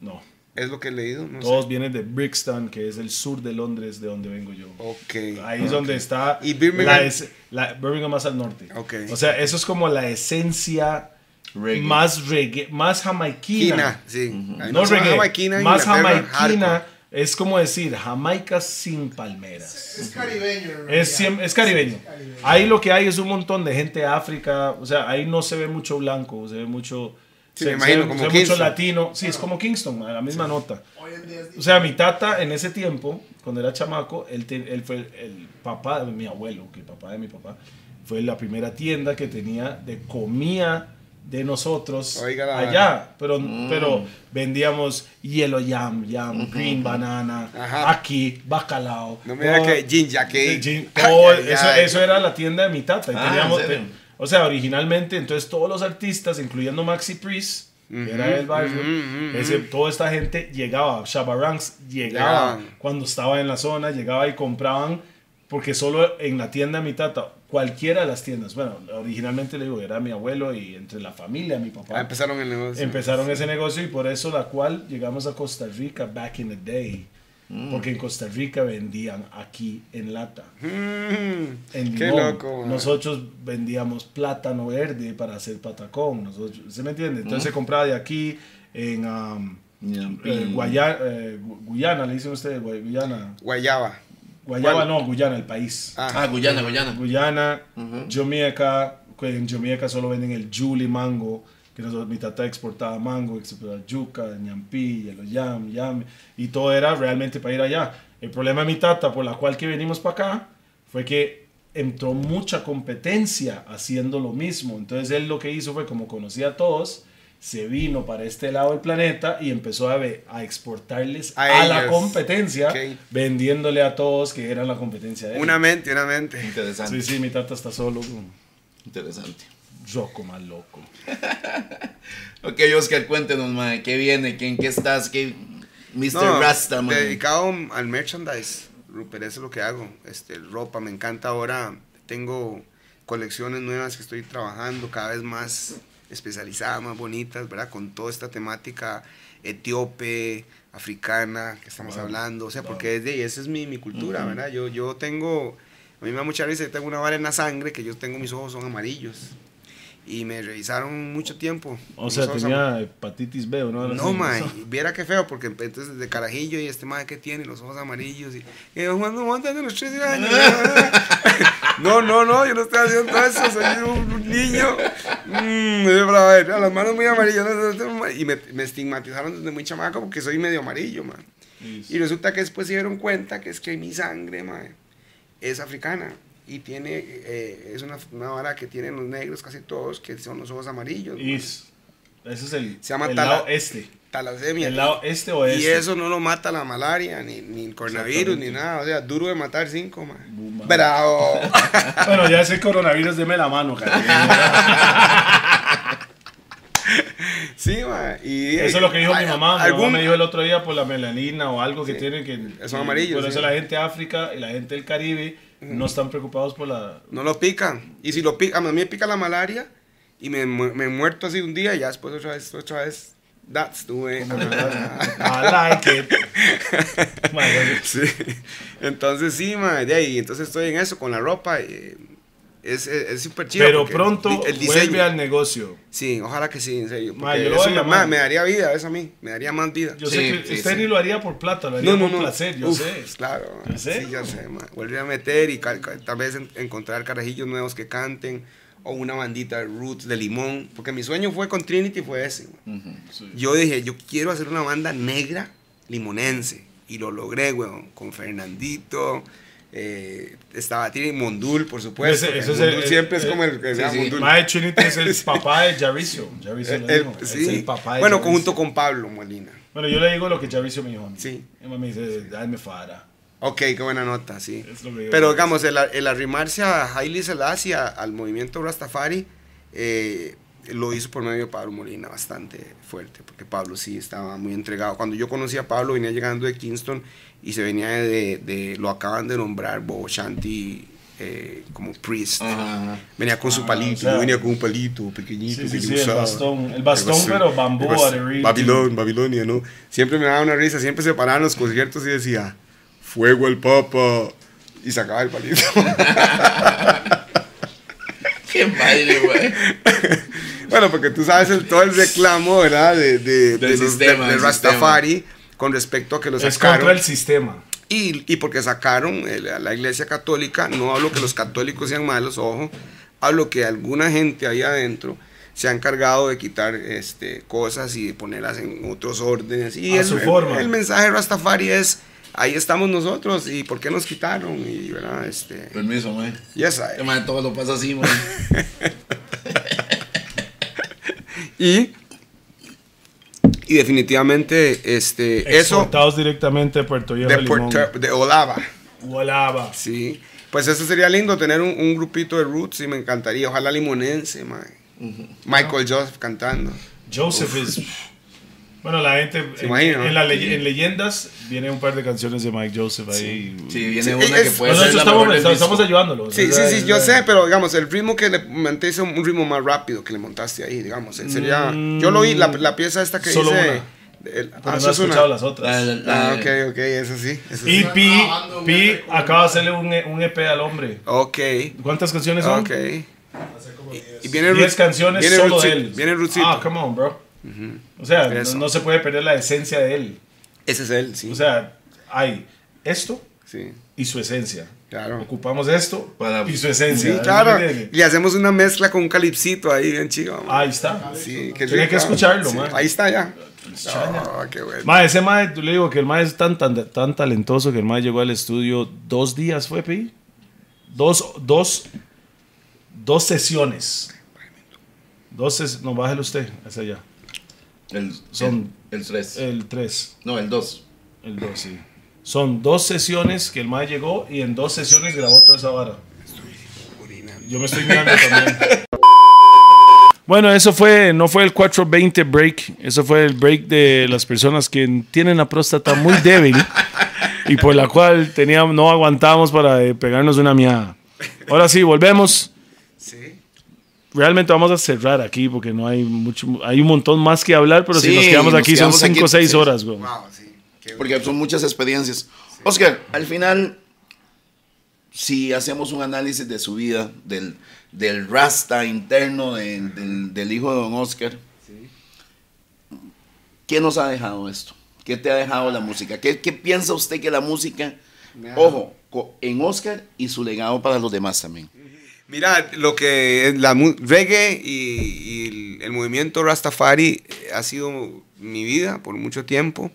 no. Es lo que he leído. No Todos sé. vienen de Brixton, que es el sur de Londres, de donde vengo yo. Ok. Ahí es donde está Y Birmingham- la es- la- Birmingham más al norte. Ok. O sea, eso es como la esencia Reggae. más reggae, más jamaiquina. Quina, sí. Hay No reggae, jamaiquina más Inglaterra, jamaiquina hardcore. es como decir Jamaica sin palmeras. Es caribeño. Es, es caribeño. caribeño. Ahí lo que hay es un montón de gente de África. O sea, ahí no se ve mucho blanco, se ve mucho. Sí, se, me imagino, ve- como mucho Kingston. latino. Sí, es como Kingston, a la misma nota. Día es O sea, mi tata en ese tiempo, cuando era chamaco, él, te- él fue el, el papá de mi abuelo, que el papá de mi papá, fue la primera tienda que tenía de comida de nosotros Oiga la allá. Pero, pero vendíamos yellow yam, yam, green banana, Ajá. aquí, bacalao. No me diga todo- que ginger cake. Gin- Ay, todo ay, eso, ay. eso era la tienda de mi tata. y Ah, teníamos- o sea, originalmente, entonces todos los artistas, incluyendo Maxi Priest, que era del barrio, ujú, ujú. ese- toda esta gente llegaba, Shabba Ranks llegaba Llegaban. cuando estaba en la zona, llegaba y compraban, porque solo en la tienda de mi tata, cualquiera de las tiendas, bueno, originalmente le digo, era mi abuelo y entre la familia, mi papá, Ah, empezaron el negocio. empezaron ese negocio y por eso la cual llegamos a Costa Rica back in the day. Porque en Costa Rica vendían aquí en lata. Mm, En qué limón. loco. man. Nosotros vendíamos plátano verde para hacer patacón. Nosotros, ¿Se me entiende? Entonces se compraba de aquí en um, eh, Guaya- eh, Gu- Guyana, le dicen ustedes, Guay- Guyana. Guayaba. Guayaba ¿Cuál? no, Guyana, el país. Ah, Guyana, Guyana. Guyana, Jamaica, que en Jamaica solo venden el Julie mango, que nosotros, mi tata exportaba mango, exportaba yuca, ñampí, yam, yam, y todo era realmente para ir allá. El problema de mi tata, por la cual que venimos para acá, fue que entró mucha competencia haciendo lo mismo. Entonces él lo que hizo fue, como conocía a todos, se vino para este lado del planeta y empezó a, a exportarles A a, la competencia, Ok. vendiéndole a todos que eran la competencia de él. Una mente, una mente. Interesante. Sí, sí, mi tata está solo. Interesante. Roco más loco. Ok, Oscar, cuéntenos, mae, ¿qué viene? ¿En qué estás? ¿Qué... Mr. No, Rasta, mae. Dedicado al merchandise. Rupert, eso es lo que hago. Este, ropa, me encanta ahora. Tengo colecciones nuevas que estoy trabajando cada vez más especializadas, más bonitas, ¿verdad? Con toda esta temática etíope, africana que estamos hablando. O sea, porque es de, esa es mi, mi cultura, ¿verdad? Yo, yo tengo, a mí me da mucha risa, yo tengo una vara en la sangre que yo tengo, mis ojos son amarillos. Y me revisaron mucho tiempo. O sea, tenía hepatitis B, ¿o no? no, mae, viera qué feo, porque entonces de carajillo y este mae que tiene los ojos amarillos y, y montan de los 13 años. no, no, no, yo no estoy haciendo todo eso, soy un, niño. Mm, bravo, las manos muy amarillas. Y me, me estigmatizaron desde muy chamaco porque soy medio amarillo, man. Y resulta que después se dieron cuenta que es que mi sangre, mae, es africana. Y tiene, eh, es una, una vara que tienen los negros casi todos, que son los ojos amarillos. Is. Ese es el, Se llama el tala- lado este. Talasemia. El lado este o este. Y eso no lo mata la malaria, ni, ni el coronavirus, ni nada. O sea, duro de matar cinco, man. Bravo. Bueno, ya ese coronavirus, deme la mano. Sí, ma. Y, Eso es lo que dijo mi mamá. Mi algún- mamá me dijo el otro día por la melanina o algo que tiene que... son amarillos, Por eso sí. la gente de África y la gente del Caribe no están preocupados por la... No lo pican. Y si lo pican, a mí me pica la malaria y me, me muerto así un día y ya después otra vez, otra vez. That's the way. I like it. Sí. Entonces sí, ma, de ahí, entonces estoy en eso con la ropa. eh, es es es súper chido. Pero pronto di- el vuelve diseño. al negocio. Sí, ojalá que sí, en serio. Ma, yo lo voy a eso me, llamar. ma, me daría vida, eso a mí. Me daría más vida. Yo Sí, sé que sí, usted sí. ni lo haría por plata, lo haría por placer, yo Uf, sé. Claro, ¿En sí, yo sé, ma. Volver a meter y tal vez en- encontrar carajillos nuevos que canten o una bandita de roots de limón, porque mi sueño fue con Trinity fue ese. ma. Yo dije, yo quiero hacer una banda negra limonense y lo logré, weón, con Fernandito. Eh, estaba Trini Mondul, por supuesto. Ese- es el- siempre es como el que sí, sea sí. Mondul. Mae es el papá de El- dijo. sí. Es el papá de bueno, junto con Pablo Molina. Bueno, yo le digo lo que Jaricio me dijo a mí. Sí. Mamá me dice, dame fara. Ok, qué buena nota, sí. Pero digamos, el, el arrimarse a Haile Selassie, a- al movimiento Rastafari, eh, lo hizo por medio de Pablo Molina bastante fuerte, porque Pablo sí estaba muy entregado. Cuando yo conocí a Pablo, venía llegando de Kingston y se venía de, de- lo acaban de nombrar Bobo Shanti eh, como priest. Ajá, ajá. Venía con su Ah, palito, o sea- yo venía con un palito pequeñito. Sí, sí, que sí, yo el usaba. bastón. El bastón, pero bambú, Babilón, Babilonia, ¿no? Siempre me daba una risa, siempre se paraban los conciertos y decía, fuego al papa, y sacaba el palito. Qué madre, güey. bueno, porque tú sabes el- todo el reclamo, ¿verdad? De, de, Del de los- sistema, de- de Rastafari con respecto a que lo Es sacaron. contra el sistema. Y, y porque sacaron eh, la, la iglesia católica, no hablo que los católicos sean malos, ojo, hablo que alguna gente ahí adentro se ha encargado de quitar este, cosas y de ponerlas en otros órdenes. Y A el, su el- forma. el mensaje de Rastafari es, ahí estamos nosotros y por qué nos quitaron. Y, ¿verdad? Este, Permiso, güey. yes, I- Este mae todo lo pasa así, güey. y, y definitivamente este, eso Exportados directamente de Puerto Viejo. de, Limón. Puerto, de Olava. Volaba. Sí, pues eso sería lindo tener un, un grupito de roots y me encantaría. Ojalá limonense, mae. Michael Joseph cantando. Joseph es. Bueno, la gente. En, imagina, en la leye- en leyendas viene un par de canciones de Mike Joseph ahí. Sí, viene Sí, una es- que puede Nosotros ser la estamos, estamos, disco. ayudándolo. Sí, sí, sí, yo sé, pero digamos, el ritmo que le monté es un ritmo más rápido que le montaste ahí, digamos. eh, Sería, yo lo oí, la, la pieza esta que Solo dice... una. el- Pero ah, no he escuchado las otras. La- la- Ah, ok, ok, eso sí. Eso Y sí. Pi, Pi acaba de hacerle un, un EP al hombre. Ok, ¿Cuántas canciones son? ok. 10. Y viene 10 Roots- canciones viene solo él. Viene. Ah, come on, bro. O sea, no, se puede perder la esencia de él. Ese es él, sí. O sea, hay esto sí, y su esencia. claro. Ocupamos esto Para- y su esencia. Sí, claro. Y hacemos una mezcla con un calipsito ahí, bien chido. man. Ahí está. Sí, qué Tiene que escucharlo, sí. man. Ahí está ya. Oh, qué bueno. Ma, ese mae, le digo que el mae es tan, tan, tan talentoso que el mae llegó al estudio dos días, ¿fue, Pi? Dos, dos, dos sesiones. Dos ses no, bájelo usted, hacia allá. El, Son- el, el 3. El 3, no, el 2. el 2, sí. Son dos sesiones que el mae llegó y en dos sesiones grabó toda esa vara. Yo me estoy mirando también. Bueno, eso fue, no fue el 420 break, eso fue el break de las personas que tienen la próstata muy débil y por la cual teníamos, no aguantábamos para eh, pegarnos una miada. Ahora sí, volvemos. Sí. Realmente vamos a cerrar aquí porque no hay mucho, hay un montón más que hablar, pero si Sí, nos quedamos nos aquí quedamos son aquí, 5 o 6 sí. horas, güey. Wow, sí. Porque son muchas experiencias. Oscar, al final, si hacemos un análisis de su vida, del, del rasta interno del, del- del hijo de don Oscar, ¿qué nos ha dejado esto? ¿Qué te ha dejado la música? ¿Qué, qué piensa usted que la música, ojo, en Oscar y su legado para los demás también? Mira, lo que la reggae y, y el, movimiento Rastafari eh, ha sido mi vida por mucho tiempo.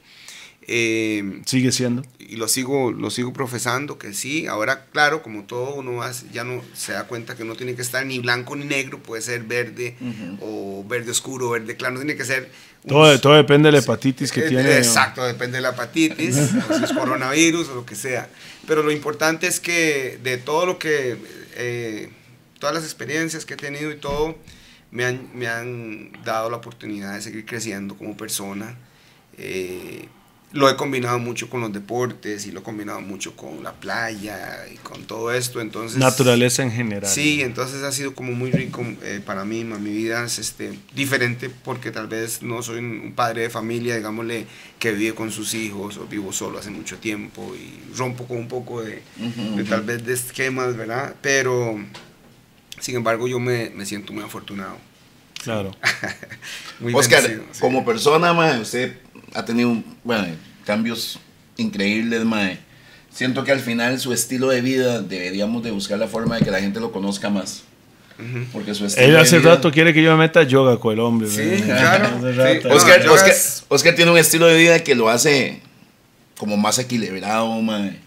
Eh, Sigue siendo. y lo sigo, lo sigo profesando que sí. Ahora, claro, como todo uno ya no se da cuenta que no tiene que estar ni blanco ni negro, puede ser verde o verde oscuro, verde claro, no tiene que ser. Todo, todo depende de la hepatitis que eh, tiene. Exacto, depende de la hepatitis, o si es coronavirus o lo que sea. Pero lo importante es que de todo lo que, eh, todas las experiencias que he tenido y todo, me han, me han dado la oportunidad de seguir creciendo como persona. Eh, lo he combinado mucho con los deportes y lo he combinado mucho con la playa y con todo esto. Entonces, Naturaleza en general. Sí, entonces ha sido como muy rico eh, para mí. Mi vida es este, diferente porque tal vez no soy un padre de familia, digámosle, que vive con sus hijos o vivo solo hace mucho tiempo y rompo con un poco de, de tal vez de esquemas, ¿verdad? Pero, sin embargo, yo me, me siento muy afortunado. Claro. Muy Oscar, sí. como persona, mae, usted ha tenido bueno, cambios increíbles, mae. Siento que al final su estilo de vida deberíamos de buscar la forma de que la gente lo conozca más. Porque su estilo Él de hace vida- rato quiere que yo me meta a yoga con el hombre. Sí, ¿verdad? claro. Sí. rato. No, Oscar, Oscar- es- Oscar tiene un estilo de vida que lo hace como más equilibrado, mae.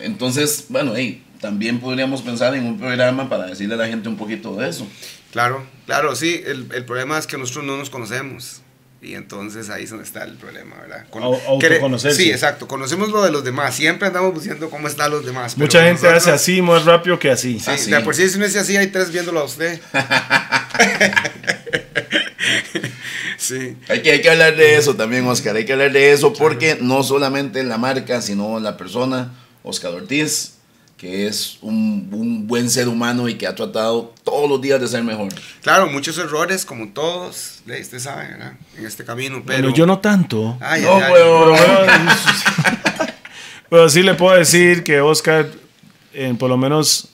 Entonces, bueno, hey, también podríamos pensar en un programa para decirle a la gente un poquito de eso. Claro, claro, sí. El, el problema es que nosotros no nos conocemos. Y entonces ahí es donde está el problema, ¿verdad? Con- Au- autoconocerse. Sí, exacto. Conocemos lo de los demás. Siempre andamos buscando cómo están los demás. pero Mucha gente nosotros- hace así, más rápido que así. Sí, Ah, sí. de por sí, si no es así, hay tres viéndolo a usted. sí. Hay que, hay que hablar de eso también, Oscar. Hay que hablar de eso porque no solamente la marca, sino la persona, Oscar Ortiz, que es un, un buen ser humano y que ha tratado todos los días de ser mejor. Claro, muchos errores, como todos, usted sabe, ¿verdad? En este camino, pero... Pero yo no tanto. Ay, No, ay. Pero, bueno, pero sí le puedo decir que Oscar, en, por lo menos,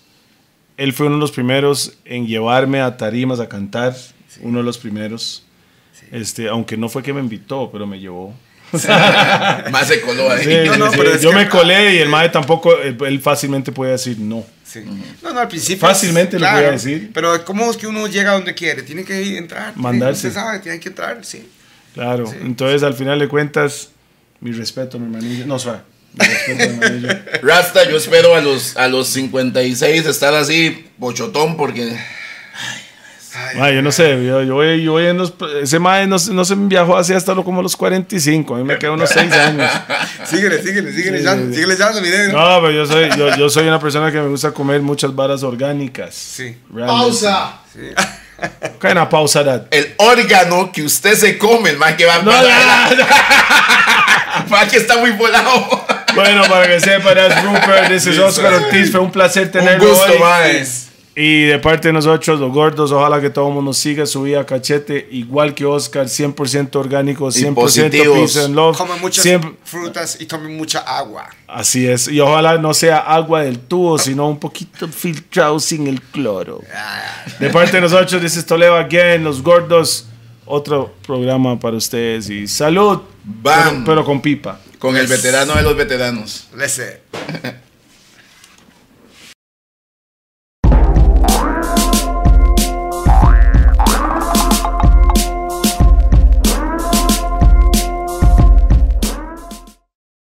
él fue uno de los primeros en llevarme a tarimas a cantar. Uno de los primeros. Este, aunque no fue que me invitó, pero me llevó. Más se coló ahí. Sí, No, no, sí. pero es Yo que- me colé y el mae tampoco, él, él fácilmente puede decir no. Sí. No, no, al principio. Fácilmente es- lo voy a decir. Pero ¿cómo es que uno llega donde quiere? Tiene que entrar. tiene- Mandarse. Usted sabe, tiene que entrar, sí. Claro. Sí. Entonces, al final de cuentas, mi respeto, mi hermanillo. No, suave. Mi respeto, mi hermanillo. Rasta, yo espero a los, a los 56 estar así, bochotón, porque Ay, Mae, yo no sé, yo, yo voy, yo voy en los, ese mae no, se- no se viajó así hasta lo- como los 45, a mí me quedan unos 6 años. Síguele, síguele, síguele, Sí, ya, sí, sí. síguele ya, mi negro. No, pero yo soy, yo, yo soy una persona que me gusta comer muchas varas orgánicas. Sí. Realmente. Pausa. Sí. Kind of pausa that? el órgano que usted se come, el man que va No, ya, ya. Man que está muy volado. Bueno, para que sepa, that's Rupert, this is Oscar Ortiz, fue un placer Un tenerlo gusto, hoy. mae. Y de parte de nosotros, los gordos, ojalá que todo el mundo siga su vida cachete, igual que Oscar, 100% orgánico, 100% positivos. peace and love. Come muchas Siempre- frutas y tome mucha agua. Así es. Y ojalá no sea agua del tubo, sino un poquito filtrado sin el cloro. De parte de nosotros, is Toledo again, los gordos. Otro programa para ustedes. Y salud. Bam. Pero, pero con pipa. Con el veterano de los veteranos. Say.